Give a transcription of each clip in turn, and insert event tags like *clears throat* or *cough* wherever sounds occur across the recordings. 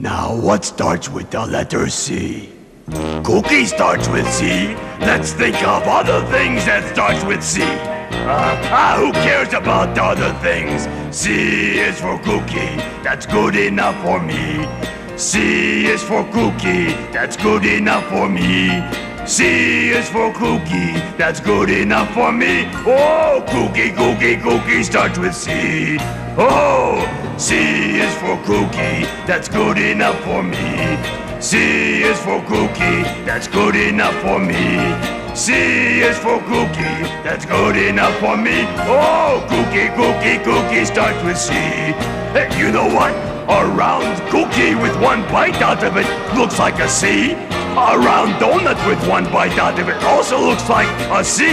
Now, what starts with the letter C? Cookie starts with C. Let's think of other things that starts with C. Uh, ah, who cares about the other things? C is for cookie. That's good enough for me. C is for cookie. That's good enough for me. C is for cookie. That's good enough for me. Oh, cookie, cookie, cookie starts with C. Oh, C is for cookie. That's good enough for me. C is for cookie. That's good enough for me. C is for cookie. That's good enough for me. Oh, cookie, cookie, cookie starts with C. Hey, you know what? A round cookie with one bite out of it looks like a C. A round donut with one bite out of it also looks like a C,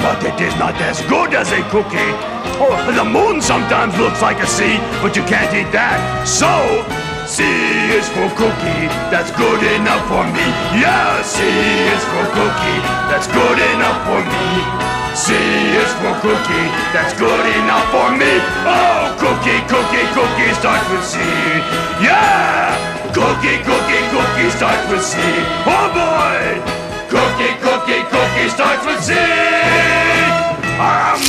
but it is not as good as a cookie. Oh, the moon sometimes looks like a C, but you can't eat that. So, C is for cookie, that's good enough for me. Yeah, C is for cookie, that's good enough for me. C is for cookie, that's good enough for me. Oh, cookie, cookie, cookie starts with C. Yeah! Cookie, cookie, cookie starts with C. Oh boy! Cookie, cookie, cookie starts with C. Um,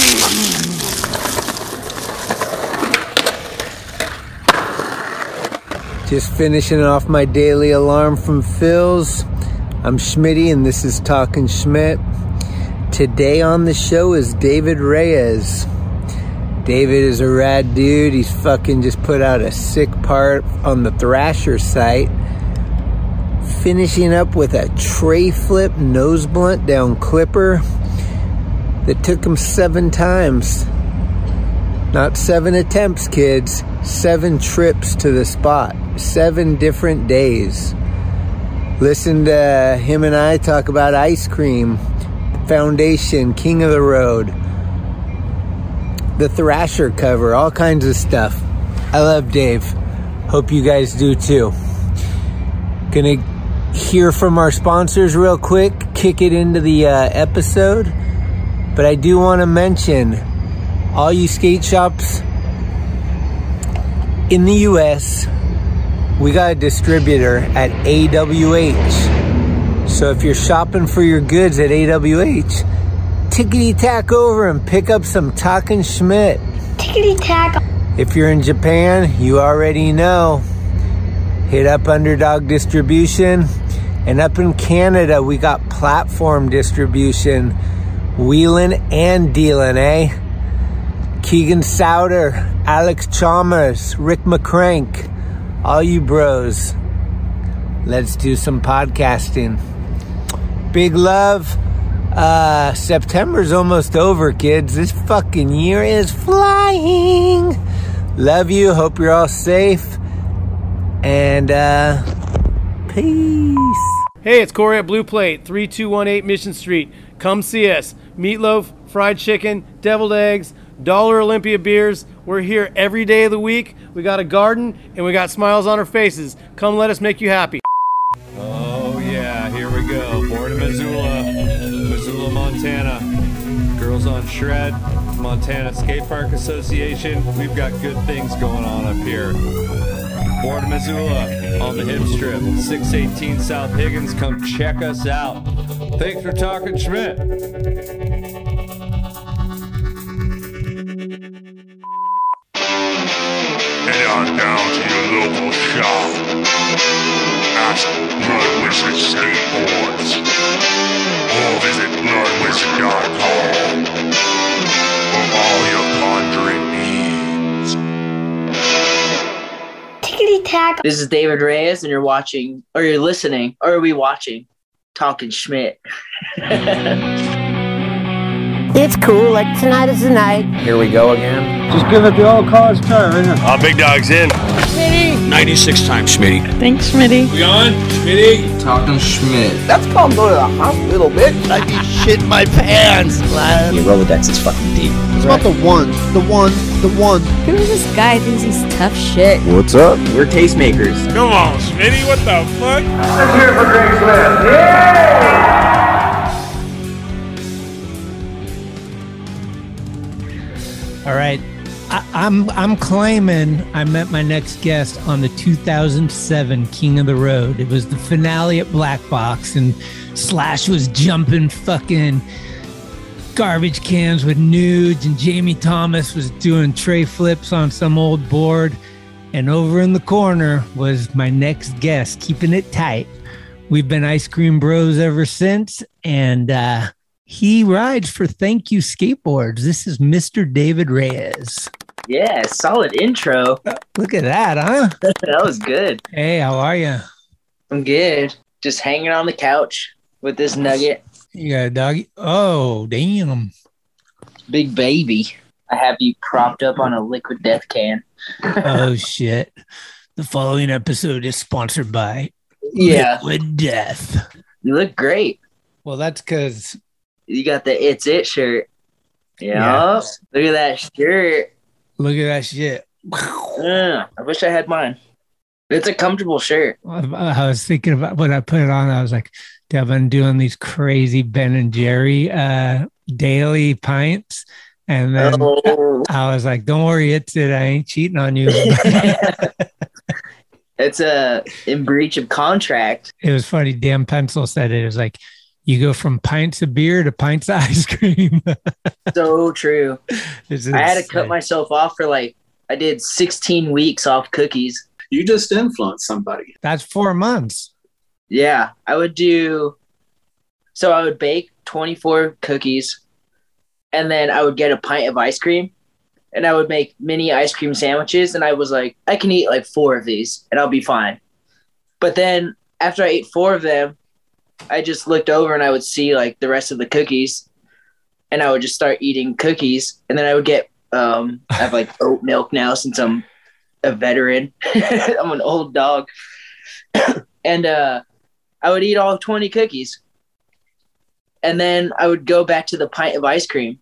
Just finishing off my daily alarm from Phil's. I'm Schmitty and this is Talking Schmidt. Today on the show is David Reyes. David is a rad dude. He's fucking just put out a sick part on the Thrasher site. Finishing up with a tray flip nose blunt down Clipper that took him seven times. Not seven attempts, kids. Seven trips to the spot. Seven different days. Listen to him and I talk about ice cream, foundation, king of the road, the Thrasher cover, all kinds of stuff. I love Dave. Hope you guys do too. Gonna hear from our sponsors real quick, kick it into the uh, episode. But I do want to mention all you skate shops in the US, we got a distributor at AWH. So if you're shopping for your goods at AWH, tickety tack over and pick up some Talking Schmidt. Tickety tack. If you're in Japan, you already know. Hit up Underdog Distribution. And up in Canada, we got platform distribution, wheeling and dealing, eh? Keegan Sauder, Alex Chalmers, Rick McCrank, all you bros. Let's do some podcasting. Big love. Uh, September's almost over, kids. This fucking year is flying. Love you. Hope you're all safe. And, uh, peace. Hey, it's Corey at Blue Plate, 3218 Mission Street. Come see us. Meatloaf, fried chicken, deviled eggs, Dollar Olympia beers. We're here every day of the week. We got a garden and we got smiles on our faces. Come let us make you happy. Oh yeah, here we go. Born in Missoula, Missoula, Montana. Girls on Shred, Montana Skate Park Association. We've got good things going on up here. Born in Missoula, on the hip strip, 618 South Higgins. Come check us out. Thanks for talking, Schmidt. Head on down to your local shop. Ask Blood Wizard Skateboards. Or visit bloodwizard.com Tickety tack. This is David Reyes, and you're watching, or you're listening, or are we watching? Talking Schmidt. *laughs* It's cool. Like tonight is the night. Here we go again. Just give it the old college try, right here. Uh, Big Dog's in. 96 times, Schmitty. Thanks, Smitty. We on? Schmitty? Talking Schmidt. That's called go to the hospital, bitch. I'd be shitting my pants, man. Your Rolodex is fucking deep. It's about the one, the one, the one. Who is this guy thinks he's tough shit? What's up? We're tastemakers. Come on, Schmitty, what the fuck? Let's hear it for Greg Smith. Yeah! All right. I, I'm I'm claiming I met my next guest on the 2007 King of the Road. It was the finale at Black Box, and Slash was jumping fucking garbage cans with nudes, and Jamie Thomas was doing tray flips on some old board. And over in the corner was my next guest, keeping it tight. We've been ice cream bros ever since, and uh, he rides for Thank You Skateboards. This is Mr. David Reyes. Yeah, solid intro. Look at that, huh? *laughs* that was good. Hey, how are you? I'm good. Just hanging on the couch with this nugget. You got a doggy? Oh, damn. Big baby. I have you propped up on a liquid death can. oh, *laughs* shit. The following episode is sponsored by Yeah. Liquid Death. You look great. Well, that's because You got the It's It shirt. Yeah. Yeah. Look at that shirt. look at that shit. Yeah, I wish I had mine. It's a comfortable shirt. I was thinking about when I put it on. I was like, Devin doing these crazy Ben and Jerry uh, daily pints, and then Oh. I was like, "Don't worry, it's it. I ain't cheating on you." *laughs* It's a in breach of contract. it was funny. Dan Pencil said it. It was like you go from pints of beer to pints *laughs* of ice cream. So true. *laughs* I had to cut myself off for like I did 16 weeks off cookies. You just influenced somebody. That's four months. Yeah, I would do. So I would bake 24 cookies, and then I would get a pint of ice cream, and I would make mini ice cream sandwiches. And I was like, I can eat like four of these, and I'll be fine. But then after I ate four of them, I just looked over and I would see like the rest of the cookies, and I would just start eating cookies, and then I would get um, I have like oat milk now since I'm a veteran. *laughs* I'm an old dog, *coughs* and uh. I would eat all 20 cookies. And then I would go back to the pint of ice cream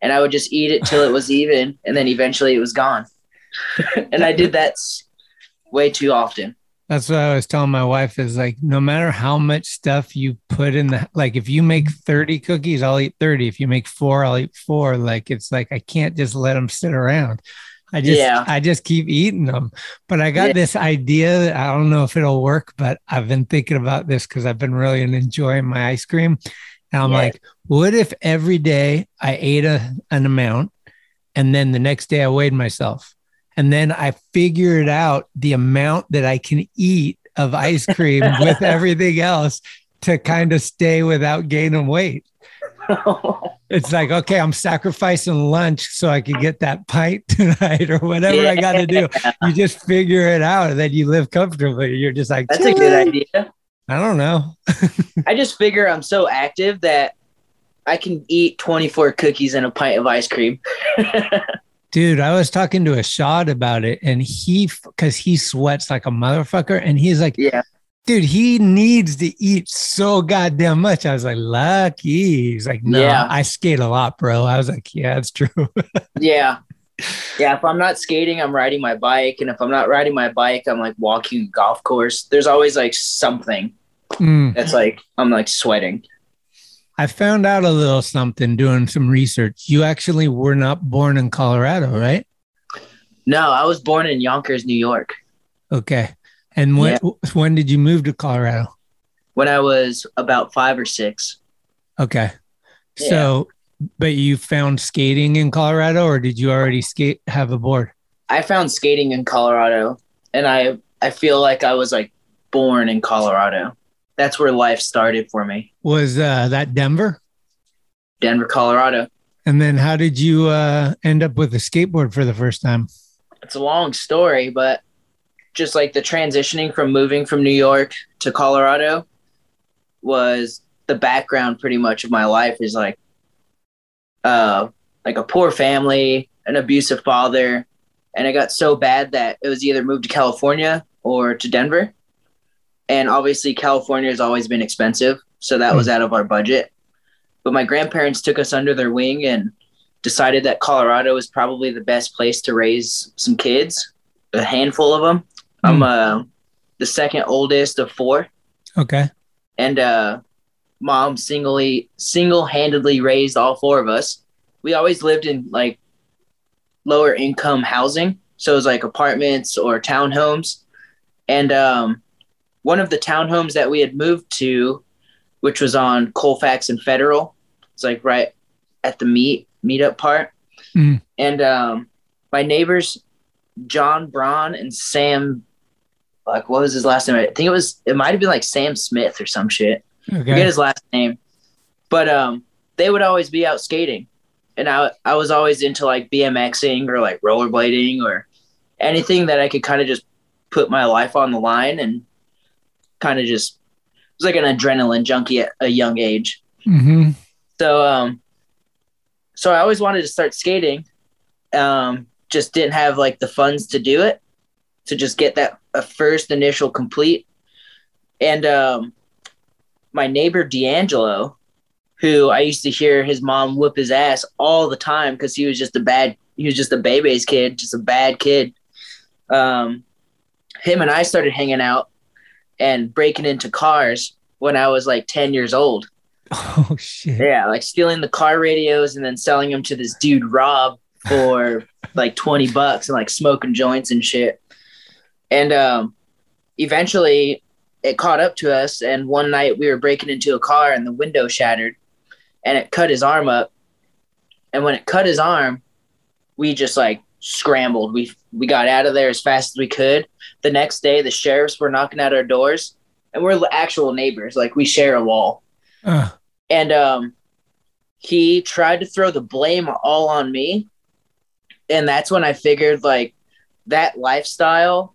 and I would just eat it till it was *laughs* even. And then eventually it was gone. *laughs* and I did that way too often. That's what I was telling my wife is like, no matter how much stuff you put in the, like, if you make 30 cookies, I'll eat 30. If you make four, I'll eat four. Like, it's like, I can't just let them sit around. I just, Yeah. I just keep eating them. But I got Yeah. this idea. I don't know if it'll work, but I've been thinking about this because I've been really enjoying my ice cream. And I'm Yeah. like, what if every day I ate a, an amount and then the next day I weighed myself? And then I figured out the amount that I can eat of ice cream *laughs* with everything else to kind of stay without gaining weight. *laughs* It's like, okay, I'm sacrificing lunch so I can get that pint *laughs* tonight or whatever I got to do. You just figure it out and then you live comfortably. You're just like, That's a good idea. I don't know. I just figure I'm so active that I can eat 24 cookies and a pint of ice cream. Dude, I was talking to a shot about it and he, because he sweats like a motherfucker. And he's like, Yeah. dude, he needs to eat so goddamn much. I was like, lucky. He's like, no, Yeah. I skate a lot, bro. I was like, yeah, that's true. *laughs* Yeah. Yeah. If I'm not skating, I'm riding my bike. And if I'm not riding my bike, I'm like walking a golf course. There's always like something Mm. that's like, I'm like sweating. I found out a little something doing some research. You actually were not born in Colorado, right? No, I was born in Yonkers, New York Okay. And when when did you move to Colorado? when I was about five or six. Okay. So, but you found skating in Colorado, or did you already skate have a board? I found skating in Colorado and I, I feel like I was like born in Colorado. That's where life started for me. Was uh, that Denver? Denver, Colorado. And then how did you uh, end up with a skateboard for the first time? It's a long story, but just like the transitioning from moving from New York to Colorado was the background pretty much of my life is like uh like a poor family, an abusive father, and it got so bad that it was either moved to California or to Denver. And obviously California has always been expensive, so that was out of our budget. But my grandparents took us under their wing and decided that Colorado is probably the best place to raise some kids, a handful of them. I'm uh, the second oldest of four, Okay. and uh, mom singly single handedly raised all four of us. We always lived in like lower income housing. So it was like apartments or townhomes. And um, one of the townhomes that we had moved to, which was on Colfax and Federal, it's like right at the meet meetup part. Mm. And um, my neighbors, John Braun and Sam, like what was his last name? I think it was it might have been like Sam Smith or some shit. Okay. Forget his last name. But um, they would always be out skating, and I I was always into like BMXing or like rollerblading or anything that I could kind of just put my life on the line and kind of just it was like an adrenaline junkie at a young age. Mm-hmm. So um, so I always wanted to start skating. Um, just didn't have like the funds to do it, to just get that a first initial complete. And um, my neighbor D'Angelo, who I used to hear his mom whoop his ass all the time because he was just a bad, he was just a baby's kid, just a bad kid. Um, him and I started hanging out and breaking into cars when I was like 10 years old. *laughs* Oh shit. Yeah, like stealing the car radios and then selling them to this dude Rob for *laughs* like 20 bucks and like smoking joints and shit. And um eventually it caught up to us and one night we were breaking into a car and the window shattered and it cut his arm up. And when it cut his arm, we just like scrambled. We we got out of there as fast as we could. The next day the sheriffs were knocking at our doors and we're actual neighbors, like we share a wall. Uh, and um he tried to throw the blame all on me and that's when i figured like that lifestyle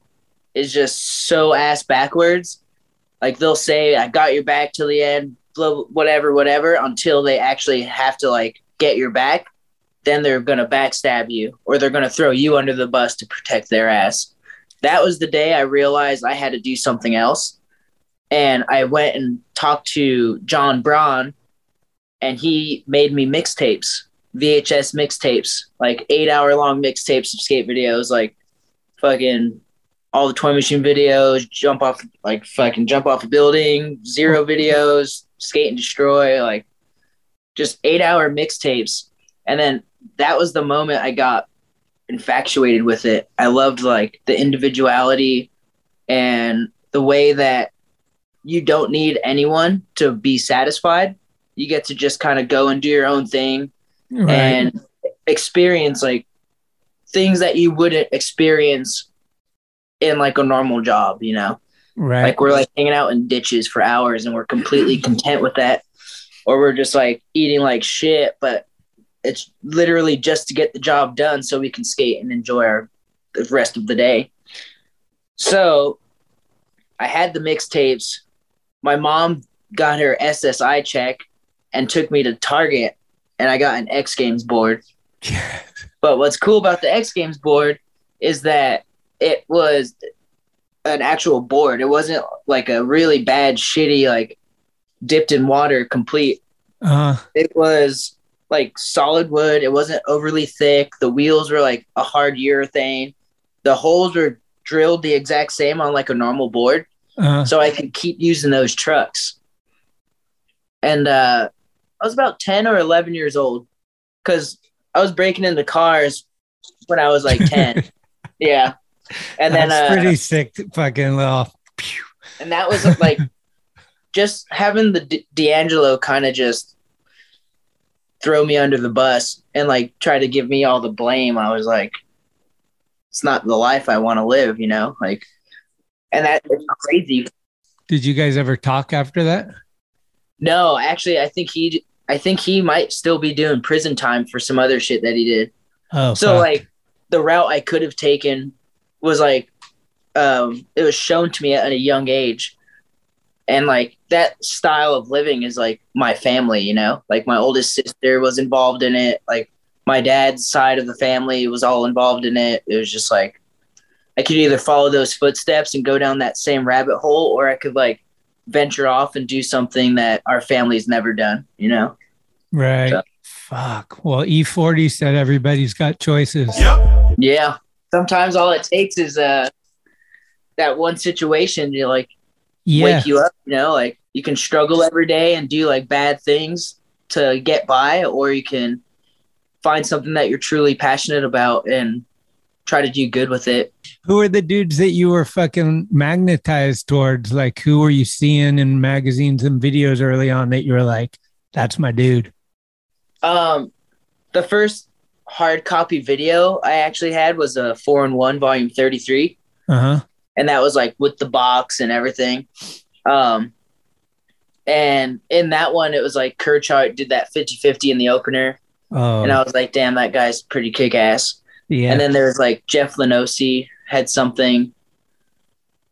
is just so ass backwards. Like they'll say i got your back till the end blah, whatever whatever until they actually have to like get your back. Then they're gonna backstab you or they're gonna throw you under the bus to protect their ass that was the day i realized i had to do something else and I went and talked to John Braun, and he made me mixtapes, VHS mixtapes, like eight hour long mixtapes of skate videos, like fucking all the toy machine videos, jump off, like fucking jump off a building, zero videos, skate and destroy, like just eight hour mixtapes. And then that was the moment I got infatuated with it. I loved like the individuality and the way that you don't need anyone to be satisfied. You get to just kind of go and do your own thing right. and experience like things that you wouldn't experience in like a normal job, you know? right. Like we're like hanging out in ditches for hours and we're completely content with that. Or we're just like eating like shit, but it's literally just to get the job done so we can skate and enjoy our the rest of the day. So I had the mixtapes. My mom got her SSI check and took me to Target and I got an X Games board. *laughs* But what's cool about the X Games board is that it was an actual board. It wasn't like a really bad, shitty, like dipped in water complete. Uh-huh. It was like solid wood. It wasn't overly thick. The wheels were like a hard urethane. The holes were drilled the exact same on like a normal board. uh, So I could keep using those trucks. And uh, I was about 10 or 11 years old because I was breaking into cars when I was like *laughs* 10. yeah. And then, that's uh, pretty sick. Fucking little. and that was like *laughs* just having the D- D'Angelo kind of just throw me under the bus and like try to give me all the blame. I was like, it's not the life I want to live, you know? Like, and that crazy. Did you guys ever talk after that? No, actually, I think he, I think he might still be doing prison time for some other shit that he did. Oh, so fuck. like the route I could have taken was like um it was shown to me at a young age and like that style of living is like my family you know like my oldest sister was involved in it like my dad's side of the family was all involved in it it was just like i could either follow those footsteps and go down that same rabbit hole or i could like venture off and do something that our family's never done you know right. So- Fuck. Well, E40 said everybody's got choices. yep. Yeah. Sometimes all it takes is uh that one situation you're like Yeah. wake you up, you know, like you can struggle every day and do like bad things to get by, or you can find something that you're truly passionate about and try to do good with it. Who are the dudes that you were fucking magnetized towards? Like, who were you seeing in magazines and videos early on that you were like, that's my dude? Um, the first hard copy video I actually had was a four and one volume 33. Uh huh. And that was like with the box and everything. Um, and in that one, it was like Kerchart did that 50 50 in the opener. Oh, And I was like, damn, that guy's pretty kick ass. yeah. And then there was like Jeff Lenoce had something.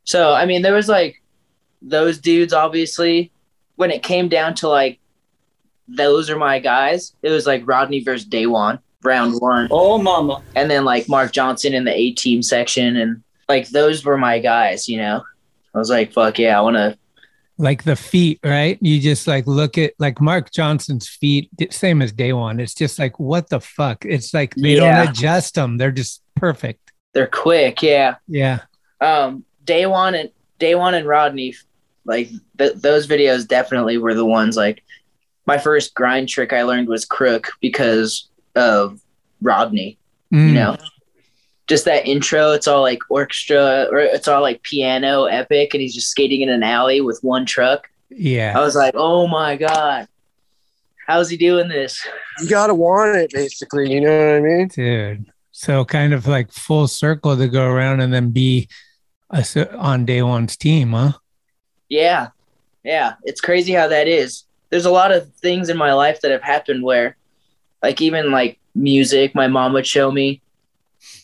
So, I mean, there was like those dudes, obviously. When it came down to like, those are my guys, it was like Rodney versus Daewon, round one. Oh, mama. And then like Mark Johnson in the A team section. And like, those were my guys, you know? I was like, fuck yeah, I want to. like the feet, right? You just like look at like Mark Johnson's feet, same as Daewon. It's just like, what the fuck? It's like they Yeah. don't adjust them. They're just perfect. They're quick, yeah. Yeah. um Daewon and Daewon and rodney like th- those videos definitely were the ones like my first grind trick i learned was crook because of rodney Mm. you know just that intro it's all like orchestra or it's all like piano epic and he's just skating in an alley with one truck Yeah. i was like oh my god how's he doing this You gotta want it, basically. You know what I mean? Dude. So kind of like full circle to go around and then be a, s- on Daewon's team, huh? Yeah. Yeah. It's crazy how that is. There's a lot of things in my life that have happened where, like, even like music, my mom would show me,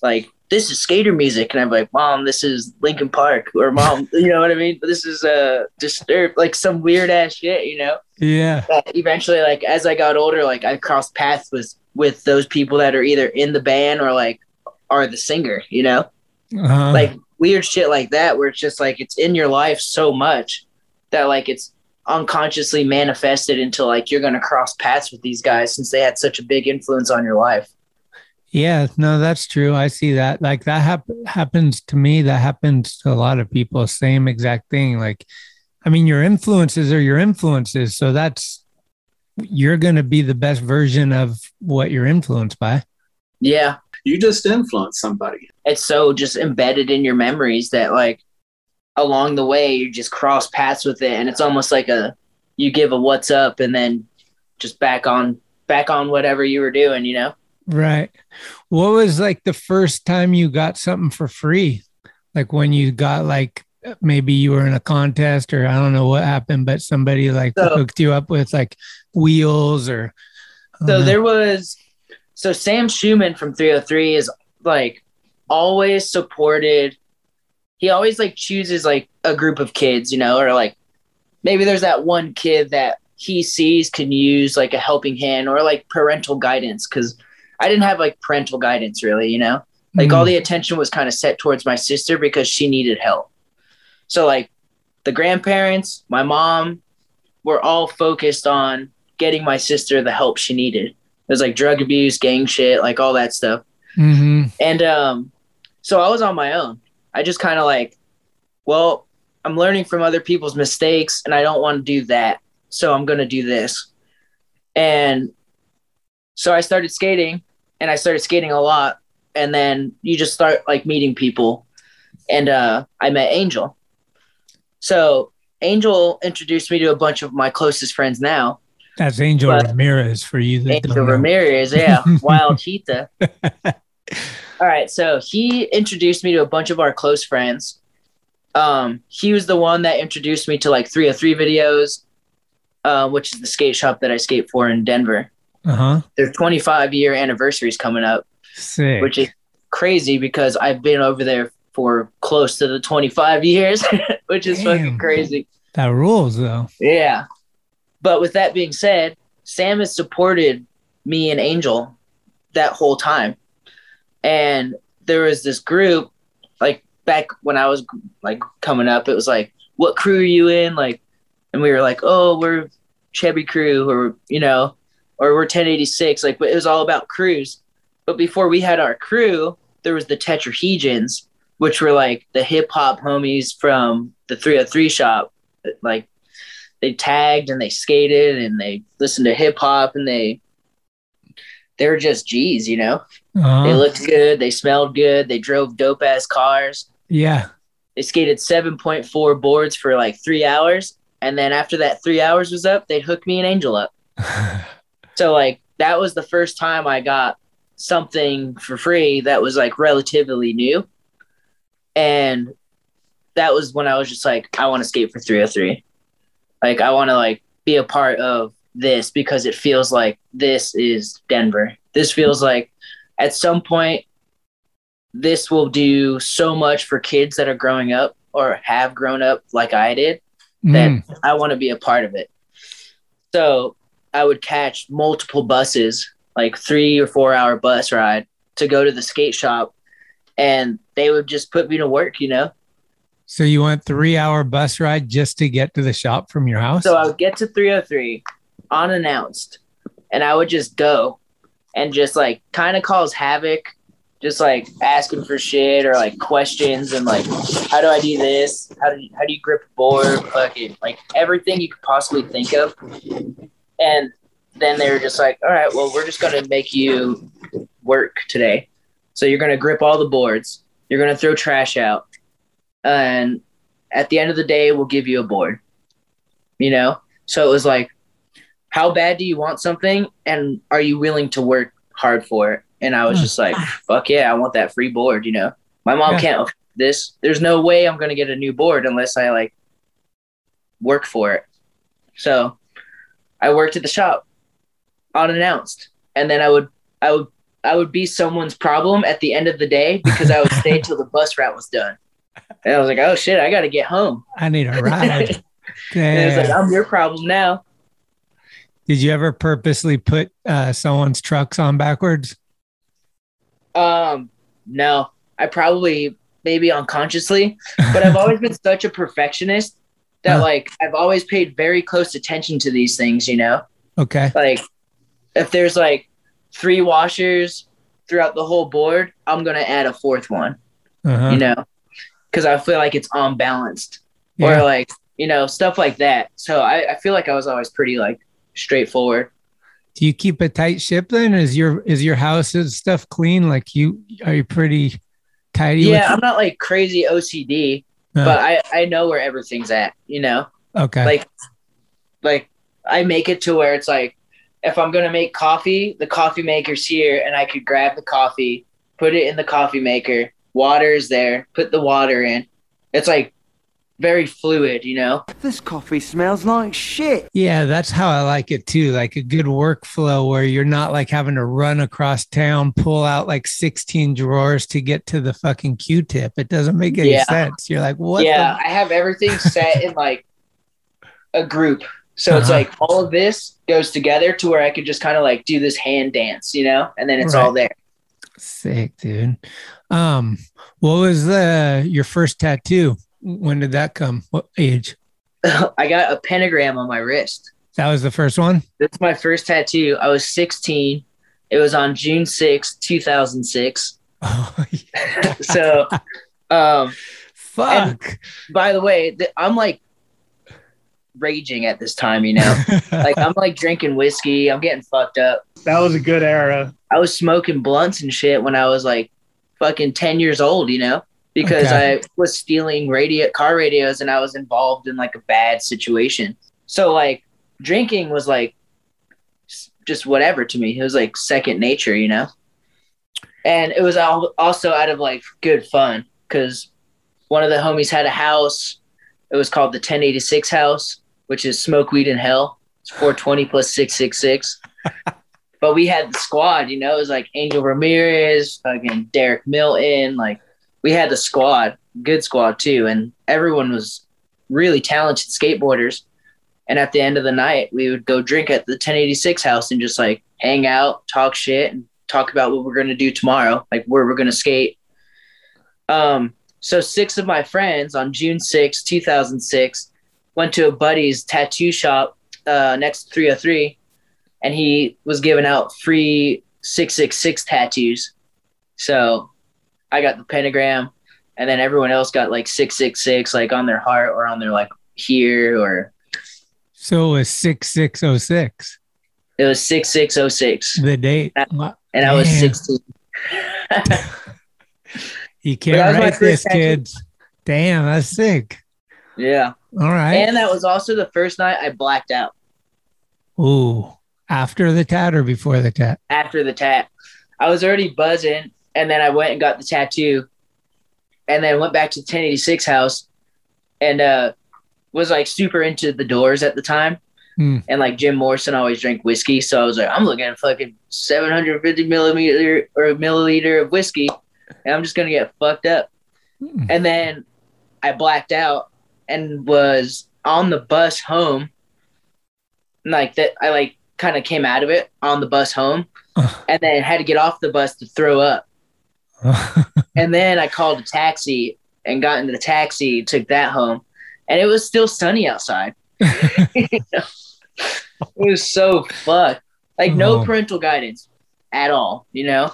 like, this is skater music. And I'm like, Mom, this is Linkin Park. Or, Mom, *laughs* you know what I mean? This is uh, Disturbed, like some weird ass shit, you know? Yeah. But eventually, like, as I got older, like, I crossed paths with, with those people that are either in the band or, like, are the singer, you know? Uh-huh. like weird shit like that where it's just like it's in your life so much that like it's unconsciously manifested into like you're gonna cross paths with these guys since they had such a big influence on your life. Yeah, no, that's true. I see that. Like that hap- happens to me. That happens to a lot of people. Same exact thing. Like, I mean, your influences are your influences. So that's, you're going to be the best version of what you're influenced by. Yeah. You just influence somebody. It's so just embedded in your memories that like along the way you just cross paths with it and it's almost like a you give a what's up and then just back on back on whatever you were doing, you know? Right. What was like the first time you got something for free? Like when you got like, maybe you were in a contest or I don't know what happened, but somebody like So- hooked you up with like wheels or. So know. there was so Sam Schumann from 303 is like always supported. He always like chooses like a group of kids, you know, or like maybe there's that one kid that he sees can use like a helping hand or like parental guidance because I didn't have like parental guidance really, you know. Like all Mhm. the attention was kind of set towards my sister because she needed help. So like the grandparents, my mom, were all focused on getting my sister the help she needed. It was like drug abuse, gang shit, like all that stuff. Mhm. And um, so I was on my own. I just kind of like, well, I'm learning from other people's mistakes and I don't want to do that. So I'm going to do this. And so I started skating and I started skating a lot. And then you just start like meeting people. And uh, I met Angel. So Angel introduced me to a bunch of my closest friends now. That's Angel But- Ramirez for you. Angel. Ramirez, yeah, *laughs* wild cheetah. *laughs* All right, so he introduced me to a bunch of our close friends. Um, he was the one that introduced me to like 303 videos, uh, which is the skate shop that I skate for in Denver. Uh huh. Their 25 year anniversary is coming up, Sick. which is crazy because I've been over there for close to the 25 years, *laughs* which is fucking crazy. that rules though. Yeah. But with that being said, Sam has supported me and Angel that whole time. And there was this group, like back when I was like coming up, it was like, what crew are you in? Like, and we were like, oh, we're Chevy crew or, you know, or we're 1086. Like, but it was all about crews. But before we had our crew, there was the Tetrahedrons, which were like the hip hop homies from the 303 shop. Like, they tagged and they skated and they listened to hip hop and they they were just G's, you know. Uh-huh. They looked good, they smelled good, they drove dope ass cars. Yeah. They skated 7.4 boards for like three hours. And then after that three hours was up, they'd hook me and Angel up. *laughs* so like that was the first time I got something for free that was like relatively new. And that was when I was just like, I want to skate for 303. Like I want to like be a part of this because it feels like this is Denver. This feels like at some point this will do so much for kids that are growing up or have grown up like I did that Mm. I want to be a part of it. So I would catch multiple buses, like three or four hour bus ride to go to the skate shop and they would just put me to work, you know? So you went three hour bus ride just to get to the shop from your house? So I would get to 303 unannounced and I would just go and just like kind of cause havoc, just like asking for shit or like questions and like, how do I do this? How do you, how do you grip a board? Fucking like everything you could possibly think of. And then they were just like, all right, well, we're just going to make you work today. So you're going to grip all the boards. You're going to throw trash out. And at the end of the day, we'll give you a board. You know? So it was like, how bad do you want something? And are you willing to work hard for it? And I was hmm. just like, ah. fuck yeah, I want that free board, you know? My mom Yeah. can't this. There's no way I'm going to get a new board unless I like work for it. So I worked at the shop unannounced. And then I would, I would, I would be someone's problem at the end of the day because I would stay *laughs* till the bus route was done. And I was like, oh shit, I got to get home. I need a ride. *laughs* And it was like, I'm your problem now. Did you ever purposely put uh, someone's trucks on backwards? Um, no, I probably maybe unconsciously, but I've *laughs* always been such a perfectionist that Huh. like I've always paid very close attention to these things, you know? Okay. Like if there's like three washers throughout the whole board, I'm going to add a fourth one, Uh-huh. you know? Cuz I feel like it's unbalanced Yeah. or like, you know, stuff like that. So I, I feel like I was always pretty like straightforward. Do you keep a tight ship then? Is your is your house and stuff clean? Like you are you pretty tidy? Yeah, I'm not like crazy OCD, Uh. but I I know where everything's at, you know? Okay. Like like I make it to where it's like if I'm going to make coffee, the coffee maker's here and I could grab the coffee, put it in the coffee maker, water is there, put the water in. It's like very fluid, you know? This coffee smells like shit. Yeah, that's how I like it too. Like a good workflow where you're not like having to run across town, pull out like 16 drawers to get to the fucking Q-tip. It doesn't make any Yeah. sense. You're like, what? yeah, the- I have everything set in like a group. So it's Uh-huh. like all of this goes together to where I could just kind of like do this hand dance, you know? And then it's all there. Sick, dude. Um, what was the your first tattoo? When did that come? What age? *laughs* I got a pentagram on my wrist. That was the first one. That's my first tattoo. I was 16. It was on June 6, 2006. *laughs* Oh, *laughs* so, um, fuck. by the way, th- I'm like raging at this time, you know? like, I'm like drinking whiskey. I'm getting fucked up. That was a good era. I was smoking blunts and shit when I was like fucking 10 years old, you know? Because Okay. I was stealing radio car radios and I was involved in like a bad situation. So like drinking was like just whatever to me. It was like second nature, you know? And it was al- also out of like good fun because one of the homies had a house. It was called the 1086 house, which is smoke weed in hell. It's 420 plus 666 *laughs* but we had the squad, you know, it was like Angel Ramirez, fucking Derek Milton, like we had the squad, good squad too, and everyone was really talented skateboarders. And at the end of the night, we would go drink at the 1086 house and just like hang out, talk shit, and talk about what we're gonna do tomorrow, like where we're gonna skate. Um, so six of my friends on June 6, 2006, went to a buddy's tattoo shop uh, next to 303 and he was giving out free 666 tattoos. So I got the pentagram and then everyone else got like 666 like on their heart or on their like here or So it was six six oh six. It was six six oh six, The date. and I was sixteen. *laughs* You can't write this, kids. Damn, that's sick. Yeah, All right. and that was also the first night I blacked out Ooh, after the tat or before the tat? after the tat. I was already buzzing, and then I went and got the tattoo, and then went back to the 1086 house, and uh, was like super into the Doors at the time. Hmm. And like Jim Morrison always drank whiskey, so I was like, I'm looking at fucking 750 millimeter or milliliter of whiskey, and I'm just gonna get fucked up. Hmm. And then I blacked out and was on the bus home. Like that, I like kind of came out of it on the bus home, and then had to get off the bus to throw up. *laughs* and then I called a taxi and got into the taxi, took that home, and it was still sunny outside. You *laughs* know? It was so fucked. Like no Oh. parental guidance at all. You know,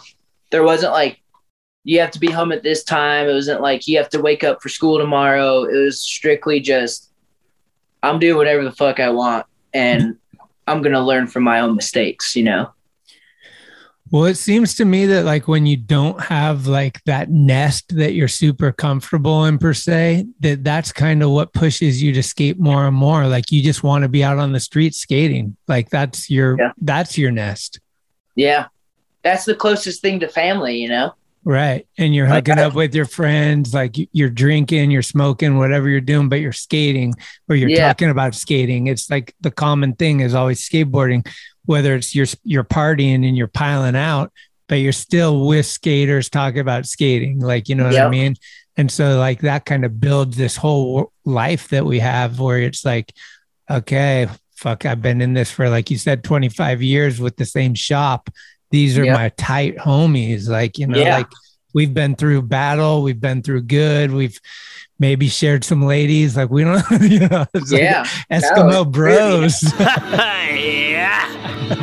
there wasn't like you have to be home at this time. It wasn't like you have to wake up for school tomorrow. It was strictly just I'm doing whatever the fuck I want, and I'm gonna learn from my own mistakes. You know. Well, it seems to me that like when you don't have like that nest that you're super comfortable in per se, that that's kind of what pushes you to skate more and more. Like you just want to be out on the street skating. Like that's your Yeah. that's your nest. Yeah, that's the closest thing to family. You know. Right. And you're hooking I- up with your friends, like you- you're drinking, you're smoking, whatever you're doing, but you're skating or you're Yeah. talking about skating. It's like the common thing is always skateboarding, whether it's you're you're partying and you're piling out, but you're still with skaters talking about skating. Like, you know what I mean? And so like that kind of builds this whole life that we have where it's like, okay, fuck, I've been in this for like you said, 25 years with the same shop. These are Yep. my tight homies. Like, you know, Yeah. like we've been through battle, we've been through good, we've maybe shared some ladies. Like we don't, *laughs* you know, it's like Yeah. Eskimo No, it's bros.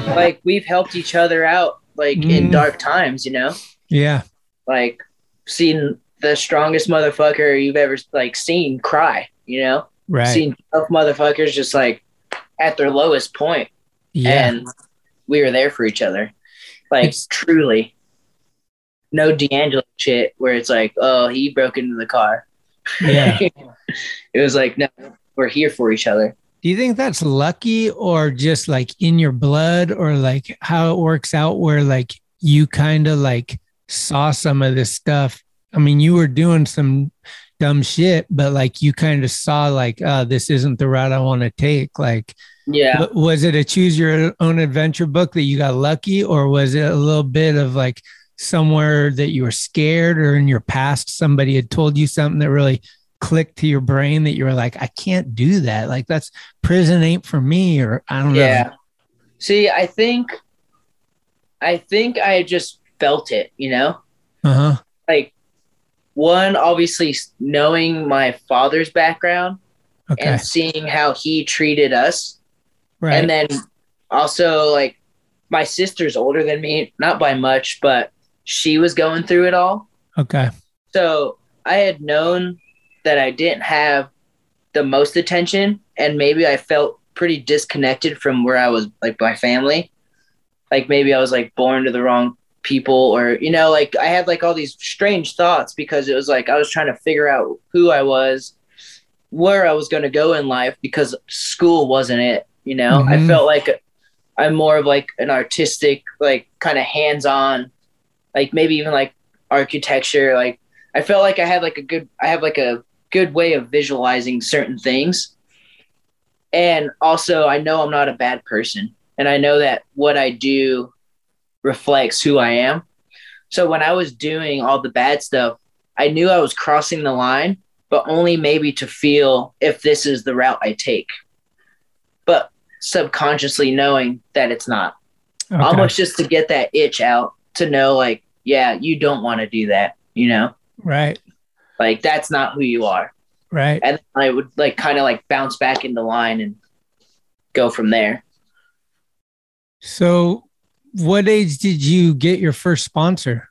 *laughs* like we've helped each other out like Mm. in dark times you know yeah. like seen the strongest motherfucker you've ever like seen cry you know Right. seen tough motherfuckers just like at their lowest point Yeah. and we were there for each other like It's- truly no D'Angelo shit where it's like oh he broke into the car Yeah. *laughs* it was like no we're here for each other Do you think that's lucky or just like in your blood or like how it works out where like you kind of like saw some of this stuff? I mean, you were doing some dumb shit, but like you kind of saw like, uh, this isn't the route I want to take. Like, yeah w- was it a choose your own adventure book that you got lucky or was it a little bit of like somewhere that you were scared or in your past somebody had told you something that really clicked to your brain that you were like, I can't do that. Like that's prison ain't for me, or I don't yeah know. Yeah. See i think i think i just felt it you know Uh huh. like one obviously knowing my father's background Okay. and seeing how he treated us right. and then also like my sister's older than me not by much but she was going through it all okay. so i had known that i didn't have the most attention and maybe i felt pretty disconnected from where i was like my family like maybe i was like born to the wrong people or you know like i had like all these strange thoughts because it was like i was trying to figure out who i was where i was going to go in life because school wasn't it you know i Mhm. felt like i'm more of like an artistic like kind of hands-on like maybe even like architecture like i felt like i had like a good i have like a good way of visualizing certain things. And also i know i'm not a bad person and i know that what i do reflects who i am. So when i was doing all the bad stuff i knew i was crossing the line but only maybe to feel if this is the route i take. But subconsciously knowing that it's not. Okay. almost just to get that itch out to know like yeah you don't want to do that you know? Right. like that's not who you are. Right. and i would like kind of like bounce back into line and go from there. So, what age did you get your first sponsor?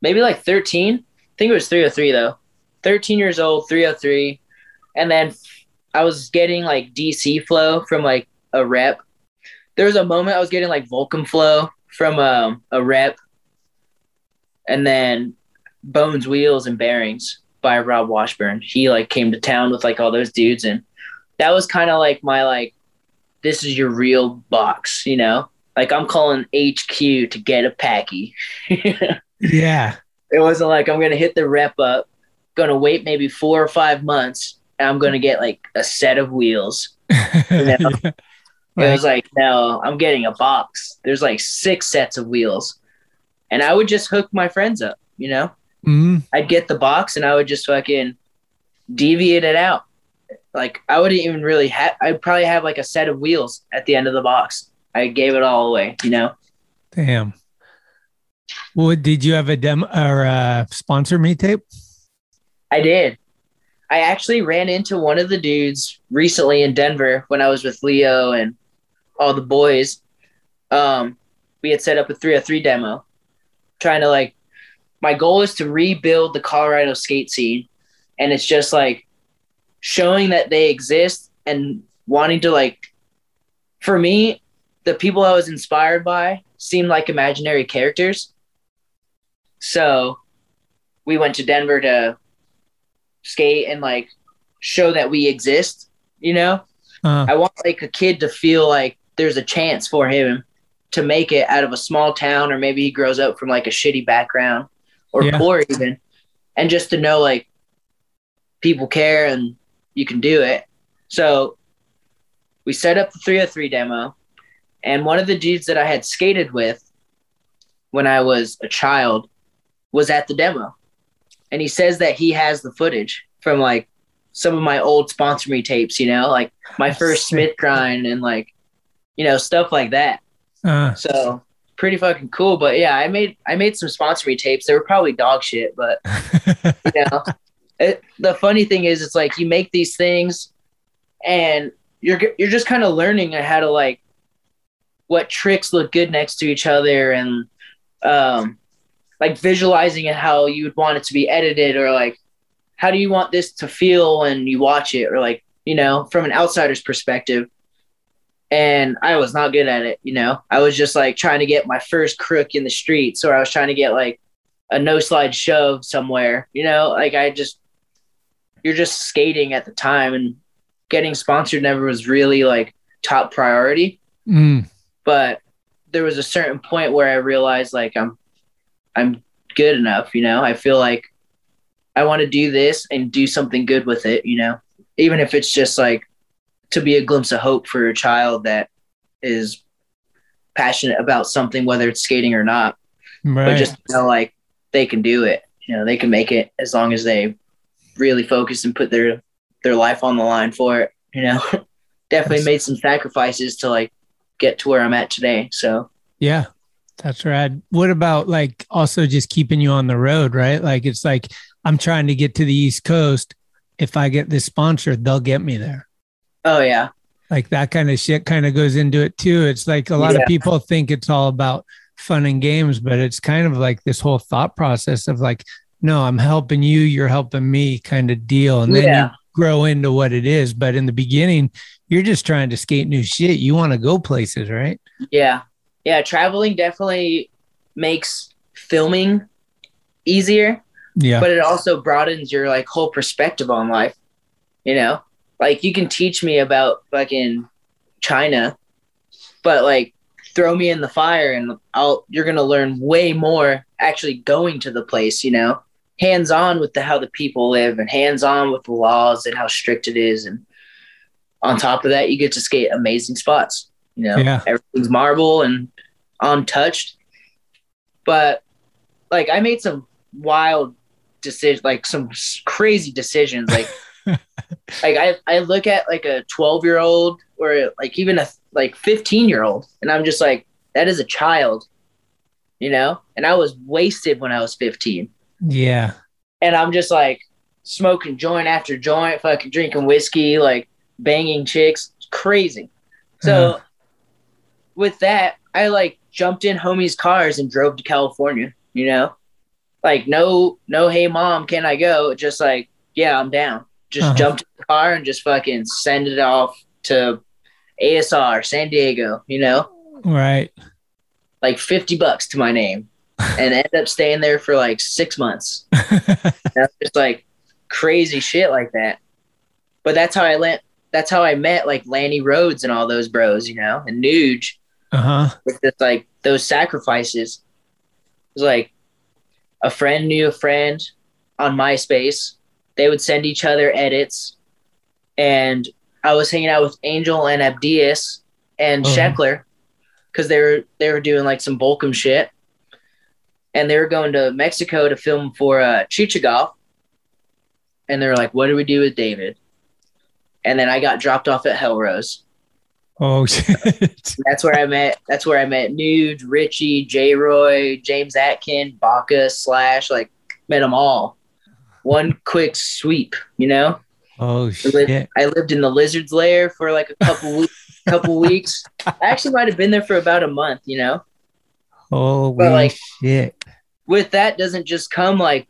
maybe like 13 i think it was 303 though. 13 years old 303 and then i was getting like dc flow from like a rep. There was a moment I was getting like Volcom flow from um, a rep, and then Bones Wheels and Bearings by Rob Washburn. He like came to town with like all those dudes, and that was kind of like my like, this is your real box, you know. Like I'm calling HQ to get a packy. *laughs* Yeah. It wasn't like I'm gonna hit the rep up, gonna wait maybe four or five months, and I'm gonna get like a set of wheels. *laughs* You know? It was like, no, I'm getting a box. There's like six sets of wheels. And I would just hook my friends up, you know? Mhm. I'd get the box and I would just fucking deviate it out. Like I wouldn't even really have I'd probably have like a set of wheels at the end of the box. I gave it all away, you know? Damn. What did you have a demo or uh, sponsor me tape? I did. I actually ran into one of the dudes recently in Denver when I was with Leo and all the boys. Um, we had set up a 303 demo, trying to like, my goal is to rebuild the Colorado skate scene. And it's just like showing that they exist and wanting to like, for me, the people I was inspired by seemed like imaginary characters. So we went to Denver to skate and like show that we exist, you know? Uh, I want like a kid to feel like there's a chance for him to make it out of a small town or maybe he grows up from like a shitty background or Yeah. poor even and just to know like people care and you can do it. So we set up the 303 demo and one of the dudes that I had skated with when I was a child was at the demo. And he says that he has the footage from like some of my old sponsor me tapes, you know, like my oh, first Smith grind and like, you know, stuff like that. uh, So pretty fucking cool. But yeah, I made I made some sponsor me tapes. They were probably dog shit, but *laughs* you know, it, the funny thing is, it's like you make these things, and you're you're just kind of learning how to like what tricks look good next to each other, and um, like visualizing it how you would want it to be edited, or like how do you want this to feel when you watch it, or like you know, from an outsider's perspective. And I was not good at it, you know. I was just like trying to get my first crook in the streets, or I was trying to get like a no slide shove somewhere, you know. Like I just, you're just skating at the time, and getting sponsored never was really like top priority. mm, But there was a certain point where I realized like I'm, I'm good enough, you know. I feel like I want to do this and do something good with it, you know, even if it's just like to be a glimpse of hope for a child that is passionate about something, whether it's skating or not. right. But just know like they can do it. You know, they can make it as long as they really focus and put their their life on the line for it. You know, *laughs* definitely made some sacrifices to like get to where I'm at today. So Yeah, that's rad. What about like also just keeping you on the road, right? Like it's like I'm trying to get to the East Coast. If I get this sponsor, they'll get me there. Oh yeah, Like that kind of shit kind of goes into it too. It's like a lot Yeah. of people think it's all about fun and games, but it's kind of like this whole thought process of like, no, I'm helping you, you're helping me kind of deal. And then Yeah. you grow into what it is. But in the beginning, you're just trying to skate new shit. You want to go places, right? yeah, yeah. Traveling definitely makes filming easier. Yeah. but it also broadens your like whole perspective on life. You know, like you can teach me about fucking China, but like throw me in the fire and I'll you're gonna learn way more actually going to the place. You know, hands on with the how the people live and hands on with the laws and how strict it is, and on top of that, you get to skate amazing spots. You know, Yeah. everything's marble and untouched. But like I made some wild decisions, like some crazy decisions. Like, *laughs* *laughs* like I, I look at like a 12 year old or like even a like 15 year old, and I'm just like, that is a child, you know? And I was wasted when I was 15. Yeah. And I'm just like smoking joint after joint, fucking drinking whiskey, like banging chicks, crazy. So Uh-huh. with that, I like jumped in homies' cars and drove to California, you know? Like no no hey mom, can I go? Just like, yeah, I'm down. Just Uh-huh. jumped in the car and just fucking send it off to ASR, San Diego, you know, Right. like 50 bucks to my name and end up staying there for like six months. *laughs* that's just like crazy shit like that. But that's how I let, that's how I met like Lanny Rhodes and all those bros, you know, and Nuge Uh huh. with just like those sacrifices. It was like a friend knew a friend on MySpace. They would send each other edits, and I was hanging out with Angel and Abdias and Oh. Sheckler because they were they were doing like some Volcom shit, and they were going to Mexico to film for uh, Chichagov, and they were like, "What do we do with David?" And then I got dropped off at Hellrose. Oh *laughs* shit. That's where I met. That's where I met Nuge, Richie, J. Roy, James Atkin, Baca, Slash. Like met them all. One quick sweep, you know. Oh I lived, shit. I lived in the lizard's lair for like a couple weeks. couple *laughs* weeks. I actually might have been there for about a month, you know. Oh like- shit. With that doesn't just come like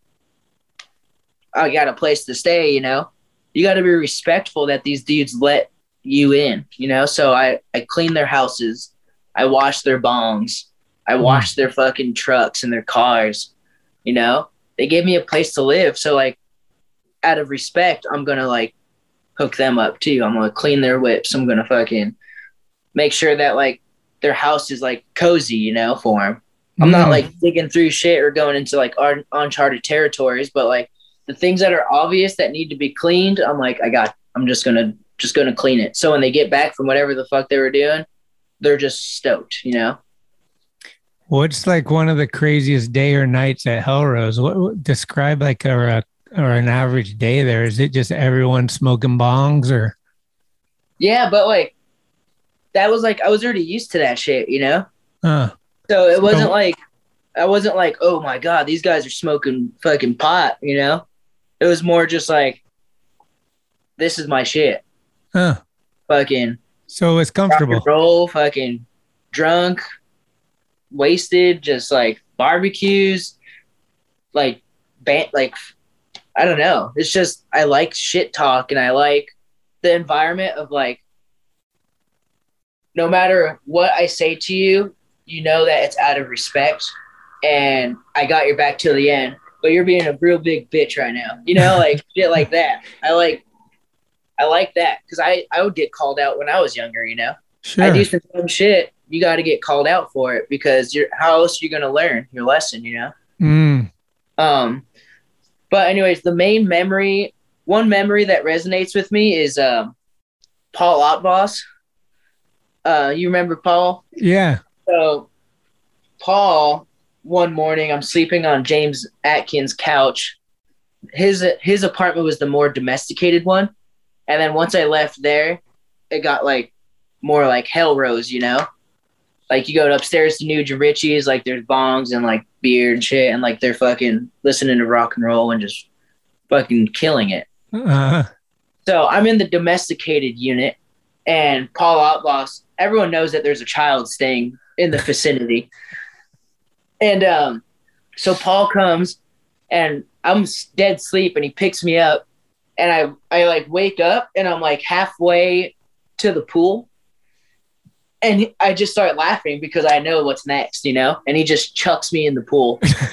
I got a place to stay, you know. You got to be respectful that these dudes let you in, you know. So I I clean their houses, I wash their bongs, I hmm. wash their fucking trucks and their cars, you know. They gave me a place to live, so like out of respect, I'm gonna like hook them up too. I'm gonna clean their whips. I'm gonna fucking make sure that like their house is like cozy, you know, for them. I'm not like digging through shit or going into like un- uncharted territories, but like the things that are obvious that need to be cleaned, I'm like, I got, I'm just gonna, just gonna clean it. So when they get back from whatever the fuck they were doing, they're just stoked, you know? What's like one of the craziest day or nights at Hellrose? What, what describe like a, a or an average day there? Is it just everyone smoking bongs or? Yeah, but like that was like I was already used to that shit, you know? Uh, So it wasn't So- like I wasn't like, oh my god, these guys are smoking fucking pot, you know? It was more just like, this is my shit. uh, Fucking so it's comfortable. roll, fucking drunk, wasted, just like barbecues, like ban- like I don't know. It's just I like shit talk and I like the environment of like no matter what I say to you, you know that it's out of respect and I got your back till the end. But you're being a real big bitch right now. You know, *laughs* like shit like that. I like I like that because I, I would get called out when I was younger, you know. Sure. I do some dumb shit. You got to get called out for it because you're how else are you gonna learn your lesson, you know? Mm, Um, but anyways, the main memory, one memory that resonates with me is um, Paul Otboss. Uh, you remember Paul? yeah. So, Paul, one morning, I'm sleeping on James Atkins' couch. His his apartment was the more domesticated one, and then once I left there, it got like more like hell rose, you know. Like you go upstairs to and Richie's, like there's bongs and like beer and shit, and like they're fucking listening to rock and roll and just fucking killing it. Uh, So I'm in the domesticated unit, and Paul Outboss. Everyone knows that there's a child staying in the vicinity, *laughs* and um, so Paul comes, and I'm dead sleep, and he picks me up, and I I like wake up, and I'm like halfway to the pool, and I just start laughing because I know what's next, you know, and he just chucks me in the pool, *laughs*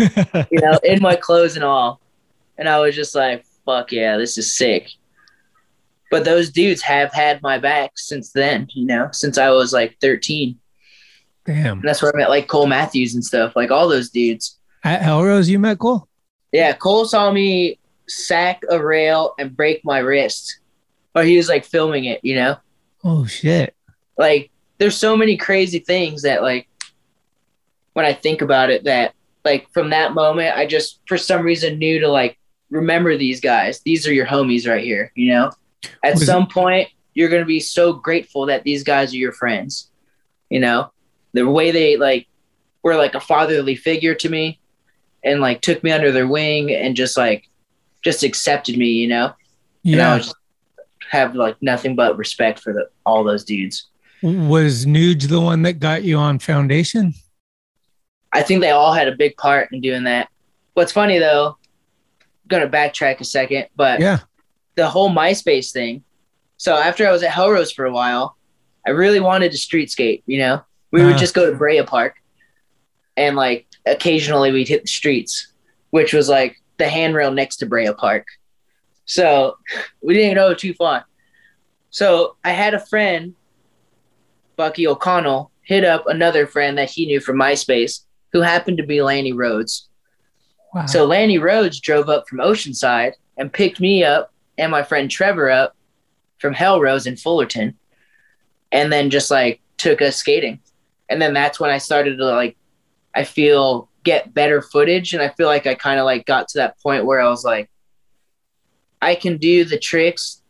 you know, in my clothes and all, and I was just like, fuck yeah, this is sick but those dudes have had my back since then, you know, since I was like 13. damn. And that's where I met like Cole Matthews and stuff, like all those dudes. At Hellrose, you met Cole? Yeah, Cole saw me sack a rail and break my wrist. Or he was like filming it, you know? Oh shit. Like there's so many crazy things that like when I think about it that like from that moment I just for some reason knew to like remember these guys. These are your homies right here, you know? At Was it- some point you're going to be so grateful that these guys are your friends. You know? The way they like were like a fatherly figure to me and like took me under their wing and just like just accepted me, you know? And I Yeah. just have like nothing but respect for the, all those dudes. Was Nuge the one that got you on Foundation? I think they all had a big part in doing that. What's funny though, gonna backtrack a second, but Yeah. the whole MySpace thing. So after I was at Hellrose for a while, I really wanted to street skate, you know? We would Uh-huh. just go to Brea Park and like occasionally we'd hit the streets, which was like the handrail next to Brea Park. So *laughs* we didn't go too far. So I had a friend, Bucky O'Connell, hit up another friend that he knew from MySpace who happened to be Lanny Rhodes. Wow. So Lanny Rhodes drove up from Oceanside and picked me up and my friend Trevor up from Hellrose in Fullerton and then just like took us skating. And then that's when I started to like I feel get better footage and I feel like I kind of like got to that point where I was like I can do the tricks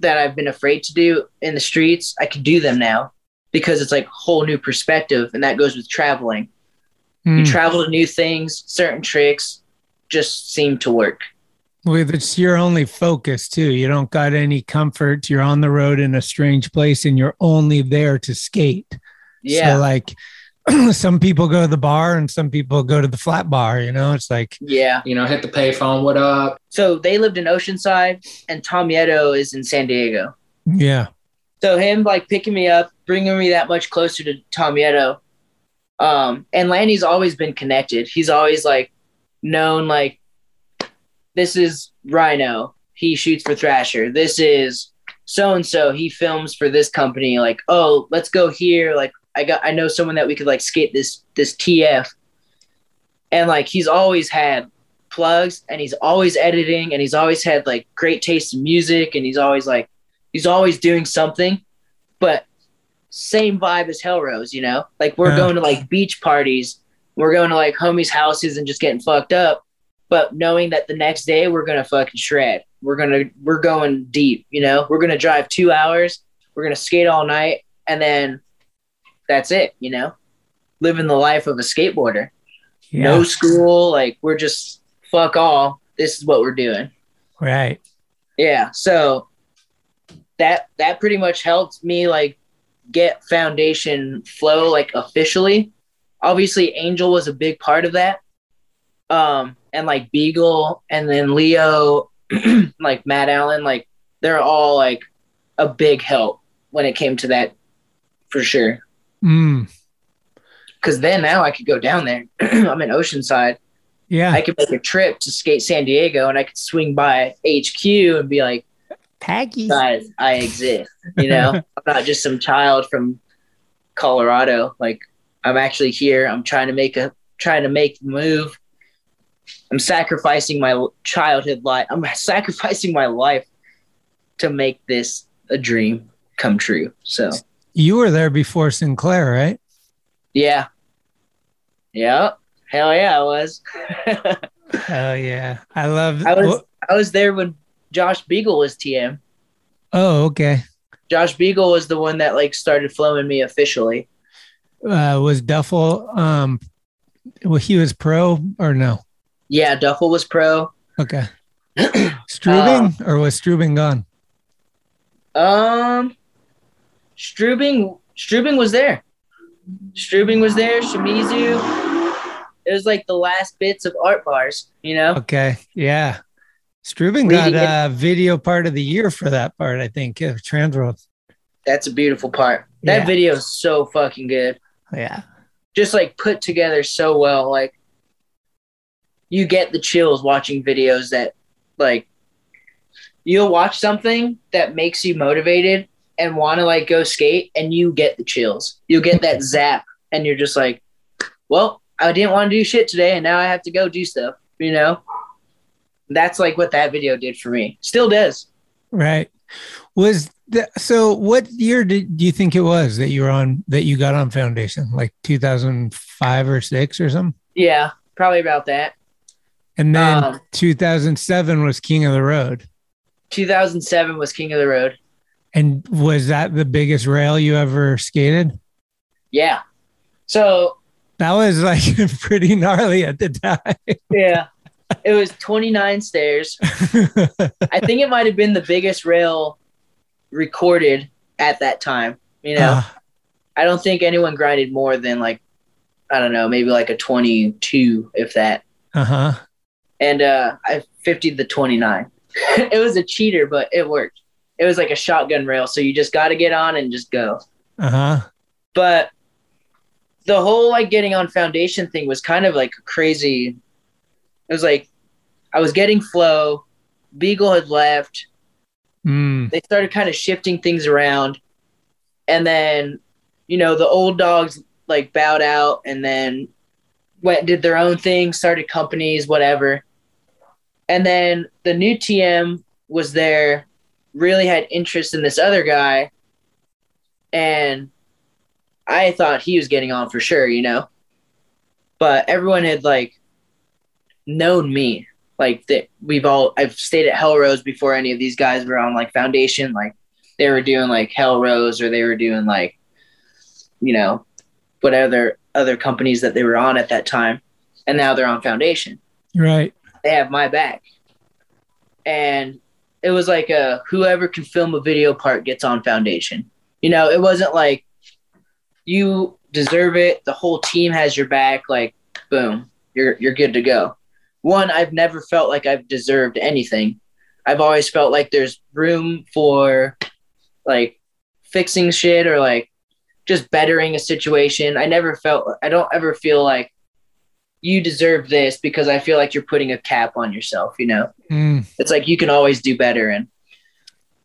that I've been afraid to do in the streets. I can do them now because it's like whole new perspective and that goes with traveling. You Mm. travel to new things, certain tricks just seem to work. With it's your only focus too. You don't got any comfort. You're on the road in a strange place and you're only there to skate. Yeah. So like *clears throat* some people go to the bar and some people go to the flat bar, you know? It's like Yeah. You know, hit the payphone. What up? So they lived in Oceanside and Tum Yeto is in San Diego. yeah. So him like picking me up, bringing me that much closer to Tum Yeto. Um, and Lanny's always been connected. He's always like known like this is Rhino. He shoots for Thrasher. This is so and so. He films for this company. Like, oh, let's go here. Like, I got I know someone that we could like skate this this TF. And like he's always had plugs and he's always editing and he's always had like great taste in music and he's always like he's always doing something, but same vibe as Hellrose, you know? Like we're Yeah. going to like beach parties, we're going to like homies' houses and just getting fucked up, but knowing that the next day we're gonna fucking shred. We're gonna we're going deep, you know? We're gonna drive two hours, we're gonna skate all night, and then that's it, you know? Living the life of a skateboarder. Yeah. No school, like we're just fuck all. This is what we're doing. Right. Yeah. So that that pretty much helped me like get foundation flow like officially. Obviously Angel was a big part of that. Um and like Beagle and then Leo *clears throat* like Matt Allen like they're all like a big help when it came to that for sure. Mm. Cuz then now I could go down there. *clears throat* I'm in Oceanside. Yeah. I could make a trip to skate San Diego and I could swing by HQ and be like Peggy. guys, I exist. You know, *laughs* I'm not just some child from Colorado. Like I'm actually here. I'm trying to make a trying to make the move. I'm sacrificing my childhood life. I'm *laughs* sacrificing my life to make this a dream come true. So You were there before Sinclair, right? yeah, yeah, hell yeah, I was. *laughs* Oh yeah. I love I was I was there when Josh Beagle was TM. Oh, okay. Josh Beagle was the one that like started flowing me officially. Uh was Duffel um well he was pro or no? Yeah, Duffel was pro. Okay. *clears throat* Strubing or was Strubing gone? Um, Strubing, Strubing was there. Strubing was there. Shimizu. It was like the last bits of art bars, you know. Okay. Yeah. Strubing got uh video part of the year for that part, I think. Yeah, Transworld. That's a beautiful part. That Yeah. video is so fucking good. Yeah. Just like put together so well. Like you get the chills watching videos that like you'll watch something that makes you motivated and want to like go skate and you get the chills. You'll get that *laughs* zap and you're just like, well, I didn't want to do shit today and now I have to go do stuff, you know? That's like what that video did for me. Still does. Right. Was the, so what year did do you think it was that you were on that you got on foundation? Like 2005 or 6 or something? Yeah, probably about that. And then Um, 2007 was King of the Road. 2007 was King of the Road. And was that the biggest rail you ever skated? Yeah. So That was like *laughs* pretty gnarly at the time. yeah, it was 29 stairs. I think it might have been the biggest rail recorded at that time. You know, Ah, I don't think anyone grinded more than like, I don't know, maybe like a 22, if that. uh-huh. And uh, I 50 the 29. *laughs* it was a cheater, but it worked. It was like a shotgun rail. So you just got to get on and just go. Uh huh. But the whole like getting on foundation thing was kind of like crazy. It was like I was getting flow. Beagle had left. Mm. They started kind of shifting things around. And then, you know, the old dogs like bowed out and then went did their own thing, started companies, whatever. And then the new TM was there, really had interest in this other guy. And I thought he was getting on for sure, you know. But everyone had like known me. Like that we've all I've stayed at Hell Rose before any of these guys were on like foundation. Like they were doing like Hell Rose or they were doing like, you know, whatever other companies that they were on at that time. And now they're on foundation. Right. They have my back. And it was like a whoever can film a video part gets on foundation. You know, it wasn't like you deserve it. The whole team has your back. Like, boom, you're you're good to go. One, I've never felt like I've deserved anything. I've always felt like there's room for like fixing shit or like just bettering a situation. I never felt I don't ever feel like you deserve this because I feel like you're putting a cap on yourself, you know? Mm. It's like you can always do better and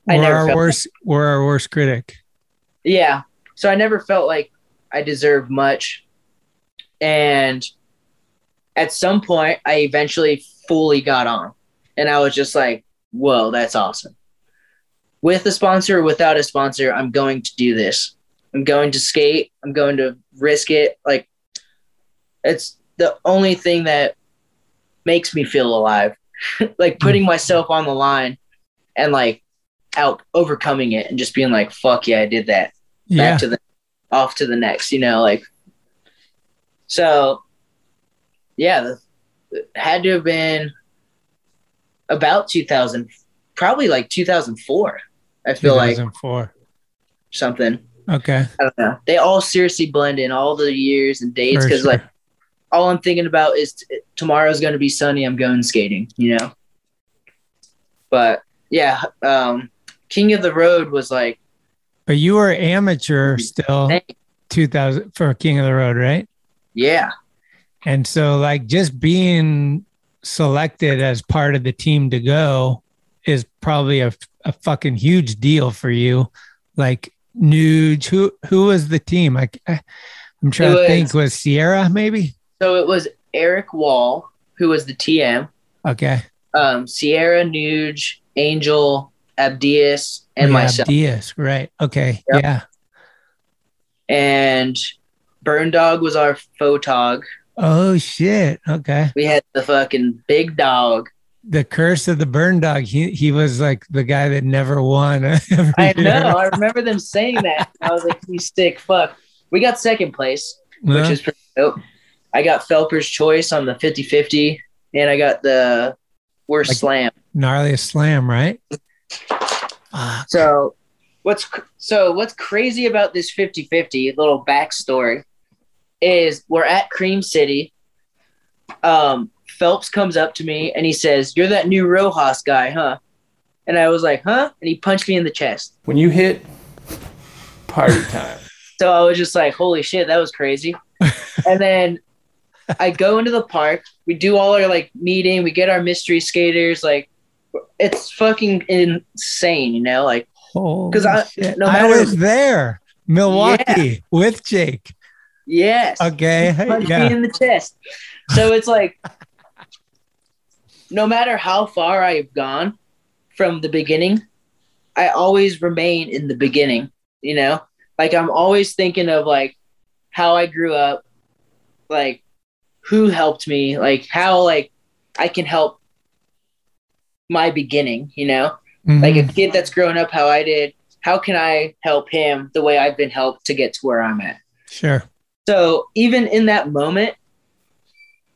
I We're never our worst. We're our worst critic. yeah. So I never felt like I deserved much. And at some point, I eventually fully got on. And I was just like, whoa, that's awesome. With a sponsor or without a sponsor, I'm going to do this. I'm going to skate. I'm going to risk it. Like, it's the only thing that makes me feel alive. *laughs* like putting hmm. myself on the line and like out overcoming it and just being like, fuck yeah, I did that Yeah. back to the off to the next, you know, like so yeah, it had to have been about 2000 probably like 2004. I feel like 2004. something. Okay. I don't know. They all seriously blend in all the years and dates cuz sure. like all I'm thinking about is t- tomorrow's going to be sunny, I'm going skating, you know. But yeah, um King of the Road was like But you were amateur still. Thank- 2000 for King of the Road, right? yeah, And so, like, just being selected as part of the team to go is probably a, a fucking huge deal for you. Like, Nuge, who who was the team? I, I I'm trying It to think. Was Sierra maybe? So it was Eric Wall, who was the TM, Okay, um, Sierra Nuge, Angel, Abdias, and Yeah, myself. Diaz, right? Okay, Yep. yeah. And Burn Dog was our photog. Oh shit. Okay. We had the fucking big dog. The curse of the burn dog. He he was like the guy that never won. *laughs* I know. I remember them saying that. I was like, "You sick fuck." We got second place, which Yeah. is pretty dope. I got Phelper's choice on the 50-50, and I got the worst Like- slam. gnarliest slam, right? So what's so what's crazy about this 50-50 little backstory is we're at Cream City. Um, Phelps comes up to me and he says, "You're that new Rojas guy, huh?" And I was like, "Huh?" And he punched me in the chest. When you hit party time, *laughs* So I was just like, "Holy shit, that was crazy!" and then I go into the park. We do all our like meeting. We get our mystery skaters. Like, it's fucking insane, you know? Like, Because I- no I was there, Milwaukee with Jake. Yes. Okay, punch yeah. me in the chest. So it's like, no matter how far I've gone from the beginning, I always remain in the beginning. You know, like I'm always thinking of like how I grew up, like who helped me, like how like I can help my beginning. You know, like a mm-hmm. kid that's grown up how I did. How can I help him the way I've been helped to get to where I'm at? Sure. So even in that moment,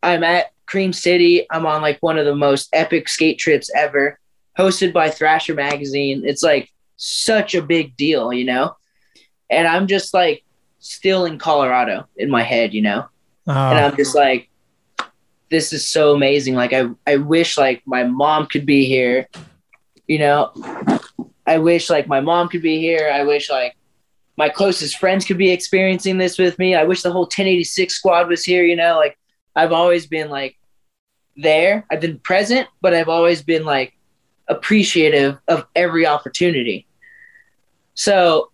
I'm at Cream City. I'm on like one of the most epic skate trips ever, hosted by Thrasher Magazine. It's like such a big deal, you know? And I'm just like still in Colorado in my head, you know? And Oh, I'm just like, this is so amazing. Like I, I wish like my mom could be here, you know? I wish like my mom could be here. I wish like my closest friends could be experiencing this with me. I wish the whole 1086 squad was here. You know, like I've always been like there. I've been present, but I've always been like appreciative of every opportunity. So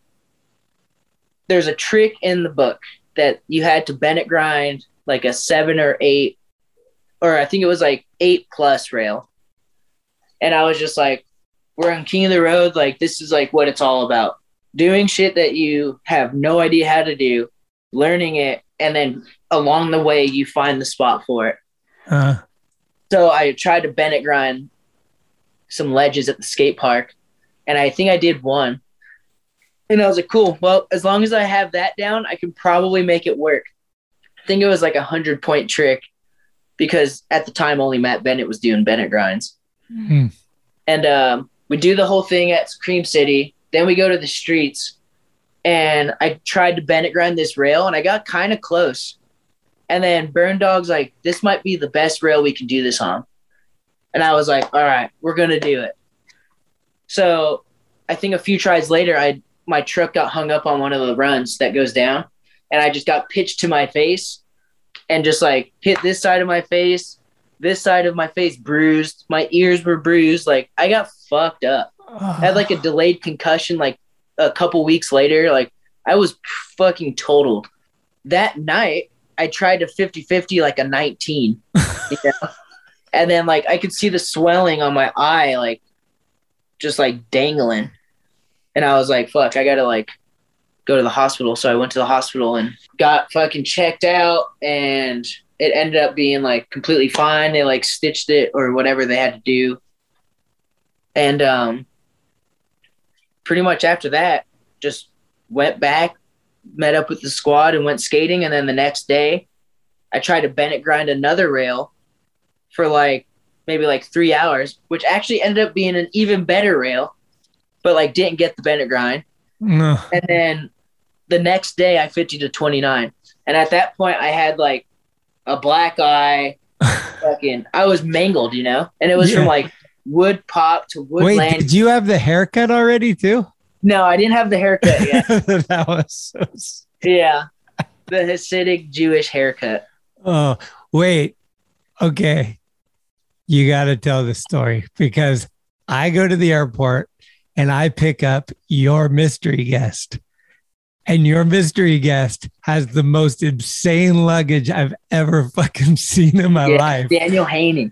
there's a trick in the book that you had to Bennett grind like a seven or eight, or I think it was like eight plus rail. And I was just like, we're on King of the Road. Like, this is like what it's all about doing shit that you have no idea how to do, learning it, and then along the way, you find the spot for it. Uh, So I tried to Bennett grind some ledges at the skate park, and I think I did one. And I was like, cool. Well, as long as I have that down, I can probably make it work. I think it was like a hundred point trick because at the time only Matt Bennett was doing Bennett grinds. hmm. And um, we do the whole thing at Cream City. Then we go to the streets, and I tried to Bennett grind this rail, and I got kind of close. And then Burn Dog's like, "This might be the best rail we can do this on," and I was like, "All right, we're gonna do it." So I think a few tries later, I my truck got hung up on one of the runs that goes down, and I just got pitched to my face, and just like hit this side of my face, this side of my face bruised, my ears were bruised, like I got fucked up. I *sighs* had like a delayed concussion like a couple weeks later. Like I was fucking totaled. That night, I tried to 50 50 like a 19. you *laughs* know? And then like I could see the swelling on my eye, like just like dangling. And I was like, fuck, I gotta like go to the hospital. So I went to the hospital and got fucking checked out and it ended up being like completely fine. They like stitched it or whatever they had to do. And um pretty much after that, just went back, met up with the squad and went skating. And then the next day I tried to Bennett grind another rail for like maybe like three hours, which actually ended up being an even better rail, but like didn't get the Bennett grind. No. And then the next day I 50 to 29. And at that point I had like a black eye, *laughs* fucking, I was mangled, you know? And it was from like wood pop to wood Wait, did you have the haircut already too? no, I didn't have the haircut yet. *laughs* that was so. yeah. The Hasidic Jewish haircut. Oh, wait. Okay. You got to tell the story because I go to the airport and I pick up your mystery guest. And your mystery guest has the most insane luggage I've ever *laughs* fucking seen in my Yeah, life. Daniel Haney.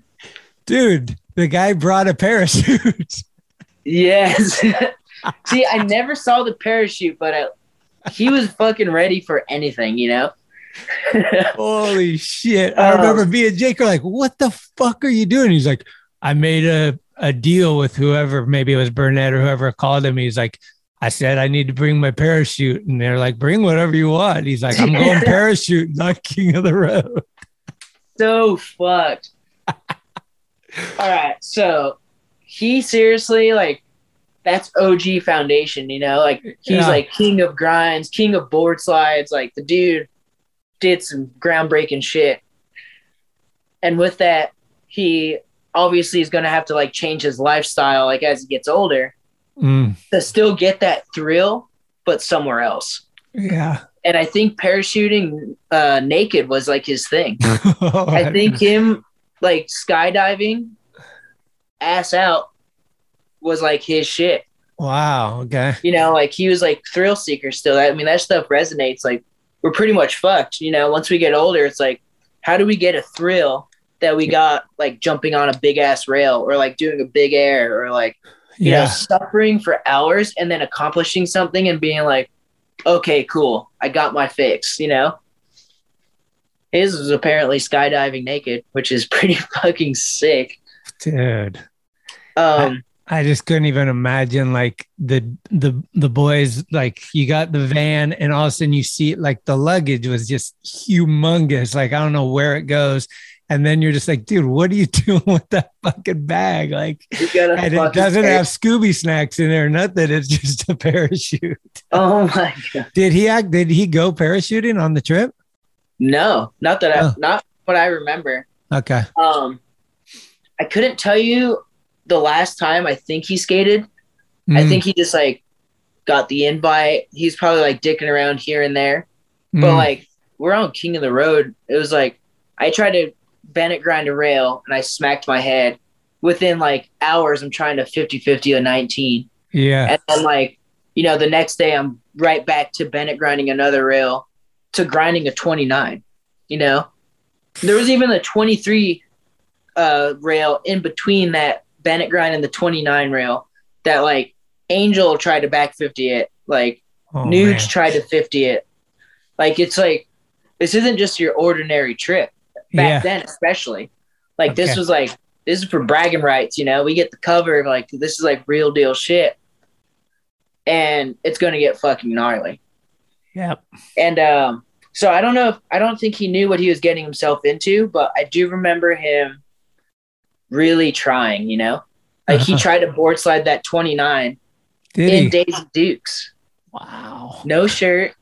Dude, the guy brought a parachute. *laughs* Yes. *laughs* See, I never saw the parachute, but I, he was fucking ready for anything, you know? *laughs* Holy shit. I Oh. remember me and Jake are like, what the fuck are you doing? He's like, I made a, a deal with whoever, maybe it was Burnett or whoever called him. He's like, I said, I need to bring my parachute. And they're like, bring whatever you want. He's like, I'm going parachute, not king of the road. so fucked. All right, so he seriously like that's OG foundation, you know, like he's Yeah. like king of grinds, king of board slides, like the dude did some groundbreaking shit. And with that, he obviously is going to have to like change his lifestyle like as he gets older Mm, to still get that thrill but somewhere else. yeah. And I think parachuting uh naked was like his thing. *laughs* I think him like skydiving ass out was like his shit. Wow. Okay. You know, like he was like thrill seeker still. I mean, that stuff resonates. Like we're pretty much fucked. You know, once we get older, it's like, how do we get a thrill that we got like jumping on a big ass rail or like doing a big air or like you know Yeah. suffering for hours and then accomplishing something and being like, okay, cool, I got my fix. You know. His was apparently skydiving naked, which is *laughs* pretty fucking sick. Dude. Um, I just couldn't even imagine like the the the boys like you got the van and all of a sudden you see it like the luggage was just humongous like I don't know where it goes and then you're just like dude what are you *laughs* doing with that fucking bag like you got a and it doesn't have Scooby snacks in there nothing it's *laughs* just a parachute Oh my god! did he act did he go parachuting on the trip No, not that I, Oh. not what I remember. okay Um, I couldn't tell you the last time I think he skated. I Mm. think he just like got the invite. He's probably like dicking around here and there. But Mm. like we're on King of the Road. It was like I tried to Bennett grind a rail and I smacked my head. Within like hours, I'm trying to 50 50 a 19. Yeah. And then like, you know, the next day I'm right back to Bennett grinding another rail to grinding a 29. You know? There was even a 23 uh rail in between that Bennett grind and the 29 rail that like Angel tried to back 50 it. Like Oh, Nuge man. tried to 50 it. Like it's like this isn't just your ordinary trip. Back Yeah. then, especially. Like this was like this is for bragging rights, you know. We get the cover like this is like real deal shit. And it's gonna get fucking gnarly. Yep. And um so I don't know if I don't think he knew what he was getting himself into, but I do remember him really trying, you know? Like he Uh-huh. tried to board slide that 29 Did in he? Daisy Dukes. Wow. No shirt.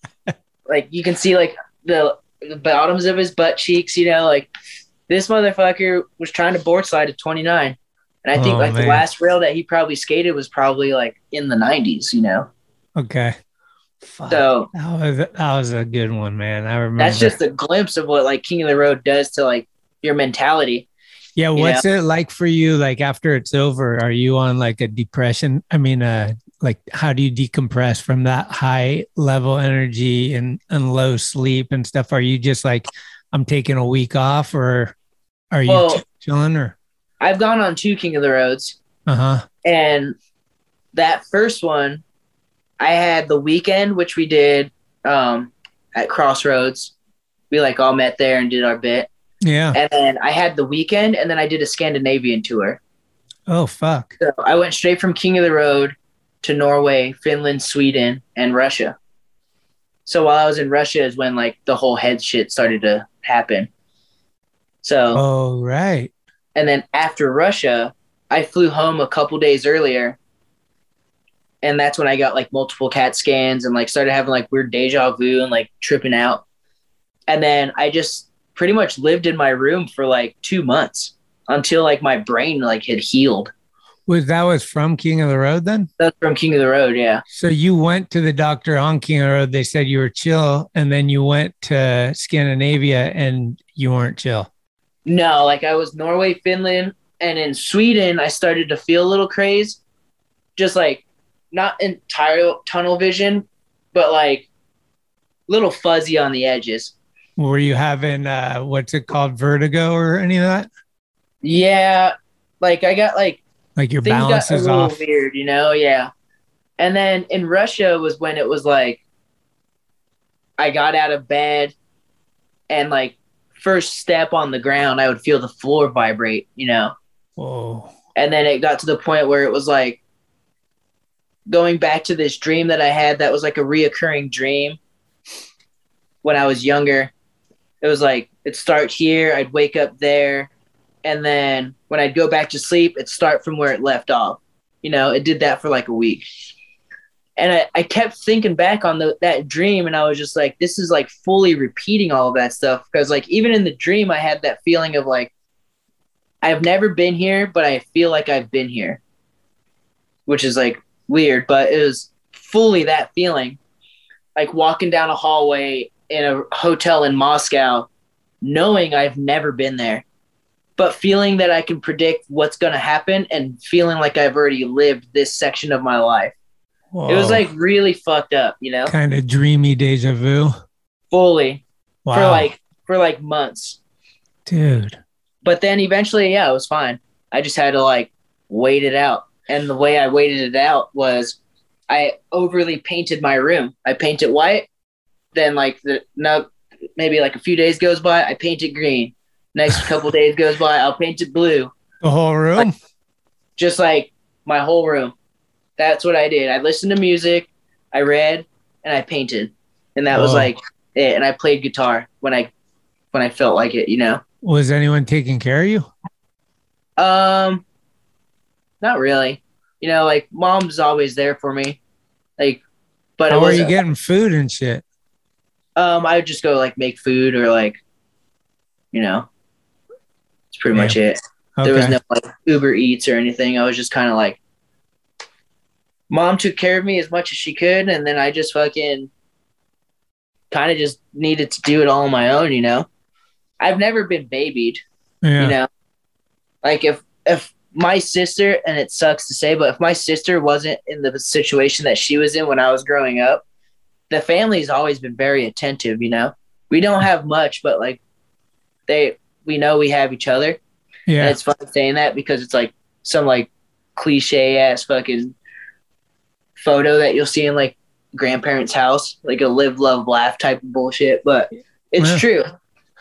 *laughs* like you can see like the, the bottoms of his butt cheeks, you know, like this motherfucker was trying to board slide at 29. And I think Oh, like the last rail that he probably skated was probably like in the 90s, you know. Okay. So That was that was a good one, man. I remember. that's just a glimpse of what like King of the Road does to like your mentality. Yeah, you what's know? it like for you? Like after it's over, are you on like a depression? I mean, uh, like how do you decompress from that high level energy and and low sleep and stuff? Are you just like, I'm taking a week off, or are you Well- ch- chilling? Or I've gone on two King of the Roads. uh huh, And that first one, I had the weekend, which we did um, at Crossroads. We like all met there and did our bit. yeah. And then I had the weekend, and then I did a Scandinavian tour. Oh fuck, So I went straight from King of the Road to Norway, Finland, Sweden, and Russia. So while I was in Russia is when like the whole head shit started to happen. So oh right, and then after Russia, I flew home a couple days earlier. And that's when I got like multiple CAT scans and like started having like weird deja vu and like tripping out. And then I just pretty much lived in my room for like two months until like my brain like had healed. was that was from King of the Road then? That's from King of the Road, yeah. So you went to the doctor on King of the Road. They said you were chill, and then you went to Scandinavia and you weren't chill. No, like I was Norway, Finland, and in Sweden, I started to feel a little craze. Just like not entire tunnel vision, but like little fuzzy on the edges. Were you having uh, what's it called, vertigo or any of that? Yeah, like I got like Like your balance is little off. weird, you know? Yeah. And then in Russia was when it was like I got out of bed and like first step on the ground, I would feel the floor vibrate, you know? Whoa. And then it got to the point where it was like going back to this dream that I had that was like a reoccurring dream when I was younger. It was like it'd start here, I'd wake up there, and then when I'd go back to sleep, it'd start from where it left off. You know, it did that for like a week. And I, I kept thinking back on the, that dream, and I was just like, this is like fully repeating all of that stuff. Because, like, even in the dream, I had that feeling of like, I've never been here, but I feel like I've been here, which is like weird, but it was fully that feeling. Like walking down a hallway in a hotel in Moscow, knowing I've never been there, but feeling that I can predict what's going to happen and feeling like I've already lived this section of my life. It was like really fucked up, you know, kind of dreamy deja vu. fully Wow. for like for like months. dude. But then eventually, yeah, it was fine. I just had to like wait it out. And the way I waited it out was I overly painted my room. I paint it white. Then like the no maybe like a few days goes by, I paint it green. Next couple days goes by, I'll paint it blue. The whole room. Just like my whole room. That's what I did. I listened to music, I read, and I painted. And that was like it. And I played guitar when I when I felt like it, you know. Was anyone taking care of you? Um, not really. You know, like mom's always there for me. Like, but How are you getting food and shit? um, I would just go like make food or like, you know, it's pretty much Yeah. it. There was no like Uber Eats or anything. I was just kind of like mom took care of me as much as she could, and then I just fucking kind of just needed to do it all on my own. You know, I've never been babied. Yeah. You know, like if if my sister, and it sucks to say, but if my sister wasn't in the situation that she was in when I was growing up, the family's always been very attentive. You know, we don't have much, but like they, we know we have each other. Yeah. And it's fun saying that because it's like some like cliche ass fucking photo that you'll see in like grandparents' house, like a live, love, laugh type of bullshit. But it's Yeah. true.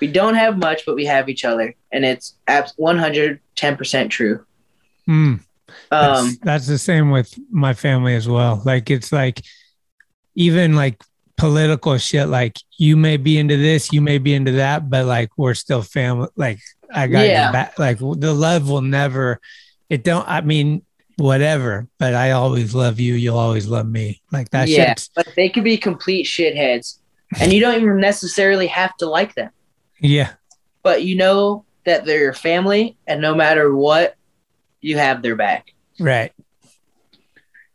We don't have much, but we have each other, and it's abs- 110% true. Mm. That's, Um, that's the same with my family as well. Like it's like even like political shit. Like you may be into this, you may be into that, but like we're still family. Like I got Yeah. back. Like the love will never. It don't. I mean, whatever. But I always love you. You'll always love me. Like that yeah, shit's but they could be complete shitheads, and you don't even necessarily have to like them. yeah. But you know that they're your family, and no matter what, you have their back. Right.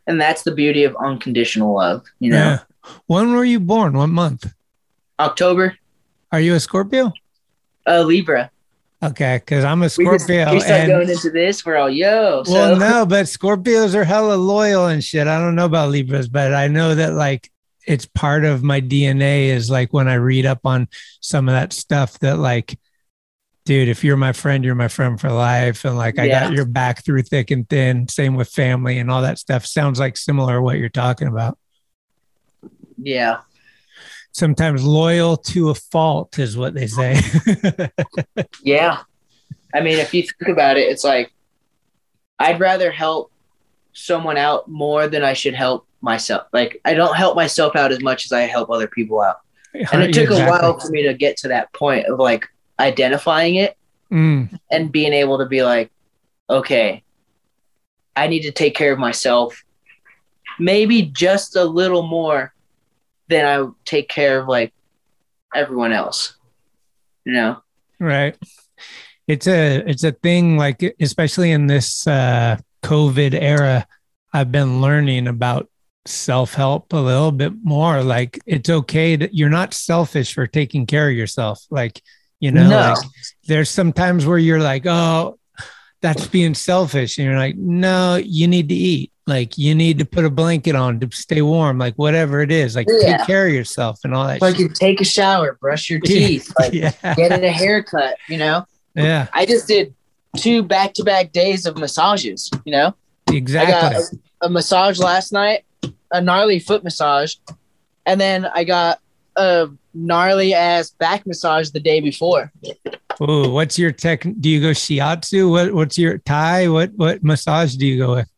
And that's the beauty of unconditional love. You know, Yeah. When were you born? What month? October, Are you a Scorpio? uh, Libra. Okay, because I'm a We, just, Scorpio. we start and- going into this. We're all yo. So Well, no, but Scorpios are hella loyal and shit. I don't know about Libras, but I know that like it's part of my DNA is like when I read up on some of that stuff that like, dude, if you're my friend, you're my friend for life. And like I got your back through thick and thin. Same with family and all that stuff. Sounds like similar what you're talking about. yeah, Sometimes loyal to a fault is what they say. *laughs* yeah. I mean, if you think about it, it's like I'd rather help someone out more than I should help myself. Like I don't help myself out as much as I help other people out. And it took a while for me to get to that point of like identifying it Mm, and being able to be like, okay, I need to take care of myself, maybe just a little more than I take care of like everyone else. You know? right. It's a it's a thing like especially in this uh COVID era, I've been learning about self-help a little bit more. Like it's okay that you're not selfish for taking care of yourself. Like, you know, No. like there's some times where you're like, oh, that's being selfish. And you're like, no, you need to eat. Like you need to put a blanket on to stay warm, like whatever it is. Like Yeah. take care of yourself and all that Like you take a shower, brush your *laughs* teeth, like yeah. get a haircut, you know? Yeah, I just did two back to back days of massages, you know? exactly. I got a, a massage last night, a gnarly foot massage, and then I got a gnarly ass back massage the day before. Ooh, what's your tech? Do you go shiatsu? What What's your Thai? What What massage do you go with?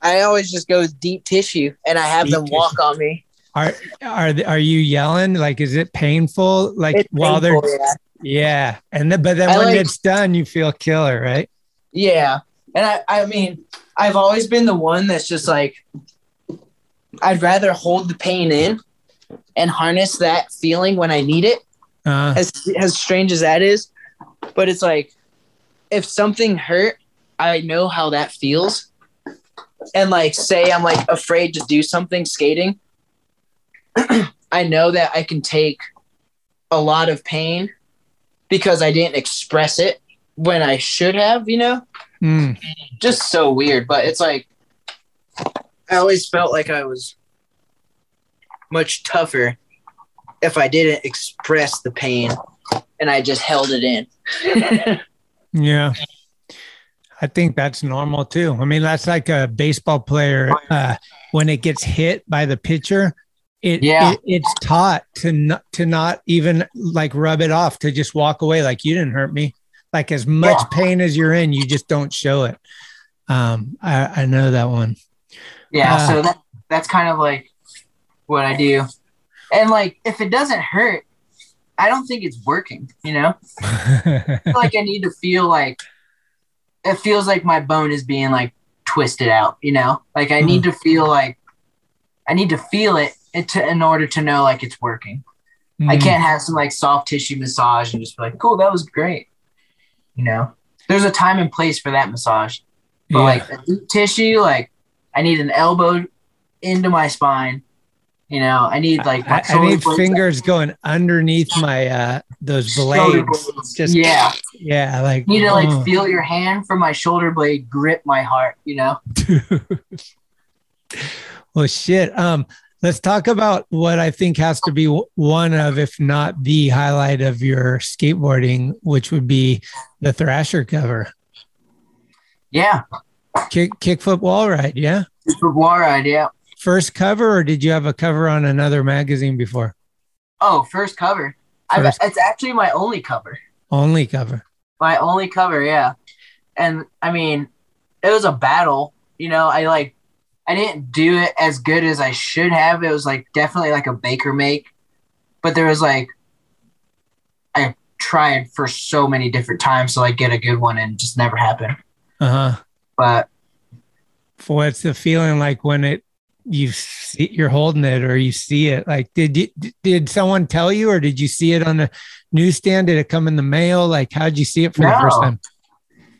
I always just go with deep tissue and I have Deep them walk on me. Are Are Are you yelling? Like, is it painful? Like It's while painful, they're yeah. yeah, and then but then I when like- it's done, you feel killer, right? Yeah. And I, I mean, I've always been the one that's just like, I'd rather hold the pain in and harness that feeling when I need it, Uh, as, as strange as that is. But it's like, if something hurt, I know how that feels. And like, say I'm like afraid to do something skating, *clears throat* I know that I can take a lot of pain because I didn't express it when I should have, you know? mm, just so weird. But it's like I always felt like I was much tougher if I didn't express the pain and I just held it in. *laughs* yeah. I think that's normal too. I mean, that's like a baseball player uh, when it gets hit by the pitcher. It, Yeah. it it's taught to not to not even like rub it off to just walk away like you didn't hurt me. Like as much pain as you're in, you just don't show it. Um, I, I know that one. yeah, Uh, so that that's kind of like what I do. And like if it doesn't hurt, I don't think it's working, you know? *laughs* Like I need to feel like it feels like my bone is being like twisted out, you know? Like I need to feel like I need to feel it to, in order to know like it's working. I Mm. can't have some like soft tissue massage and just be like, cool, that was great. You know, there's a time and place for that massage. But Yeah. like the tissue, like I need an elbow into my spine. You know, I need like my I, I need fingers going underneath my uh those blades. blades. Just yeah. yeah, like You need to like oh. feel your hand from my shoulder blade grip my heart. You know. *laughs* Well, shit. Um, let's talk about what I think has to be one of, if not the highlight of your skateboarding, which would be the Thrasher cover. Yeah. Kick kickflip wall ride. Yeah. For wall ride. Yeah. First cover, or did you have a cover on another magazine before? Oh, first cover. First- it's actually my only cover. Only cover. My only cover, yeah. And I mean, it was a battle. You know, I like, I didn't do it as good as I should have. It was like definitely like a baker make, but there was like, I tried for so many different times to like get a good one and just never happened. Uh huh. But What's the feeling like when it you see you're holding it or you see it? Like, did you did someone tell you, or did you see it on the newsstand? Did it come in the mail? Like, how'd you see it for the first time?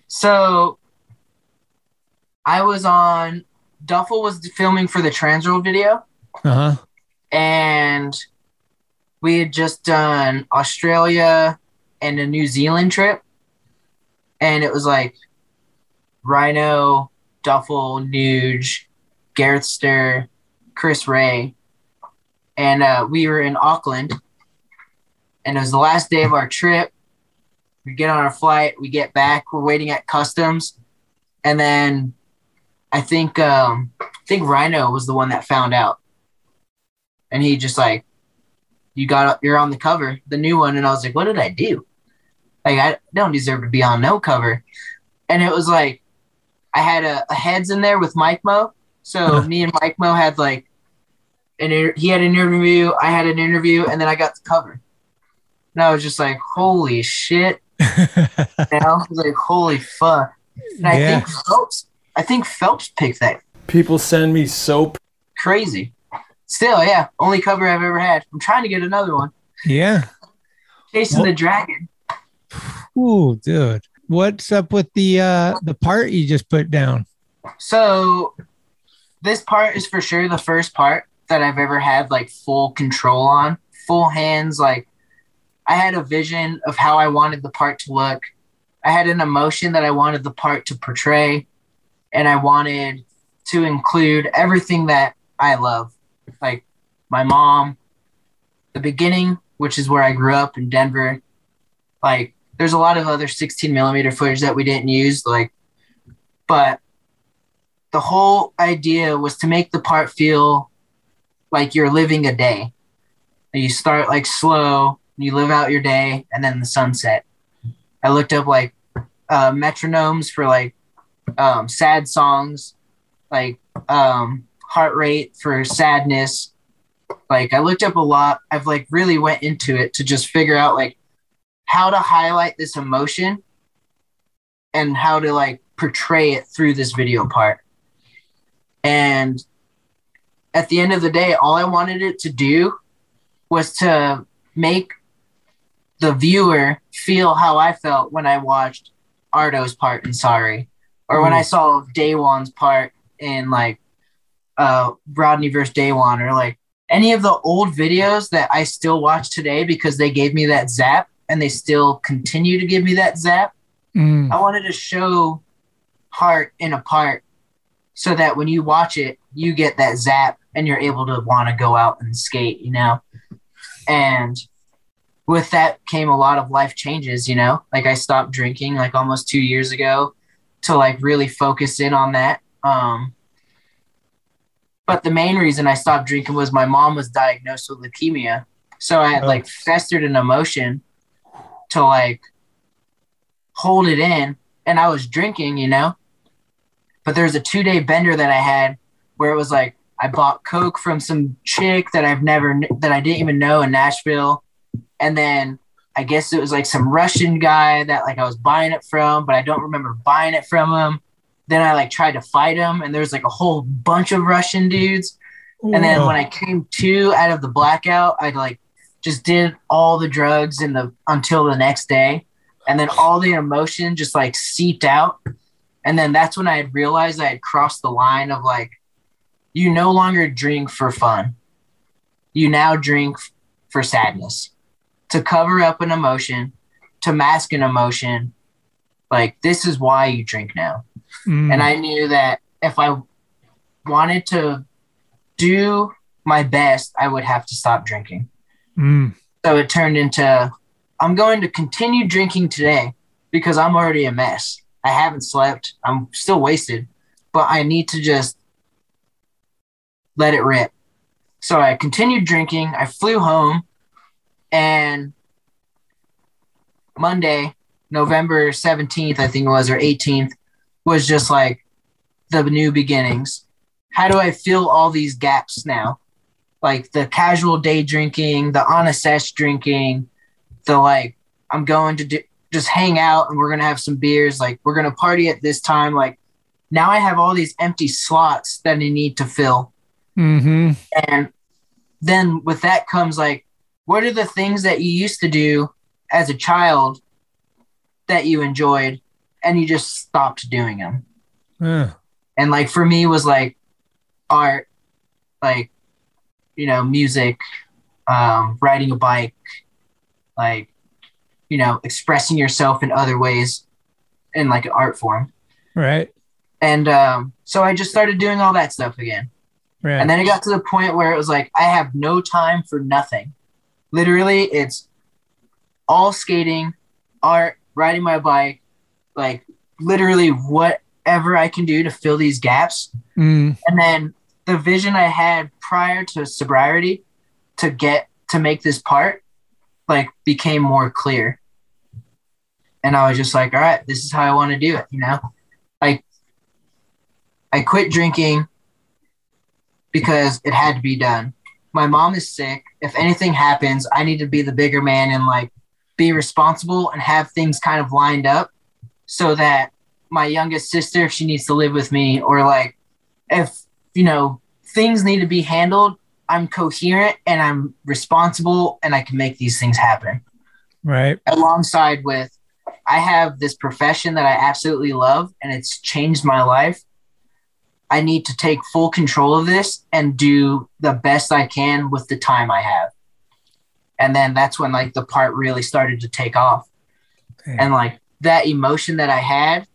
So I was on Duffel was filming for the Transworld video, Uh huh. and we had just done Australia and a New Zealand trip, and it was like Rhino, Duffel, Nuge, Gareth Stehr, Chris Ray, and uh, we were in Auckland, and it was the last day of our trip. We get on our flight, we get back, we're waiting at customs, and then I think um, I think Rhino was the one that found out, and he just like, "You got you're on the cover, the new one," and I was like, "What did I do? Like I don't deserve to be on no cover," and it was like, I had a, a heads in there with Mike Mo, so me and Mike Mo had like, an he had an interview, I had an interview, and then I got the cover. And I was just like, holy shit. *laughs* you know? I was like, holy fuck. And I Yeah. think Phelps, I think Phelps picked that. People send me soap. Crazy. Still, yeah, only cover I've ever had. I'm trying to get another one. Yeah. Chasing the Dragon. Ooh, dude. What's up with the uh the part you just put down? So this part is for sure the first part that I've ever had like full control on, full hands. Like I had a vision of how I wanted the part to look. I had an emotion that I wanted the part to portray, and I wanted to include everything that I love, like my mom, the beginning, which is where I grew up in Denver. Like there's a lot of other 16 millimeter footage that we didn't use, like, but the whole idea was to make the part feel like you're living a day. You start like slow, you live out your day, and then the sunset. I looked up like uh, metronomes for like um, sad songs, like um, heart rate for sadness. Like I looked up a lot. I've like really went into it to just figure out like how to highlight this emotion and how to like portray it through this video part. And at the end of the day, all I wanted it to do was to make the viewer feel how I felt when I watched Arto's part in Sorry, or when I saw Daewon's part in like uh, Rodney versus Daewon, or like any of the old videos that I still watch today because they gave me that zap and they still continue to give me that zap. Mm. I wanted to show Heart in a part so that when you watch it, you get that zap and you're able to want to go out and skate, you know? And with that came a lot of life changes, you know? Like I stopped drinking like almost two years ago to like really focus in on that. Um, but the main reason I stopped drinking was my mom was diagnosed with leukemia. So I had like festered an emotion to like hold it in and I was drinking, you know? But there was a two day bender that I had where it was like I bought Coke from some chick that I've never that I didn't even know in Nashville. And then I guess it was like some Russian guy that like I was buying it from, but I don't remember buying it from him. Then I like tried to fight him and there was like a whole bunch of Russian dudes. And then when I came to out of the blackout, I like just did all the drugs in the until the next day. And then all the emotion just like seeped out. And then that's when I had realized I had crossed the line of like you no longer drink for fun. You now drink for sadness, to cover up an emotion, to mask an emotion. Like, this is why you drink now. Mm. And I knew that if I wanted to do my best, I would have to stop drinking. Mm. So it turned into I'm going to continue drinking today because I'm already a mess. I haven't slept. I'm still wasted, but I need to just let it rip. So I continued drinking. I flew home and Monday, November 17th, I think it was, or 18th, was just like the new beginnings. How do I fill all these gaps now? Like the casual day drinking, the on a sesh drinking, the like, I'm going to do, just hang out and we're going to have some beers. Like, we're going to party at this time. Like, now I have all these empty slots that I need to fill. Mm-hmm. And then with that comes like, what are the things that you used to do as a child that you enjoyed and you just stopped doing them? Yeah. And like for me was like art, like, you know, music, um, riding a bike, like, you know, expressing yourself in other ways in like an art form. Right. And um, so I just started doing all that stuff again. Right. And then it got to the point where it was like, I have no time for nothing. Literally, it's all skating, art, riding my bike, like literally whatever I can do to fill these gaps. Mm. And then the vision I had prior to sobriety to get to make this part, like, became more clear. And I was just like, all right, this is how I want to do it, you know? Like, I quit drinking because it had to be done. My mom is sick. If anything happens, I need to be the bigger man and like be responsible and have things kind of lined up so that my youngest sister, if she needs to live with me, or like if, you know, things need to be handled, I'm coherent and I'm responsible and I can make these things happen. Right. Alongside with, I have this profession that I absolutely love and it's changed my life. I need to take full control of this and do the best I can with the time I have. And then that's when like the part really started to take off. Okay. And like that emotion that I had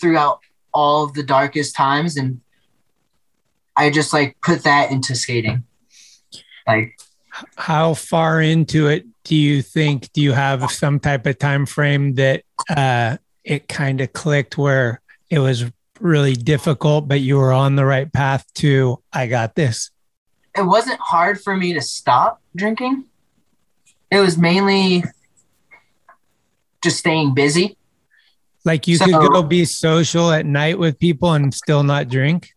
throughout all of the darkest times and I just like put that into skating. Like How far into it do you think? Do you have some type of time frame that uh, it kind of clicked where it was really difficult, but you were on the right path to I got this? it wasn't hard for me to stop drinking. It was mainly just staying busy. Like you So- could go be social at night with people and still not drink,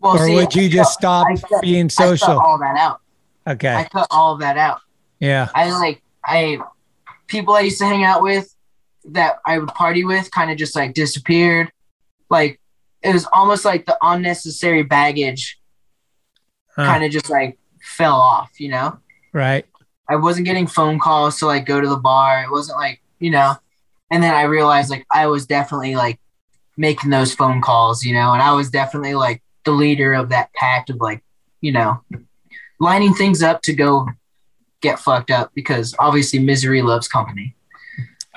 Well, or see, would you I just cut- stop cut- being social? all that out. Okay i cut all of that out. Yeah. I like I people I used to hang out with that I would party with kind of just like disappeared. Like it was almost like the unnecessary baggage Huh. kind of just like fell off, you know? Right. I wasn't getting phone calls to like go to the bar. It wasn't like, you know. And then I realized like I was definitely like making those phone calls, you know, and I was definitely like the leader of that pact of like, you know, lining things up to go get fucked up because obviously misery loves company.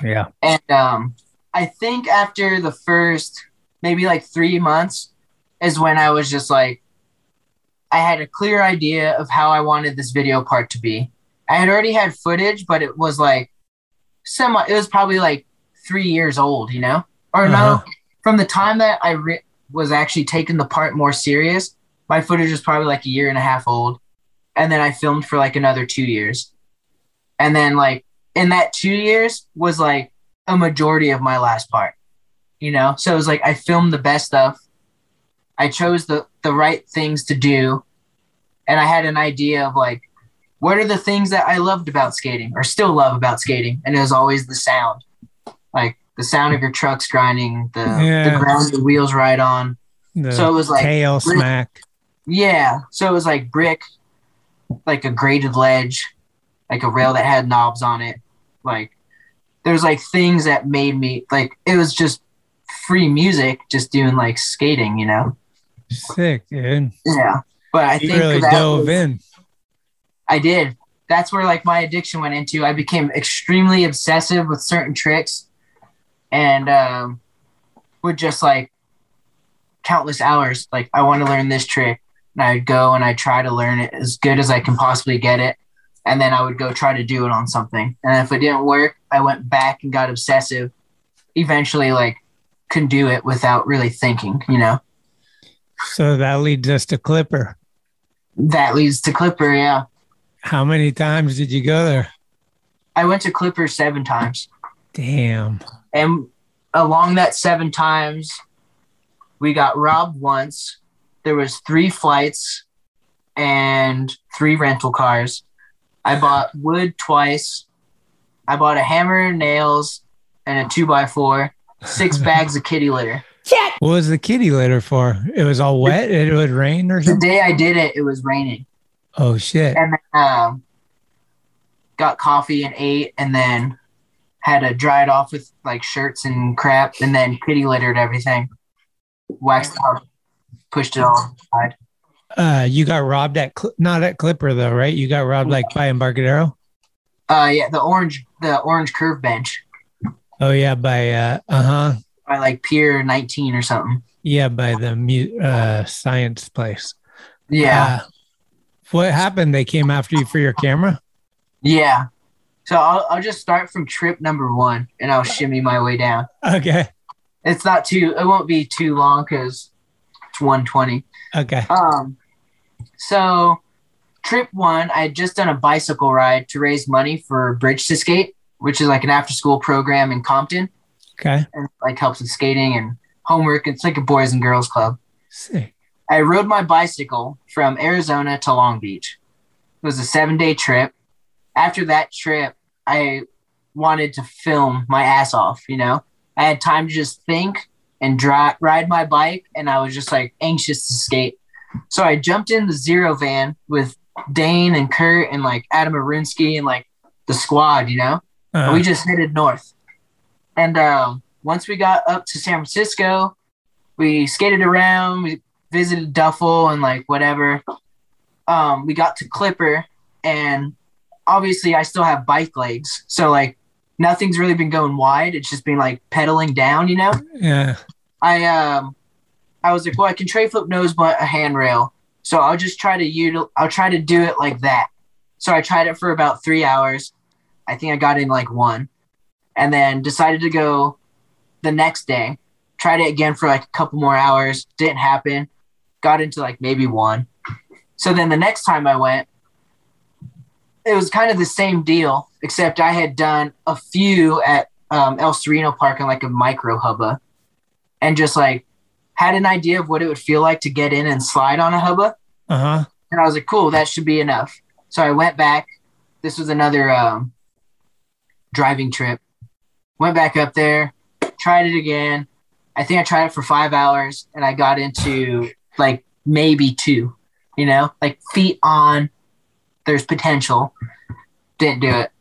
Yeah. And um, I think after the first maybe like three months is when I was just like, I had a clear idea of how I wanted this video part to be. I had already had footage, but it was like semi, it was probably like three years old, you know? Or Uh-huh. no, from the time that I re- was actually taking the part more serious, my footage was probably like a year and a half old. And then I filmed for like another two years. And then like in that two years was like a majority of my last part, you know? So it was like I filmed the best stuff. I chose the, the right things to do. And I had an idea of like, what are the things that I loved about skating or still love about skating? And it was always the sound, like the sound of your trucks grinding, the, Yeah. the ground your wheels ride on. The So it was like tail brick- smack. Yeah. So it was like brick, like a graded ledge, like a rail that had knobs on it. Like there's like things that made me like it was just free music, just doing like skating, you know? Sick, dude. Yeah, but I You think really that dove was- in. I did. That's where like my addiction went into. I became extremely obsessive with certain tricks, and um, would just like countless hours. Like I want to learn this trick, and I would go and I try to learn it as good as I can possibly get it, and then I would go try to do it on something. And if it didn't work, I went back and got obsessive. Eventually, like couldn't do it without really thinking. You know, So that leads us to Clipper. that leads to Clipper. Yeah, How many times did you go there? I went to Clipper seven times. Damn. And along that seven times, we got robbed once. There was three flights and three rental cars. I bought wood twice. I bought a hammer nails and a two by four, six *laughs* bags of kitty litter. What was the kitty litter for? It was all wet. It would rain or The day I did it, it was raining. Oh shit. And then um, got coffee and ate, and then had to dry it off with like shirts and crap, and then kitty littered everything, waxed it up, pushed it all aside. Uh, you got robbed at Cl- not at Clipper though, right? You got robbed like by Embarcadero. Uh, yeah, the orange, the orange curve bench Oh yeah, by uh, uh huh, by like Pier 19 or something. yeah, by the mu- uh science place. Yeah, Uh, what happened? They came after you for your camera. yeah. So I'll I'll just start from trip number one, and I'll shimmy my way down. Okay. It's not too. It won't be too long because 120. Okay. Um, so trip one, I had just done a bicycle ride to raise money for Bridge to Skate, which is like an after school program in Compton Okay. and like helps with skating and homework. It's like a boys and girls club. Sick. I rode my bicycle from Arizona to Long Beach. It was a seven day trip. After that trip, I wanted to film my ass off, you know? I had time to just think and dri ride my bike, and I was just like anxious to skate. So I jumped in the zero van with Dane and Kurt and like Adam Arunski and like the squad, you know? Uh, And we just headed north. And um, once we got up to San Francisco, we skated around, we visited Duffel and like whatever. Um, we got to Clipper, and obviously I still have bike legs, so like nothing's really been going wide. It's just been like pedaling down, you know. yeah. I um, I was like, well, I can tray flip nose but a handrail, so I'll just try to util- I'll try to do it like that. So I tried it for about three hours. I think I got in like one, and then decided to go the next day. Tried it again for like a couple more hours. Didn't happen. Got into like maybe one. So then the next time I went, it was kind of the same deal, except I had done a few at um, El Sereno Park in like a micro hubba, and just like had an idea of what it would feel like to get in and slide on a hubba. Uh huh. And I was like, cool, that should be enough. So I went back. This was another um, driving trip. Went back up there, tried it again. I think I tried it for five hours and I got into like maybe two, you know, like feet on, there's potential. Didn't do it.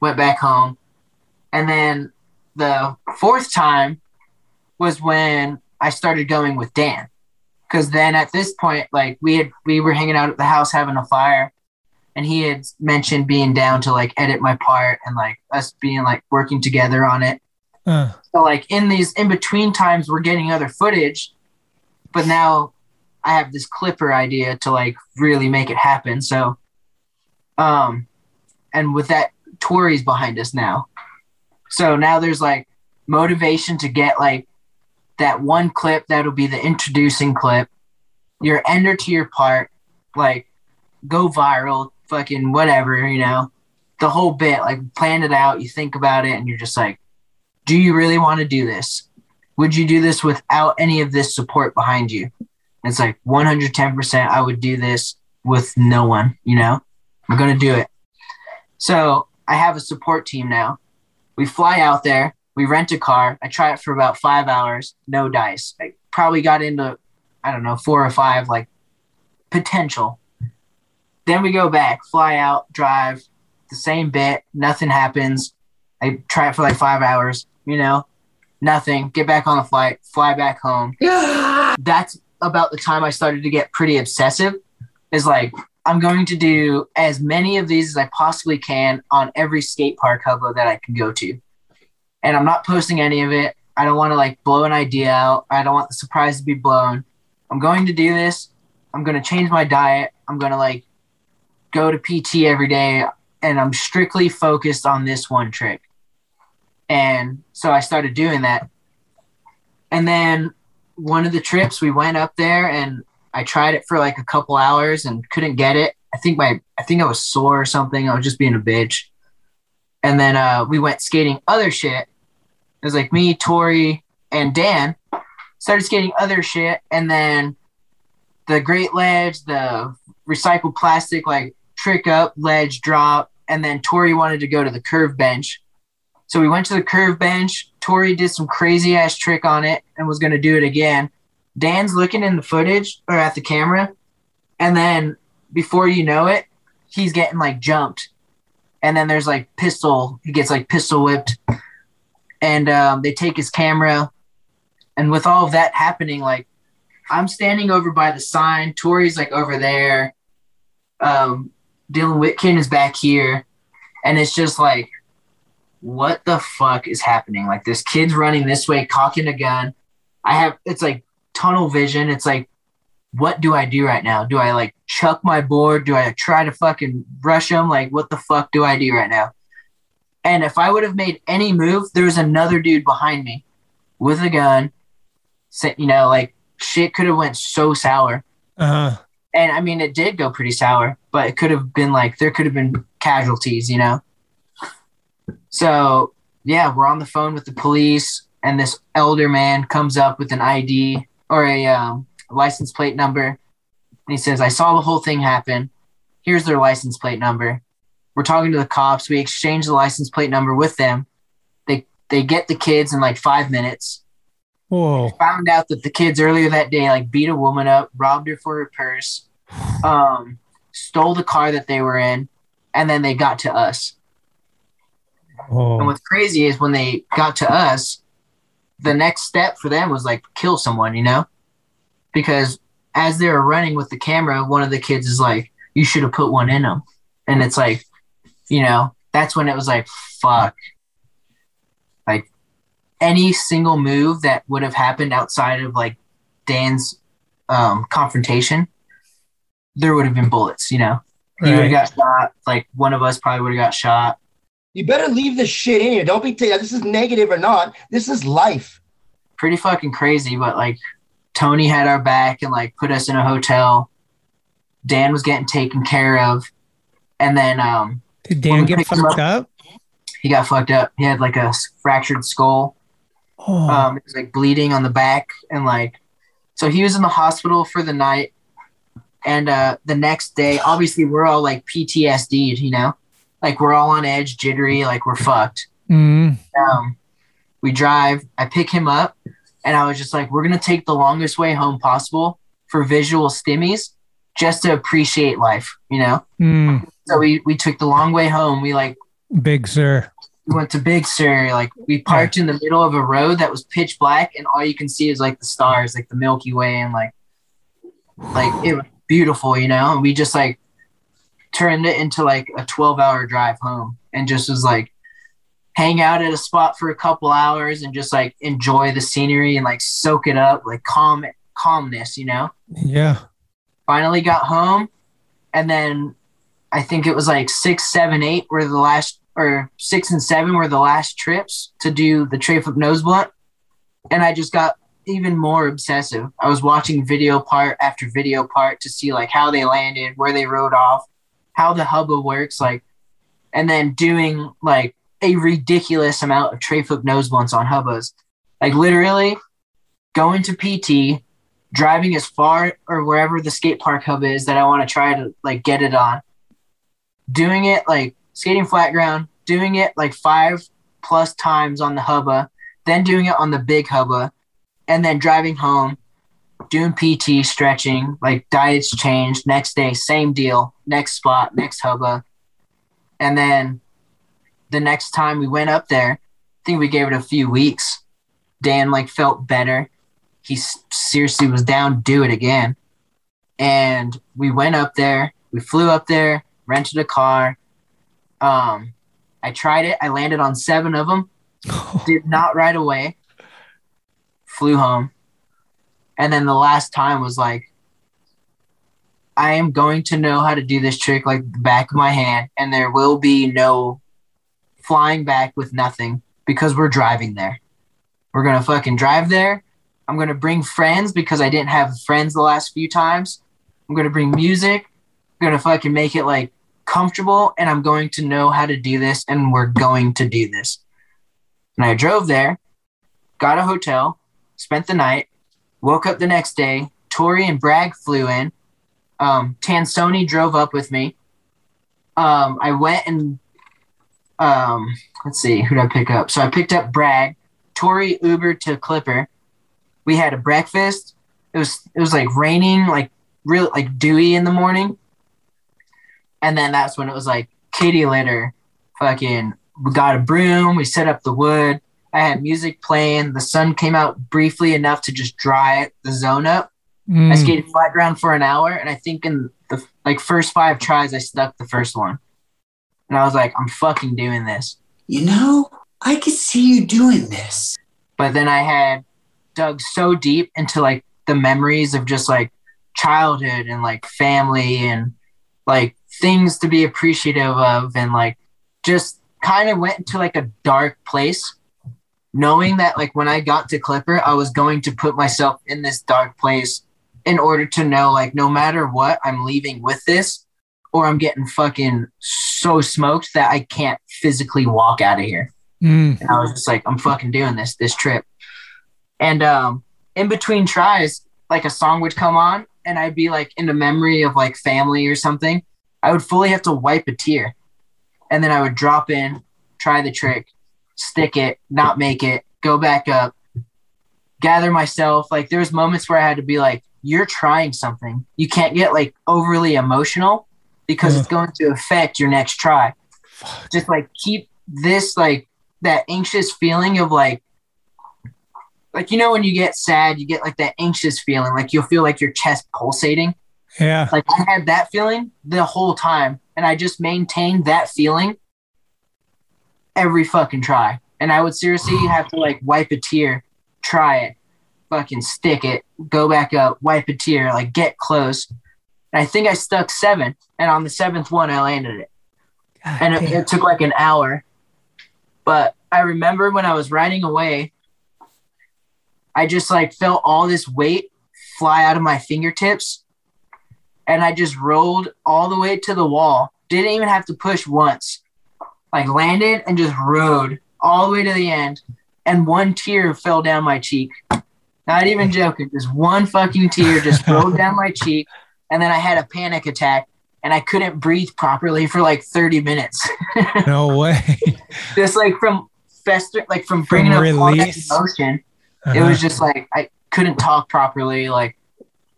Went back home. And then the fourth time was when I started going with Dan because then at this point like we had we were hanging out at the house having a fire and he had mentioned being down to like edit my part and like us being like working together on it Uh, so like in these in between times we're getting other footage but now i have this clipper idea to like really make it happen so um and with that tori's behind us now so now there's like motivation to get like that one clip that'll be the introducing clip, your ender to your part, like go viral, fucking whatever, you know, the whole bit, like plan it out, you think about it, and you're just like, do you really want to do this? Would you do this without any of this support behind you? It's like 110%, I would do this with no one, you know, I'm going to do it. So I have a support team now. We fly out there, we rent a car. I try it for about five hours, no dice. I probably got into, I don't know, four or five, like potential. Then we go back, fly out, drive the same bit, nothing happens. I try it for like five hours, you know, nothing. Get back on the flight, fly back home. *gasps* That's about the time I started to get pretty obsessive. Is like I'm going to do as many of these as I possibly can on every skate park hubba that I can go to, and I'm not posting any of it. I don't want to like blow an idea out. I don't want the surprise to be blown. I'm going to do this. I'm going to change my diet. I'm going to like go to PT every day and I'm strictly focused on this one trick. And so I started doing that. And then one of the trips we went up there and I tried it for like a couple hours and couldn't get it. I think my I think I was sore or something. I was just being a bitch. And then uh, we went skating other shit. It was like me, Tori, and Dan started skating other shit, and then the Great Ledge, the recycled plastic like trick up, ledge drop, and then Tori wanted to go to the curve bench. So we went to the curve bench. Tori did some crazy ass trick on it and was going to do it again. Dan's looking in the footage or at the camera, and then before you know it, he's getting like jumped, and then there's like pistol. He gets like pistol whipped, and um, they take his camera, and with all of that happening, like I'm standing over by the sign. Tori's like over there. Um, Dylan Witkin is back here, and it's just like, what the fuck is happening? Like this kid's running this way, cocking a gun. I have it's like tunnel vision. It's like, what do I do right now? Do I like chuck my board? Do I try to fucking rush him? Like, what the fuck do I do right now? And if I would have made any move, there was another dude behind me with a gun. You know, like shit could have went so sour. Uh-huh. And I mean, it did go pretty sour, but it could have been like there could have been casualties, you know. So yeah, we're on the phone with the police, and this elder man comes up with an ID or a um, license plate number, and he says, "I saw the whole thing happen. Here's their license plate number." We're talking to the cops. We exchange the license plate number with them. They they get the kids in like five minutes. Whoa. Found out that the kids earlier that day like beat a woman up, robbed her for her purse, *sighs* um, stole the car that they were in, and then they got to us. Oh. And what's crazy is when they got to us, the next step for them was like kill someone, you know? Because as they were running with the camera, one of the kids is like, "You should have put one in them," and it's like, you know, that's when it was like, "Fuck." Like any single move that would have happened outside of like Dan's um, confrontation, there would have been bullets. You know, he would have got shot. Like one of us probably would have got shot. You better leave this shit in here. Don't be t- this is negative or not. This is life. pretty fucking crazy, but like Tony had our back and like put us in a hotel. Dan was getting taken care of. And then um Did Dan get picked him fucked up? he got fucked up. He had like a fractured skull. Oh. Um it was like bleeding on the back and like so he was in the hospital for the night. And uh the next day, obviously we're all like PTSD'd, you know? Like we're all on edge, jittery, like we're fucked. Mm. um, we drive. I pick him up, and I was just like, "We're gonna take the longest way home possible for visual stimmies, just to appreciate life," you know. Mm. So we we took the long way home. We like Big Sur. we went to Big Sur. Like we parked in the middle of a road that was pitch black, and all you can see is like the stars, like the Milky Way, and like like it was beautiful, you know. And we just like turned it into like a twelve hour drive home, and just was like hang out at a spot for a couple hours and just like enjoy the scenery and like soak it up, like calm calmness, you know? Yeah. finally got home and then i think it was like six seven eight were the last or six and seven were the last trips to do the tray flip nose blunt. And i just got even more obsessive. I was watching video part after video part to see like how they landed where they rode off how the hubba works like and then doing like a ridiculous amount of tray flip nose blunts on hubbas like literally going to pt driving as far or wherever the skate park hub is that I want to try to like get it on. Doing it like skating flat ground, doing it like five plus times on the hubba, then doing it on the big hubba, and then driving home, doing PT, stretching, like diets changed. Next day, same deal. Next spot, next hubba. And then the next time we went up there, I think we gave it a few weeks. Dan like felt better he seriously was down to do it again. And we went up there. We flew up there, rented a car. Um, I tried it. I landed on seven of them. *laughs* Did not right away. Flew home. And then the last time was like, I am going to know how to do this trick like the back of my hand, and there will be no flying back with nothing because we're driving there. We're gonna fucking drive there. I'm gonna bring friends because I didn't have friends the last few times. I'm gonna bring music. I'm gonna fucking make it like comfortable, and I'm going to know how to do this, and we're going to do this. And I drove there, got a hotel, spent the night, woke up the next day. Tori and Bragg flew in. Um, Tansoni drove up with me. Um, I went and um, let's see, who did I pick up? So I picked up Bragg. Tori Uber to Clipper. We had a breakfast. It was it was like raining, like real like dewy in the morning. And then that's when it was like kitty litter. Fucking we got a broom, we set up the wood. I had music playing. The sun came out briefly enough to just dry the zone up. I Mm. skated flat ground for an hour, and I think in the like first five tries, I stuck the first one. And I was like, I'm fucking doing this. You know, I could see you doing this. But then I had dug so deep into like the memories of just like childhood and like family and like things to be appreciative of and like just kind of went into like a dark place knowing that like when I got to Clipper I was going to put myself in this dark place in order to know like no matter what I'm leaving with this or I'm getting fucking so smoked that I can't physically walk out of here. Mm. And I was just like, I'm fucking doing this this trip. And um, in between tries, like a song would come on, and I'd be like in the memory of like family or something. I would fully have to wipe a tear, and then I would drop in, try the trick, stick it, not make it, go back up, gather myself. Like there was moments where I had to be like, "You're trying something. You can't get like overly emotional because it's mm-hmm. going to affect your next try." Just like keep this like that anxious feeling of like like you know when you get sad you get like that anxious feeling like you'll feel like your chest pulsating Yeah. like i had that feeling the whole time and i just maintained that feeling every fucking try and i would seriously *sighs* have to like wipe a tear try it fucking stick it go back up wipe a tear like get close and i think i stuck seven and on the seventh one i landed it and it, it took like an hour but I remember when I was riding away, I just like felt all this weight fly out of my fingertips. And I just rolled all the way to the wall. Didn't even have to push once. Like landed and just rode all the way to the end. And one tear fell down my cheek. Not even joking. Just one fucking tear just *laughs* rolled down my cheek. And then I had a panic attack and I couldn't breathe properly for like 30 minutes. *laughs* No way. just like from fester, like from bringing up all that emotion, it Uh-huh. was just like I couldn't talk properly. Like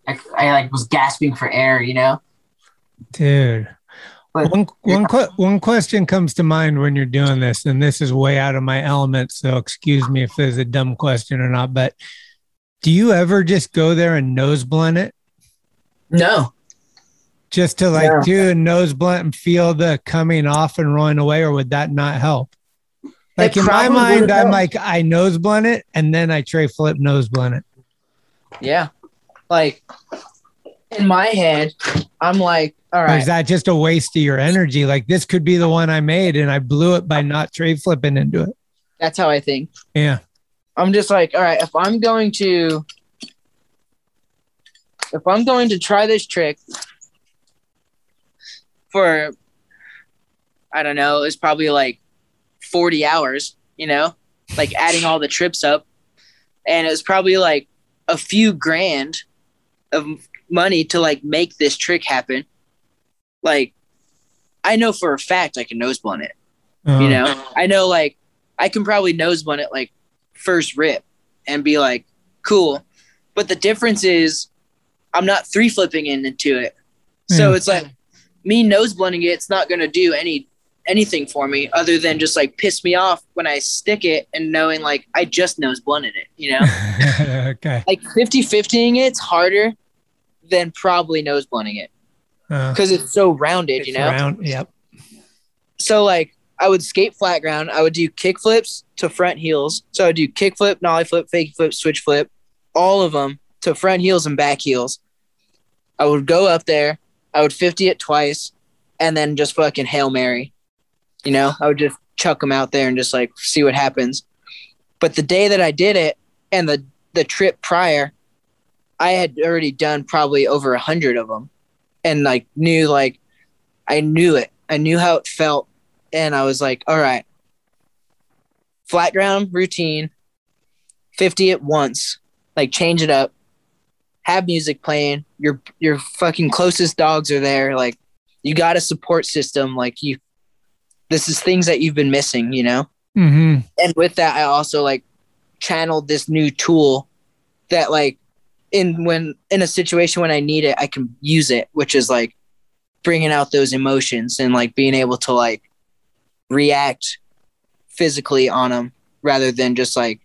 I, I like was gasping for air, you know. Dude. One one que- one question comes to mind when you're doing this, and this is way out of my element, so excuse me if there's a dumb question or not. But do you ever just go there and nose blunt it? No. Just to like No. do a nose blunt and feel the coming off and rolling away, or would that not help? Like in my mind, I'm help. like I nose blunt it and then I tray flip nose blunt it. Yeah, like in my head, I'm like, all Or is that just a waste of your energy? Like this could be the one I made and I blew it by not tray flipping into it. that's how I think. Yeah. I'm just like, all right, if I'm going to if I'm going to try this trick for I don't know, it's probably like 40 hours, you know, like adding all the trips up. And it was probably like a few grand of money to like make this trick happen. Like I know for a fact I can nose blunt it. Uh-huh. You know, I know like I can probably nose blunt it like first rip and be like, cool. But the difference is I'm not three flipping in into it. So it's like me nose blunting it, it's not gonna do any anything for me other than just like piss me off when I stick it and knowing like I just nose blunted it, you know? *laughs* okay. like 50 50ing it's harder than probably nose blunting it Uh, because it's so rounded, it's you know? round- yep. So like I would skate flat ground. I would do kick flips to front heels. So I would do kick flip, nollie flip, fake flip, switch flip, all of them to front heels and back heels. I would go up there. I would 50 it twice and then just fucking Hail Mary. You know, I would just chuck them out there and just like see what happens. But the day that I did it and the, the trip prior, I had already done probably over a hundred of them and like knew like I knew it. I knew how it felt. And I was like, all right, flat ground routine, 50 at once, like change it up, have music playing. Your, your fucking closest dogs are there. Like you got a support system. Like you, this is things that you've been missing, you know? hmm and with that i also like channeled this new tool that like in when in a situation when i need it i can use it which is like bringing out those emotions and like being able to like react physically on them rather than just like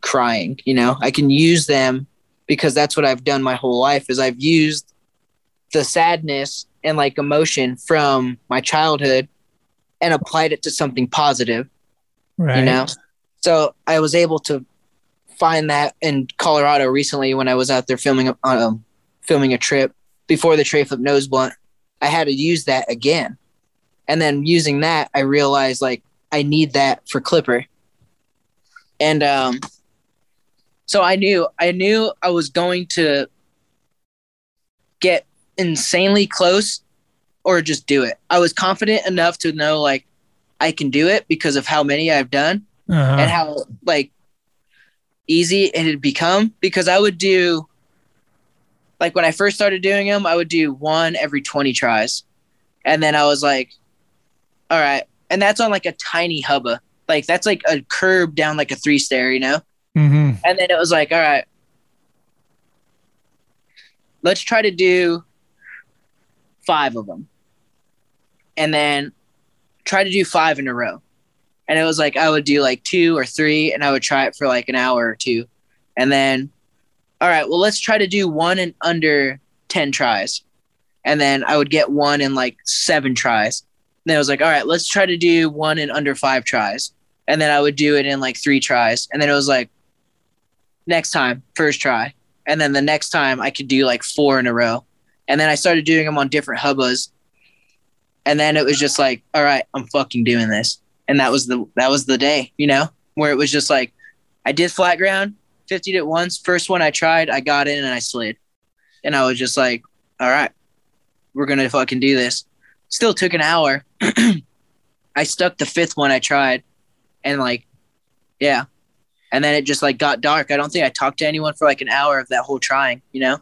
crying you know i can use them because that's what i've done my whole life is i've used the sadness and like emotion from my childhood and applied it to something positive Right. you know so i was able to find that in colorado recently when i was out there filming a- um, filming a trip before the tray flip nose blunt i had to use that again. And then using that i realized like i need that for clipper. And um so i knew i knew i was going to get insanely close or just do it. I was confident enough to know like I can do it because of how many I've done Uh-huh. and how like easy it had become because I would do like when I first started doing them, I would do one every 20 tries. And then I was like, all right. And that's on like a tiny hubba. Like that's like a curb down like a three stair, you know? hmm And then it was like, all right, let's try to do five of them. And then try to do five in a row. And it was like, I would do like two or three, and I would try it for like an hour or two. And then, all right, well, let's try to do one in under 10 tries. And then I would get one in like seven tries. And then I was like, all right, let's try to do one in under five tries. And then I would do it in like three tries. And then it was like, next time, first try. And then the next time I could do like four in a row. And then I started doing them on different hubbas. And then it was just like, all right, I'm fucking doing this. And that was the that was the day, you know, where it was just like I did flat ground, 50 at once. First one I tried, I got in and I slid. And I was just like, all right, we're gonna fucking do this. Still took an hour. *clears throat* I stuck the fifth one I tried and like yeah. And then it just like got dark. I don't think I talked to anyone for like an hour of that whole trying, you know?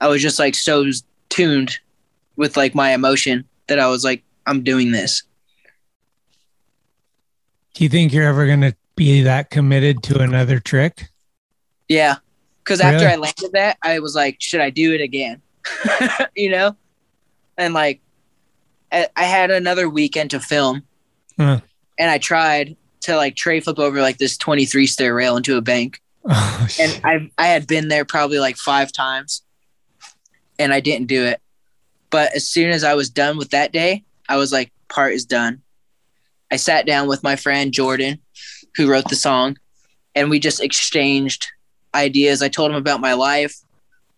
I was just like so tuned with like my emotion that I was like, I'm doing this. Do you think you're ever going to be that committed to another trick? Yeah. Cause after Really? I landed that, I was like, should I do it again? *laughs* you know? And like, I, I had another weekend to film Huh. and I tried to like tray flip over like this 23 stair rail into a bank. *laughs* Oh, and I I had been there probably like five times, and I didn't do it. But as soon as I was done with that day, I was like, part is done. I sat down with my friend Jordan, who wrote the song, and we just exchanged ideas. I told him about my life.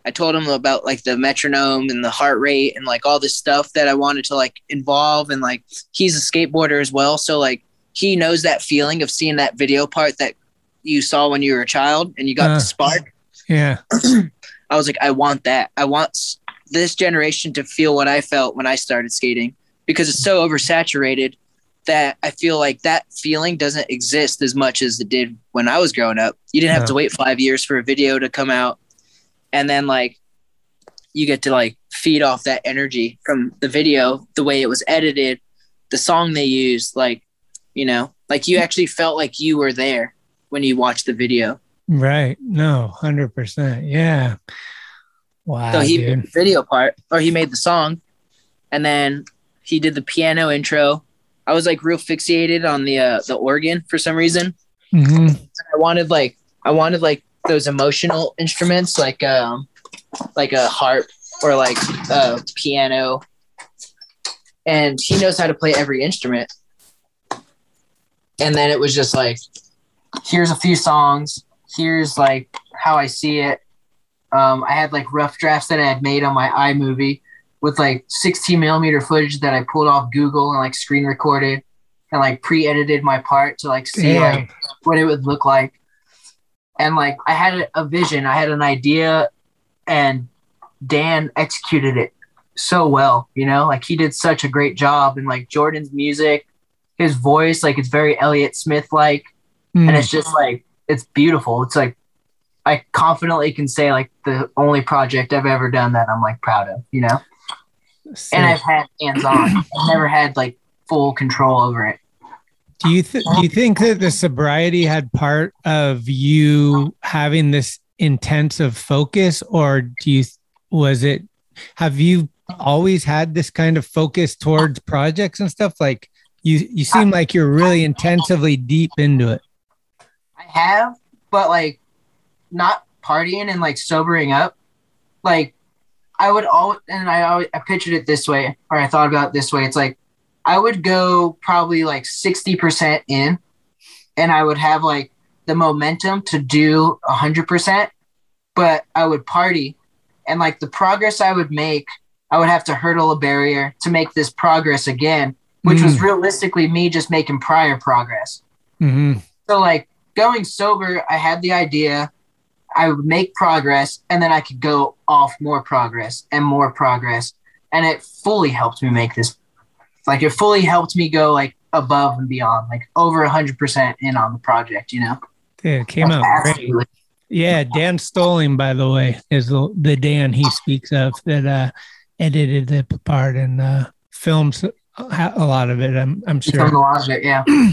I told him about like the metronome and the heart rate and like all this stuff that I wanted to like involve. And like he's a skateboarder as well, so like he knows that feeling of seeing that video part that you saw when you were a child and you got Uh. the spark. Yeah. *clears throat* I was like, I want that. I want this generation to feel what I felt when I started skating because it's so oversaturated that I feel like that feeling doesn't exist as much as it did when I was growing up. You didn't have to wait five years for a video to come out. And then, like, you get to like feed off that energy from the video, the way it was edited, the song they used. Like, you know, like you actually felt like you were there when you watched the video. Right. No, 100%. Yeah. Wow. so he dude. made the video part or he made the song and then he did the piano intro. I was like real fixated on the uh, the organ for some reason. hmm I wanted like I wanted like those emotional instruments like um like a harp or like a piano. And he knows how to play every instrument. And then it was just like here's a few songs, here's like how I see it. Um, I had like rough drafts that I had made on my iMovie with like 16 millimeter footage that I pulled off Google and like screen recorded and like pre-edited my part to like see Damn. like what it would look like. And like I had a- a vision, I had an idea, and Dan executed it so well. You know, like he did such a great job. And like Jordan's music, his voice, like it's very Elliott Smith like, Mm. and it's just like it's beautiful. It's like I confidently can say like the only project I've ever done that I'm like proud of. You know, and I've had hands on. *clears throat* I've never had like full control over it. Do you th- do you think that the sobriety had part of you having this intensive focus, or do you was it? Have you always had this kind of focus towards projects and stuff? Like you, you seem uh, like you're really intensively deep into it. I have, but like not partying and like sobering up. Like I would always, and I always, I pictured it this way, or I thought about it this way. It's like I would go probably like 60% in, and I would have like the momentum to do 100%, but I would party. And like the progress I would make, I would have to hurdle a barrier to make this progress again, which was Mm. realistically me just making prior progress. hmm So like going sober, I had the idea I would make progress and then I could go off more progress and more progress. And it fully helped me make this like it fully helped me go like above and beyond, like over hundred percent in on the project, you know? It came out great. Yeah, Dan Stoling, by the way, is the, the Dan he speaks of that uh, edited the part and uh, films a a lot of it. I'm I'm sure. filmed a lot of it, yeah. *clears throat*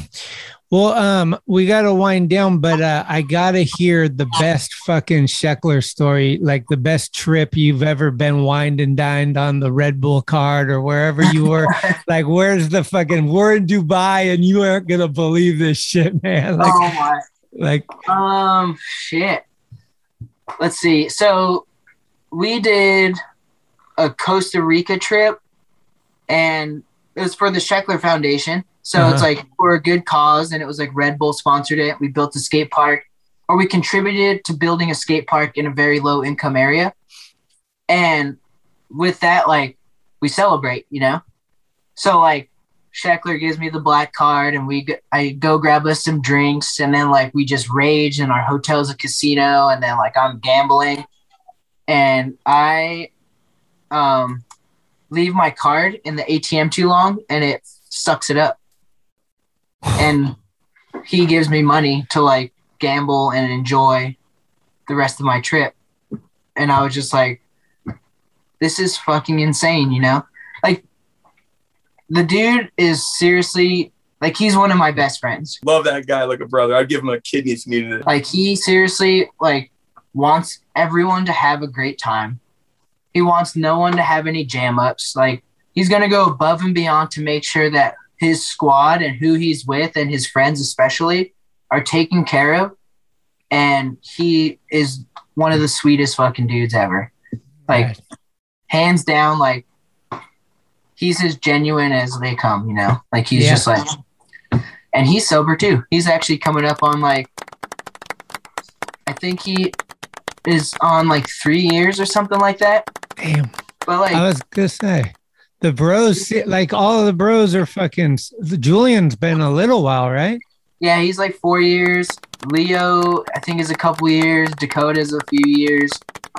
Well, um, we got to wind down, but uh, I got to hear the best fucking Sheckler story, like the best trip you've ever been wined and dined on the Red Bull card or wherever you were. *laughs* like, where's the fucking, we're in Dubai and you aren't going to believe this shit, man. Like, oh my like, Um, shit. Let's see. So we did a Costa Rica trip, and it was for the Sheckler Foundation. So it's Uh-huh. like for a good cause, and it was like Red Bull sponsored it. We built a skate park, or we contributed to building a skate park in a very low income area. And with that, like we celebrate, you know. So like Sheckler gives me the black card, and we I go grab us some drinks, and then like we just rage, and our hotel's a casino, and then like I'm gambling, and I um leave my card in the ATM too long, and it sucks it up, and he gives me money to like gamble and enjoy the rest of my trip, and I was just like, this is fucking insane, you know, like the dude is seriously like he's one of my best friends. Love that guy like a brother. I'd give him a kidney if he needed it. Like he seriously like wants everyone to have a great time. He wants no one to have any jam ups. Like he's gonna go above and beyond to make sure that his squad and who he's with and his friends especially are taken care of. And he is one of the sweetest fucking dudes ever. Like hands down, like he's as genuine as they come, you know? Like he's Yeah. just like and he's sober too. He's actually coming up on like I think he is on like three years or something like that. Damn. But like I was gonna say the bros, like all of the bros are fucking. Julian's been a little while, right? yeah, he's like four years. Leo, I think is a couple years. Dakota's a few years.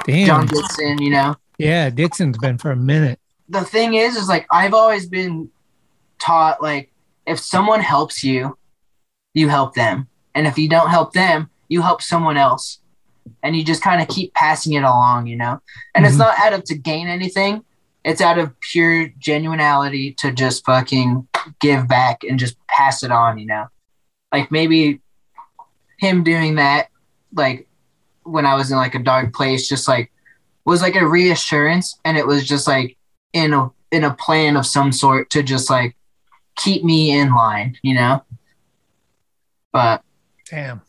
Damn. John Dixon, you know. Yeah, Dixon's been for a minute. the thing is is like I've always been taught like if someone helps you, you help them. And if you don't help them, you help someone else. And you just kind of keep passing it along, you know? And it's Mhm. not out of to gain anything. It's out of pure genuinity to just fucking give back and just pass it on, you know? Like maybe him doing that, like when I was in like a dark place, just like was like a reassurance and it was just like in a in a plan of some sort to just like keep me in line, you know. But Damn.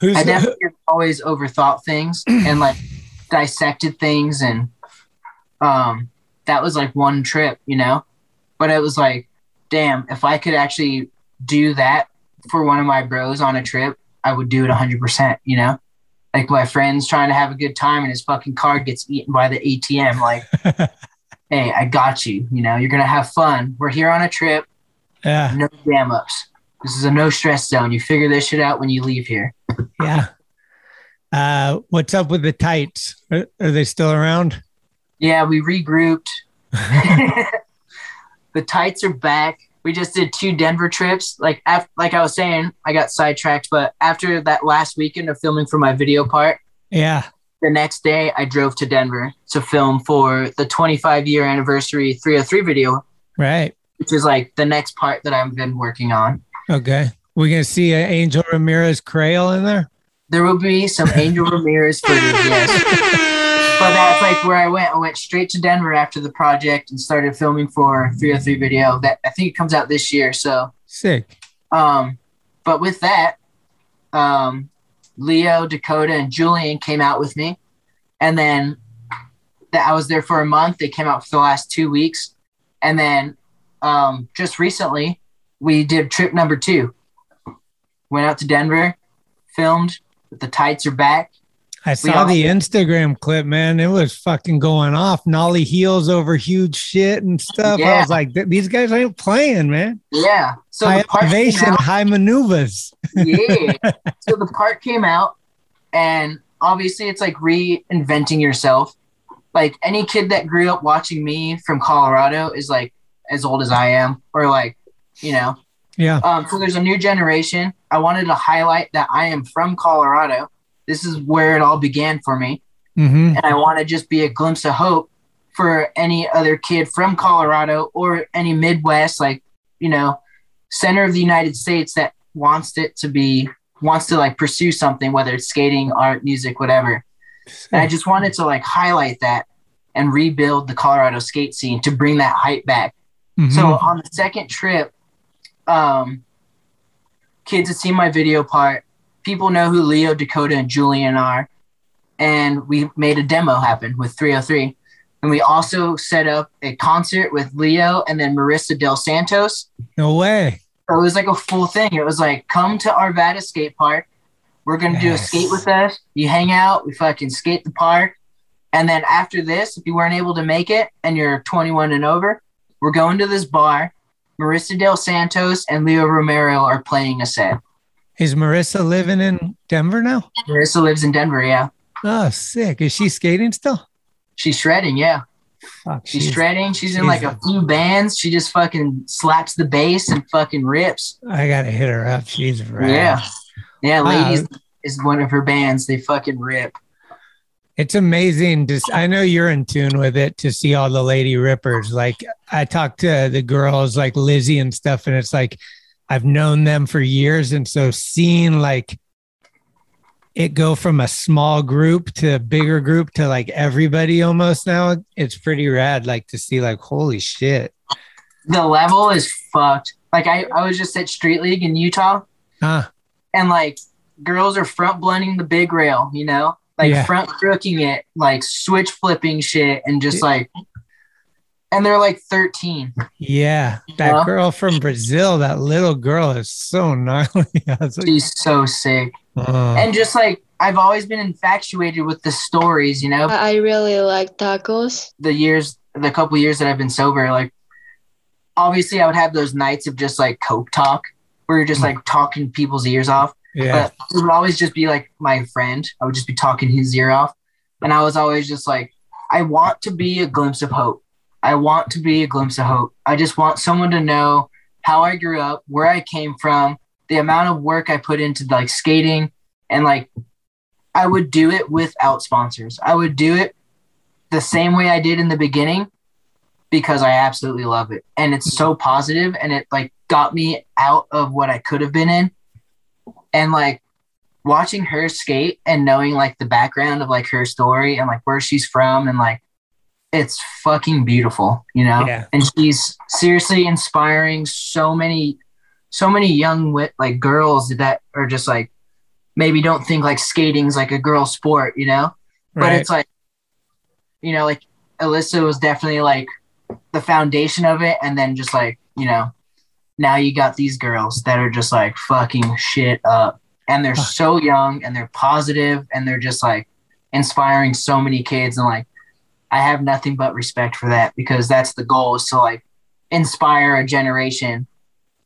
Who's I the- definitely always overthought things and like *clears throat* dissected things and um that was like one trip, you know? But it was like, damn, if I could actually do that for one of my bros on a trip, I would do it 100%, you know? Like my friend's trying to have a good time and his fucking card gets eaten by the ATM. Like, *laughs* hey, I got you. You know, you're going to have fun. We're here on a trip. Yeah. No jam ups. This is a no stress zone. You figure this shit out when you leave here. Yeah. Uh, what's up with the tights? Are, are they still around? Yeah, we regrouped. *laughs* *laughs* the tights are back. We just did two Denver trips. Like af- like I was saying, I got sidetracked, but after that last weekend of filming for my video part, Yeah. the next day I drove to Denver to film for the 25 year anniversary 303 video, Right. which is like the next part that I've been working on. Okay. We're gonna see uh, Angel Ramirez Crail in there. There will be some Angel Ramirez footage, yes. *laughs* But that's like where I went. I went straight to Denver after the project and started filming for 303 video. That I think it comes out this year. So Sick. Um, but with that, um, Leo, Dakota, and Julian came out with me, and then that I was there for a month. They came out for the last two weeks, and then um, just recently we did trip number two. Went out to Denver, filmed. The tights are back. I saw the Instagram clip, man. It was fucking going off. Nolly heels over huge shit and stuff. I was like, these guys ain't playing, man. Yeah. So high the part came elevation, out- high maneuvers. yeah. *laughs* so the part came out, and obviously it's like reinventing yourself. Like any kid that grew up watching me from Colorado is like as old as I am, or like, you know. Yeah. Um, so there's a new generation. I wanted to highlight that I am from Colorado. This is where it all began for me. Mm-hmm. And I want to just be a glimpse of hope for any other kid from Colorado or any Midwest, like, you know, center of the United States that wants it to be, wants to like pursue something, whether it's skating, art, music, whatever. And I just wanted to like highlight that and rebuild the Colorado skate scene to bring that hype back. So Mhm. on the second trip, um, kids had seen my video part. People know who Leo, Dakota, and Julian are. And we made a demo happen with 303. And we also set up a concert with Leo and then Marissa Del Santos. No way. So it was like a full thing. It was like, come to Arvada skate park. We're gonna do a skate with us. You hang out, we fucking skate the park. And then after this, if you weren't able to make it and you're 21 and over, we're going to this bar. Marissa Del Santos and Leo Romero are playing a set. Is Marissa living in Denver now? Marissa lives in Denver, yeah. Oh, sick. Is she skating still? She's shredding, yeah. Fuck, She's, she's- shredding. She's in like a few bands. She just fucking slaps the bass and fucking rips. I gotta hit her up. She's rad. Yeah. Yeah, ladies is one of her bands. They fucking rip. It's amazing. Just I know you're in tune with it to see all the lady rippers. Like I talked to the girls like Lizzie and stuff, and it's like I've known them for years, and so seeing like it go from a small group to a bigger group to like everybody almost now, it's pretty rad. Like to see like holy shit. The level is fucked. Like I, I was just at Street League in Utah Huh. and like girls are front blending the big rail, you know? Like Yeah. front crooking it, like switch flipping shit and just like and they're like 13. Yeah, that Yeah. girl from Brazil, that little girl is so gnarly. *laughs* Like, She's so sick. oh. And just like I've always been infatuated with the stories, you know? I really like tacos. the years, the couple years that I've been sober, like obviously I would have those nights of just like coke talk where you're just like talking people's ears off. yeah, But it would always just be like my friend. I would just be talking his ear off. And I was always just like, I want to be a glimpse of hope. I want to be a glimpse of hope. I just want someone to know how I grew up, where I came from, the amount of work I put into like skating and like I would do it without sponsors. I would do it the same way I did in the beginning because I absolutely love it. And it's so positive and it like got me out of what I could have been in. And like watching her skate and knowing like the background of like her story and like where she's from and like it's fucking beautiful, you know. Yeah. And she's seriously inspiring so many, so many young wit like girls that are just like maybe don't think like skating's like a girl sport, you know. But it's like, you know, like Alyssa was definitely like the foundation of it, and then just like you know, now you got these girls that are just like fucking shit up, and they're so young and they're positive and they're just like inspiring so many kids, and like I have nothing but respect for that because that's the goal is to like inspire a generation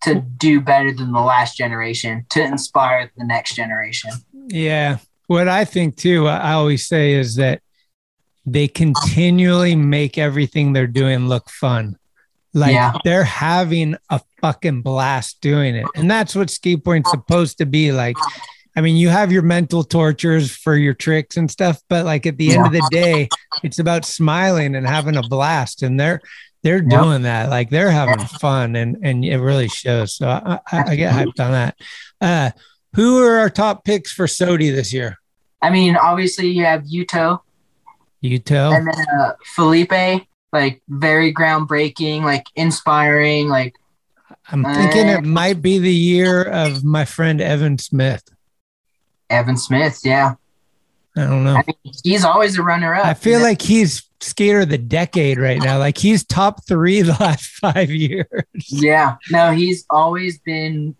to do better than the last generation, to inspire the next generation. Yeah. What I think too, I always say is that they continually make everything they're doing look fun. Like Yeah. they're having a fucking blast doing it. And that's what skateboarding's supposed to be like. I mean, you have your mental tortures for your tricks and stuff, but like at the end of the day, it's about smiling and having a blast. And they're they're Yeah. doing that. Like they're having fun and and it really shows. So I, I, I get hyped on that. Uh who are our top picks for SOTY this year? I mean, obviously you have Yuto Yuto. and then uh, Felipe, like very groundbreaking, like inspiring, like I'm thinking Uh, it might be the year of my friend Evan Smith. Evan Smith. Yeah, I don't know. I mean, he's always a runner up. I feel like he's skater of the decade right now. Like he's top three *laughs* the last five years. yeah, no, he's always been,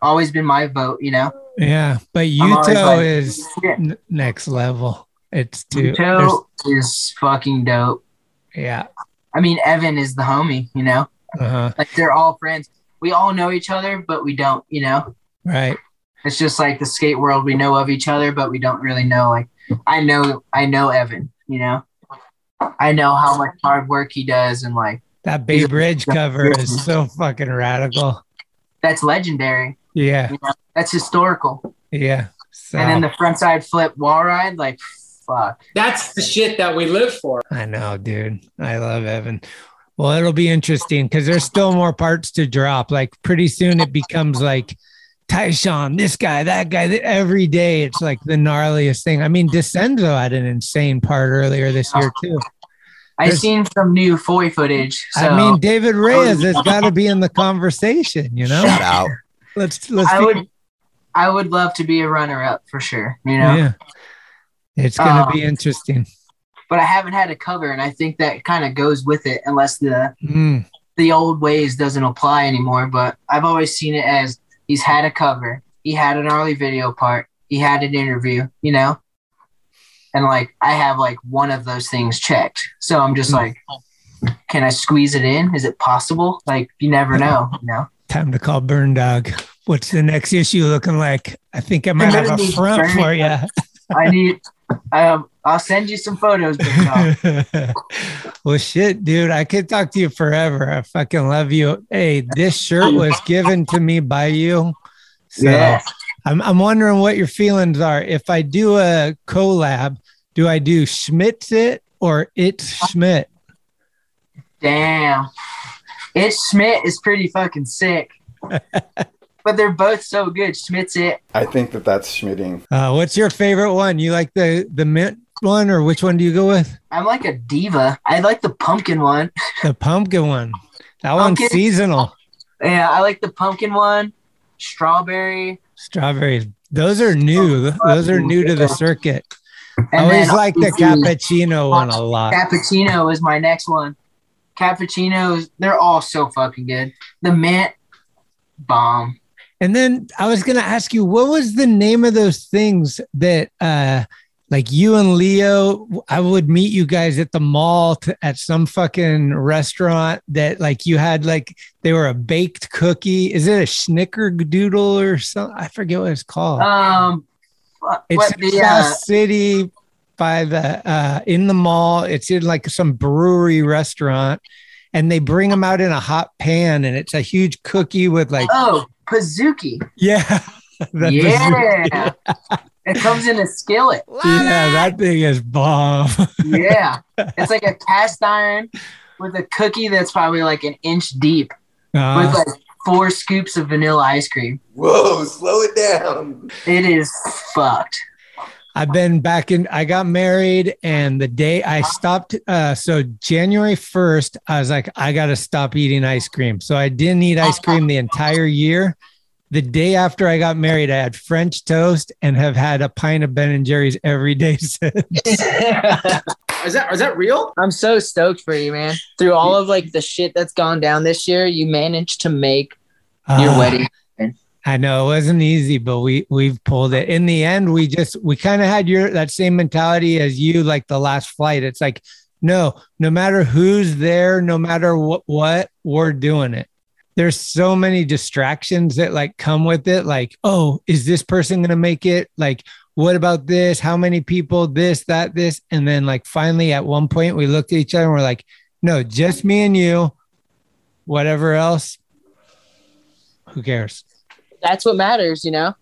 always been my vote. You know, Yeah, but Yuto like, is n- next level. It's too. Yuto is fucking dope. Yeah. I mean, Evan is the homie. You know, Uh-huh. like they're all friends. We all know each other, but we don't. You know, Right. It's just like the skate world. We know of each other, but we don't really know. Like I know, I know Evan. You know, I know how much hard work he does, and like That Bay Bridge cover is so fucking radical. that's legendary. Yeah. You know, that's historical. Yeah. So And then the frontside flip wall ride, like fuck. That's the shit that we live for. I know, dude. I love Evan. Well, it'll be interesting because there's still more parts to drop. Like pretty soon it becomes like Tyshawn, this guy, that guy. Every day it's like the gnarliest thing. I mean, Descenzo had an insane part earlier this year too. I There's- seen some new Foy footage. So I mean, David Reyes has got to be in the conversation. You know, Shout out. let's let's. I would, I would love to be a runner up for sure. You know, Yeah, it's gonna Um, be interesting. but I haven't had a cover, and I think that kind of goes with it, unless the Mm, the old ways doesn't apply anymore. But I've always seen it as he's had a cover, he had an early video part, he had an interview. You know. And like I have like one of those things checked. So I'm just like, can I squeeze it in? Is it possible? Like you never know, you know. time to call Burn Dog. What's the next issue looking like? I think I might have a front for you. I need. Um, I'll send you some photos. *laughs* Well, shit, dude, I could talk to you forever. I fucking love you. Hey, this shirt was given to me by you. So Yeah. I'm, I'm wondering what your feelings are. If I do a collab, do I do Schmidt's it or it's Schmidt? Damn, it Schmidt is pretty fucking sick. *laughs* but they're both so good. Schmidt's it. I think that that's schmitting. Uh, what's your favorite one? You like the, the mint one or which one do you go with? I'm like a diva. I like the pumpkin one. *laughs* The pumpkin one. That one's seasonal. Yeah, I like the pumpkin one. Strawberry. Strawberries. Those are new. Those are new to the circuit. I always like the cappuccino one a lot. Cappuccino is my next one. Cappuccinos, they're all so fucking good. The mint, bomb. And then I was gonna ask you, what was the name of those things that uh like you and Leo, I would meet you guys at the mall to, at some fucking restaurant that like you had like they were a baked cookie. Is it a snickerdoodle or something? I forget what it's called. Um, It's in the South uh, City by the uh in the mall. It's in like some brewery restaurant, and they bring them out in a hot pan, and it's a huge cookie with like oh Pizookie. yeah, *laughs* *laughs* Yeah. *laughs* it comes in a skillet. yeah, that thing is bomb. *laughs* Yeah. It's like a cast iron with a cookie that's probably like an inch deep Uh, with like four scoops of vanilla ice cream. Whoa, slow it down. It is fucked. I've been back in. I got married, and the day I stopped, uh, so January first, I was like, I got to stop eating ice cream. So I didn't eat ice cream the entire year. The day after I got married, I had French toast and have had a pint of Ben and Jerry's every day *laughs* since. Is that is that real? I'm so stoked for you, man. Through all of like the shit that's gone down this year, you managed to make your Ah. wedding. I know it wasn't easy, but we we've pulled it. In the end, we just we kind of had your that same mentality as you, like the last flight. It's like, no, no matter who's there, no matter what what we're doing it. There's so many distractions that like come with it. Like, oh, is this person gonna make it? Like, what about this? How many people? This, that, this, and then like finally at one point we looked at each other and we're like, no, just me and you. Whatever else, who cares? That's what matters, you know?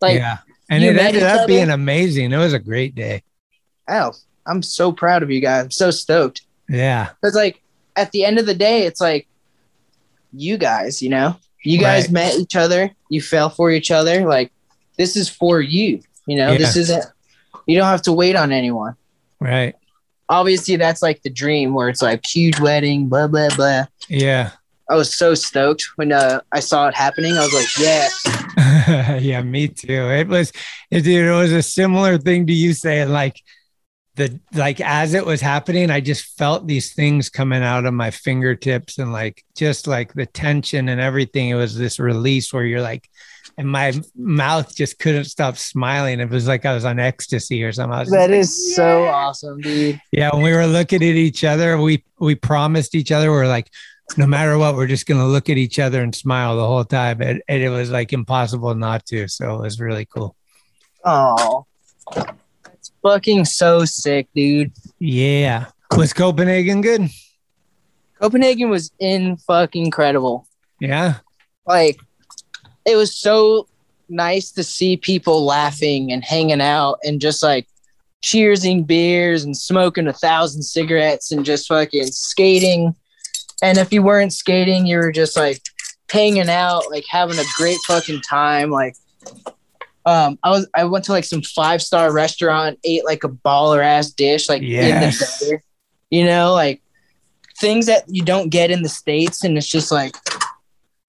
Like yeah. And you it ended up other? being amazing. It was a great day. Oh, I'm so proud of you guys. I'm so stoked. Yeah. Because like at the end of the day, it's like you guys, you know, you guys Right. met each other, you fell for each other. Like this is for you, you know, this isn't you don't have to wait on anyone. Right. Obviously, that's like the dream where it's like huge wedding, blah blah blah. Yeah. I was so stoked when uh, I saw it happening. I was like, yes. *laughs* yeah, me too. It was, it, it was a similar thing to you saying, like, the like as it was happening, I just felt these things coming out of my fingertips and like just like the tension and everything. It was this release where you're like, and my mouth just couldn't stop smiling. It was like I was on ecstasy or something. That like, is so awesome, dude. Yeah, when we were looking at each other, we we promised each other we're like, no matter what, we're just gonna look at each other and smile the whole time, and, and it was like impossible not to. So it was really cool. Oh, it's fucking so sick, dude. Yeah, was Copenhagen good? Copenhagen was in fucking incredible. Yeah, Like, it was so nice to see people laughing and hanging out and just like cheersing beers and smoking a thousand cigarettes and just fucking skating. And if you weren't skating, you were just like hanging out, like having a great fucking time. Like, um, I was I went to like some five star restaurant, ate like a baller ass dish, like in the desert. You know, like things that you don't get in the states, and it's just like,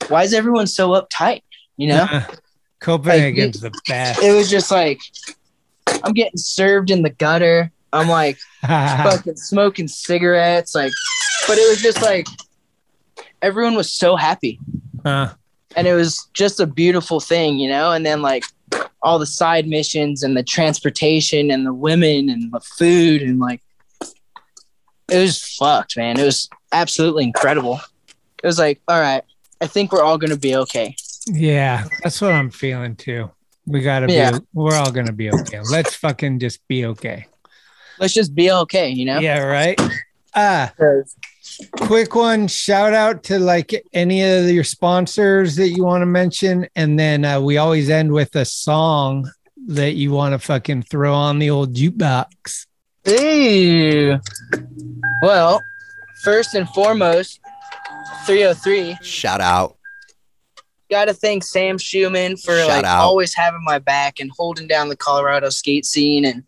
why is everyone so uptight? You know, *laughs* Copenhagen's the best. it was just like I'm getting served in the gutter. I'm like *laughs* fucking smoking cigarettes, like, but it was just like everyone was so happy, and it was just a beautiful thing, you know. And then like all the side missions and the transportation and the women and the food and like it was fucked, man. It was absolutely incredible. It was like, all right, I think we're all gonna be okay. Yeah, that's what I'm feeling too. We gotta Yeah. be. We're all gonna be okay. Let's fucking just be okay. Let's just be okay, you know. Yeah, right. Ah, quick one. Shout out to like any of your sponsors that you want to mention, and then uh, we always end with a song that you want to fucking throw on the old jukebox. Ooh. Well, first and foremost, 303. Shout out. Got to thank Sam Schumann for Shout like out. always having my back and holding down the Colorado skate scene and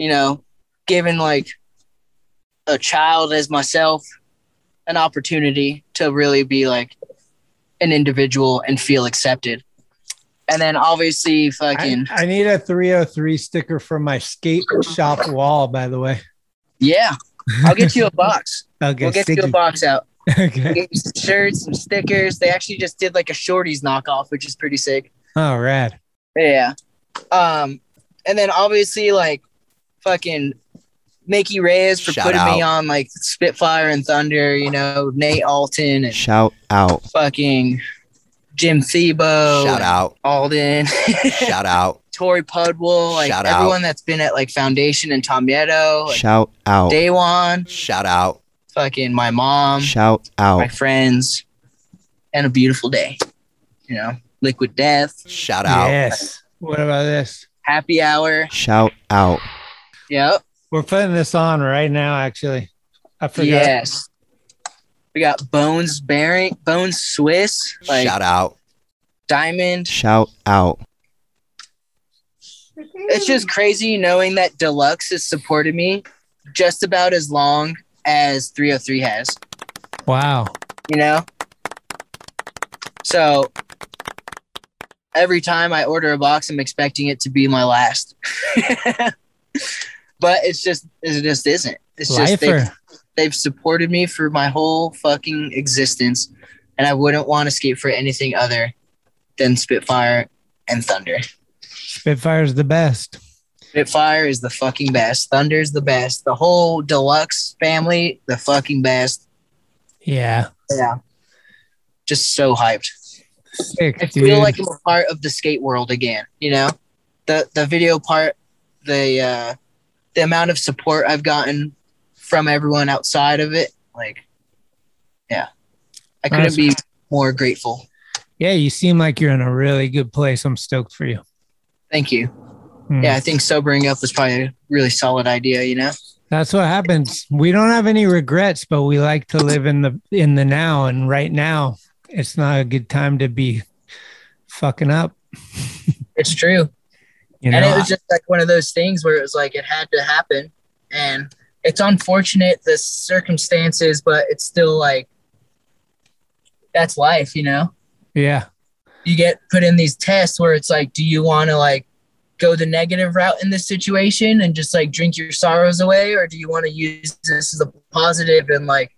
you know, giving like a child as myself an opportunity to really be like an individual and feel accepted. And then obviously I, fucking I need a 303 sticker for my skate shop wall, by the way. yeah. I'll get you a box. *laughs* Okay, we'll get you a box out. Okay. Get you some shirts, some stickers. They actually just did like a shorties knockoff, which is pretty sick. Oh, rad. Yeah. Um, and then obviously like fucking Mickey Reyes for Shout putting me on like Spitfire and Thunder, you know, Nate Alton and Shout out. fucking Jim Thiebaud. Shout out. Alden. *laughs* Shout out. Tory Pudwill, like Shout out. everyone that's been at like Foundation and Tum Yeto, like Shout out. Daewon, Shout out. fucking my mom, Shout out. my friends, and a beautiful day. You know, Liquid Death, Shout out. Yes. What about this? Happy Hour. Shout out. Yep. We're putting this on right now, actually. I forgot. Yes. We got Bones Bearing, Bones Swiss, like Shout out. Diamond, Shout out. it's just crazy knowing that Deluxe has supported me just about as long as 303 has. Wow. You know? So every time I order a box, I'm expecting it to be my last. *laughs* but it's just it just isn't. It's just they've, they've supported me for my whole fucking existence, and I wouldn't want to skate for anything other than Spitfire and Thunder. Spitfire's the best. Spitfire is the fucking best. Thunder's the best. The whole deluxe family, the fucking best. Yeah. Yeah. Just so hyped. Sick, I dude. feel like I'm a part of the skate world again, you know? The the video part, the uh the amount of support I've gotten from everyone outside of it, like yeah. I couldn't be more grateful. yeah, you seem like you're in a really good place. I'm stoked for you. Thank you. Hmm. Yeah, I think sobering up was probably a really solid idea, you know? That's what happens. We don't have any regrets, but we like to live in the in the now. And right now, it's not a good time to be fucking up. *laughs* It's true. You know, and it was just like one of those things where it was like it had to happen. And it's unfortunate the circumstances but it's still like that's life you know? Yeah, you get put in these tests where it's like do you want to like go the negative route in this situation and just like drink your sorrows away? Or do you want to use this as a positive and like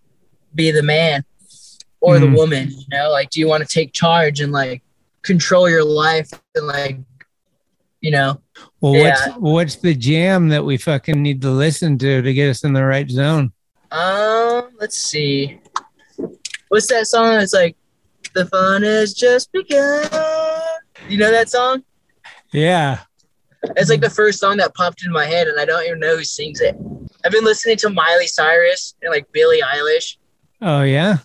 be the man or Mm. the woman you know? Like do you want to take charge and like control your life and like you know Well, Yeah. what's what's the jam that we fucking need to listen to to get us in the right zone? Um, let's see. What's that song? It's like the fun has just begun. You know that song? Yeah. It's like the first song that popped in my head, and I don't even know who sings it. I've been listening to Miley Cyrus and like Billie Eilish. Oh yeah.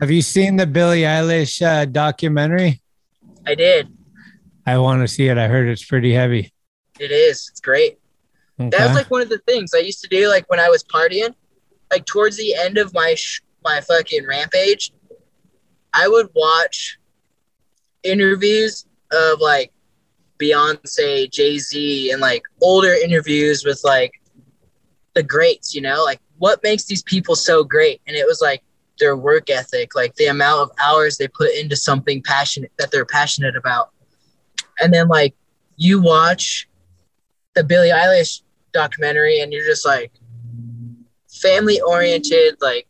Have you seen the Billie Eilish uh, documentary? I did. I want to see it. I heard it's pretty heavy. It is. It's great. That was like one of the things I used to do, like when I was partying. Like towards the end of my sh- my fucking rampage, I would watch interviews of like Beyonce, Jay Z, and like older interviews with like the greats. You know, like what makes these people so great? And it was like their work ethic, like the amount of hours they put into something passionate that they're passionate about. And then like you watch the Billie Eilish documentary and you're just like family oriented, like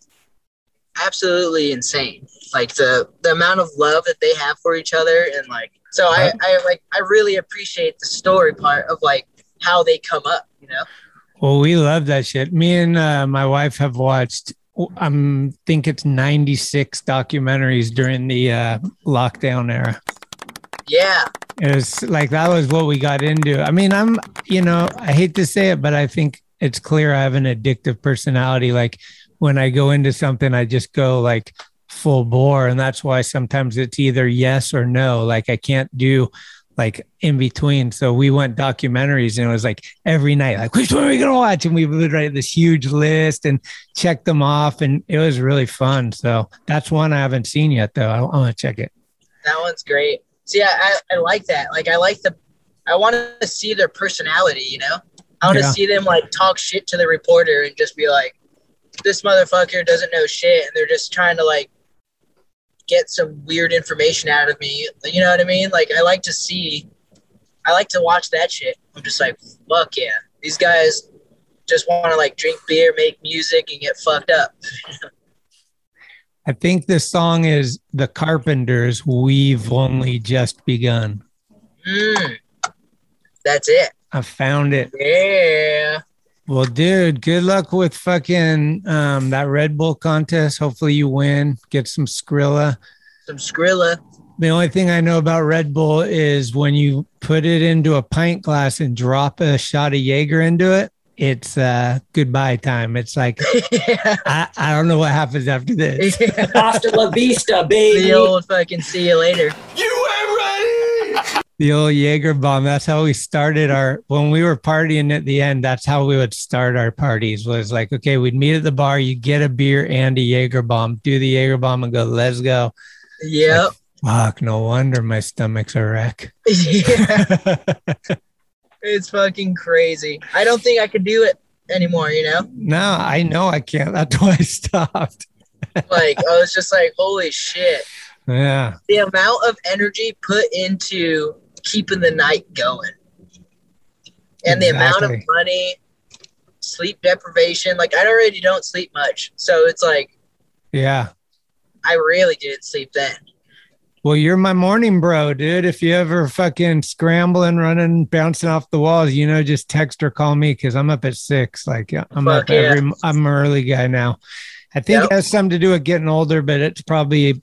absolutely insane. Like the the amount of love that they have for each other and like so I, I like I really appreciate the story part of like how they come up, you know? Well, we love that shit. Me and uh, my wife have watched. I'm think it's 96 documentaries during the uh, lockdown era. Yeah. It was like that was what we got into. I mean, I'm, you know, I hate to say it, but I think it's clear I have an addictive personality. Like when I go into something, I just go like full bore. And that's why sometimes it's either yes or no. Like I can't do like in between. So we went documentaries and it was like every night, like, which one are we going to watch? And we would write this huge list and check them off. And it was really fun. So that's one I haven't seen yet, though. I, I want to check it. That one's great. See, I, I, like that. Like I like the I want to see their personality, you know? I want to Yeah. see them like talk shit to the reporter and just be like, this motherfucker doesn't know shit and they're just trying to like get some weird information out of me. You know what I mean? Like I like to see I like to watch that shit. I'm just like, fuck yeah. These guys just want to like drink beer, make music, and get fucked up. *laughs* I think this song is The Carpenters. We've only just begun. Mm. That's it. I found it. Yeah. Well, dude, good luck with fucking um, that Red Bull contest. Hopefully you win. Get some Skrilla. Some Skrilla. The only thing I know about Red Bull is when you put it into a pint glass and drop a shot of Jaeger into it, it's uh, goodbye time. It's like, *laughs* I, I don't know what happens after this. *laughs* Hasta la vista, baby. The old fucking see you later. You ain't ready. The old Jaeger bomb. That's how we started our when we were partying at the end. That's how we would start our parties. Was like, okay, we'd meet at the bar. You get a beer and a Jaeger bomb. Do the Jaeger bomb and go. Let's go. Yep. Fuck. No wonder my stomach's a wreck. *laughs* yeah. It's fucking crazy. I don't think I could do it anymore, you know? No, I know I can't. That's *laughs* why I stopped. Like, I was just like, holy shit. Yeah. The amount of energy put into keeping the night going and the amount of money, sleep deprivation. Like, I already don't sleep much. So it's like, Yeah. I really didn't sleep then. Well, you're my morning bro, dude. If you ever fucking scrambling, running, bouncing off the walls, you know, just text or call me because I'm up at six. Like I'm Fuck up yeah. every. I'm an early guy now. I think Yep. it has something to do with getting older, but it's probably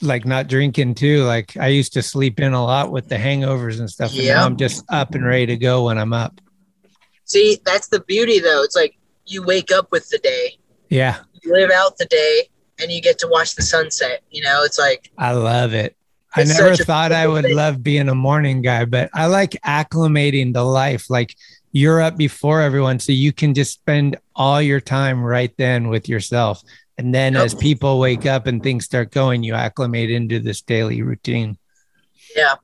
like not drinking too. Like I used to sleep in a lot with the hangovers and stuff. Yeah. now I'm just up and ready to go when I'm up. See, that's the beauty though. It's like you wake up with the day, Yeah, you live out the day, and you get to watch the sunset. You know, it's like, I love it. I never thought I would thing. love being a morning guy, but I like acclimating to life. Like you're up before everyone, so you can just spend all your time right then with yourself. And then Yep. as people wake up and things start going, you acclimate into this daily routine. yeah.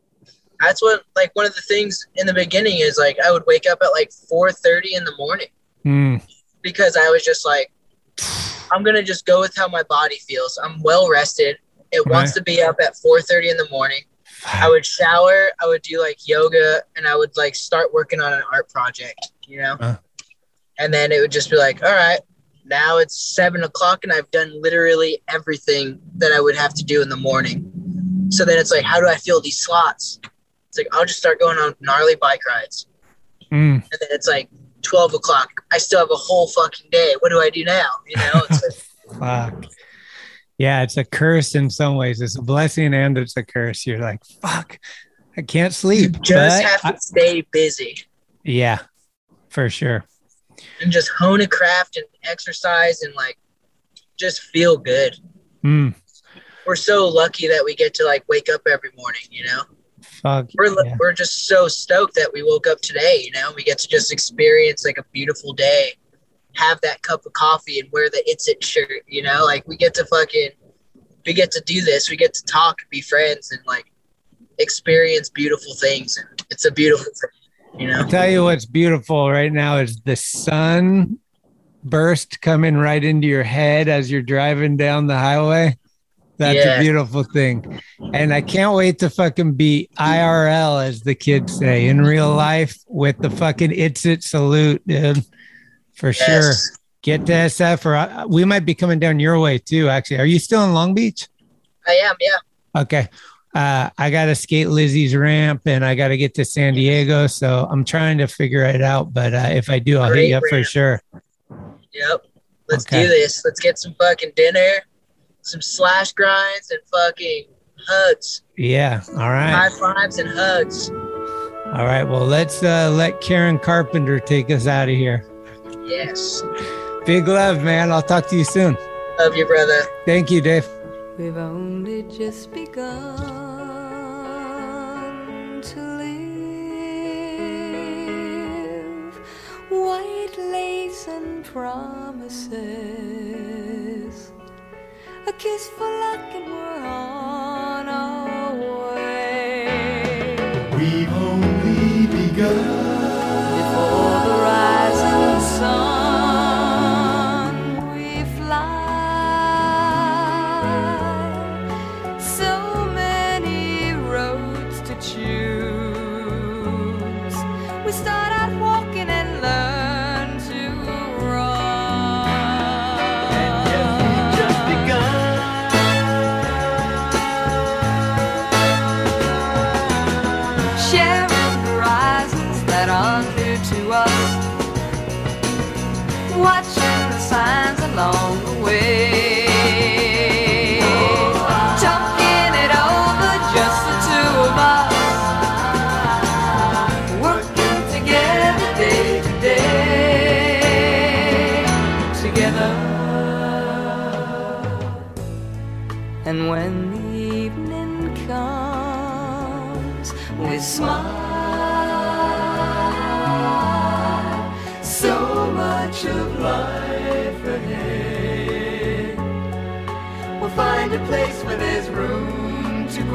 That's what like one of the things in the beginning is like I would wake up at like four thirty in the morning Mm, because I was just like, I'm gonna just go with how my body feels. I'm well rested. It wants to be up at 4:30 in the morning. I would shower. I would do like yoga, and I would like start working on an art project. You know, Uh. and then it would just be like, all right, now it's seven o'clock, and I've done literally everything that I would have to do in the morning. So then it's like, how do I fill these slots? It's like I'll just start going on gnarly bike rides, mm. and then it's like 12 o'clock. I still have a whole fucking day. What do I do now? You know, it's like, *laughs* Fuck. Yeah, it's a curse in some ways. It's a blessing and it's a curse. You're like, fuck, I can't sleep. just but have to I- stay busy. yeah, for sure. and just hone a craft and exercise and like just feel good. Mm, We're so lucky that we get to like wake up every morning, you know? Fuck. We're yeah. we're just so stoked that we woke up today, you know? We get to just experience like a beautiful day, have that cup of coffee and wear the It's It shirt, you know? Like we get to fucking we get to do this. We get to talk, be friends and like experience beautiful things and it's a beautiful thing, you know? I'll tell you what's beautiful right now is the sun burst coming right into your head as you're driving down the highway. That's Yeah. a beautiful thing. And I can't wait to fucking be IRL, as the kids say, in real life with the fucking it's it salute, dude. For sure. Get to SF, or I, we might be coming down your way too, actually. Are you still in Long Beach? I am, yeah. Okay. Uh, I got to skate Lizzie's ramp and I got to get to San Diego. So I'm trying to figure it out. But uh, if I do, I'll hit you up for sure. Yep. Let's Okay. do this. Let's get some fucking dinner, some slash grinds, and fucking hugs. Yeah. All right. High fives and hugs. All right. Well, let's uh, let Karen Carpenter take us out of here. Yes. Big love, man. I'll talk to you soon. Love you, brother. Thank you, Dave. We've only just begun to live. White lace and promises. A kiss for luck and we're on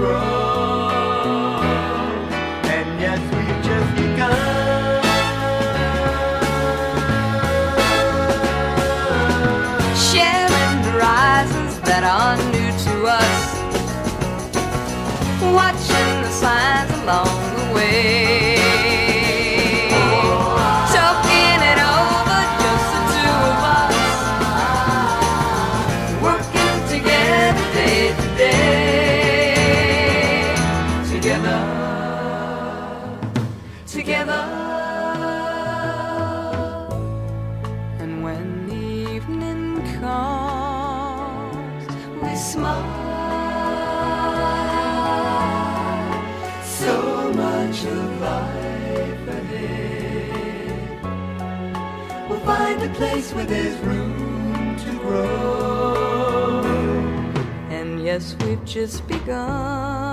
grow. Place where there's room to grow. And yes, we've just begun.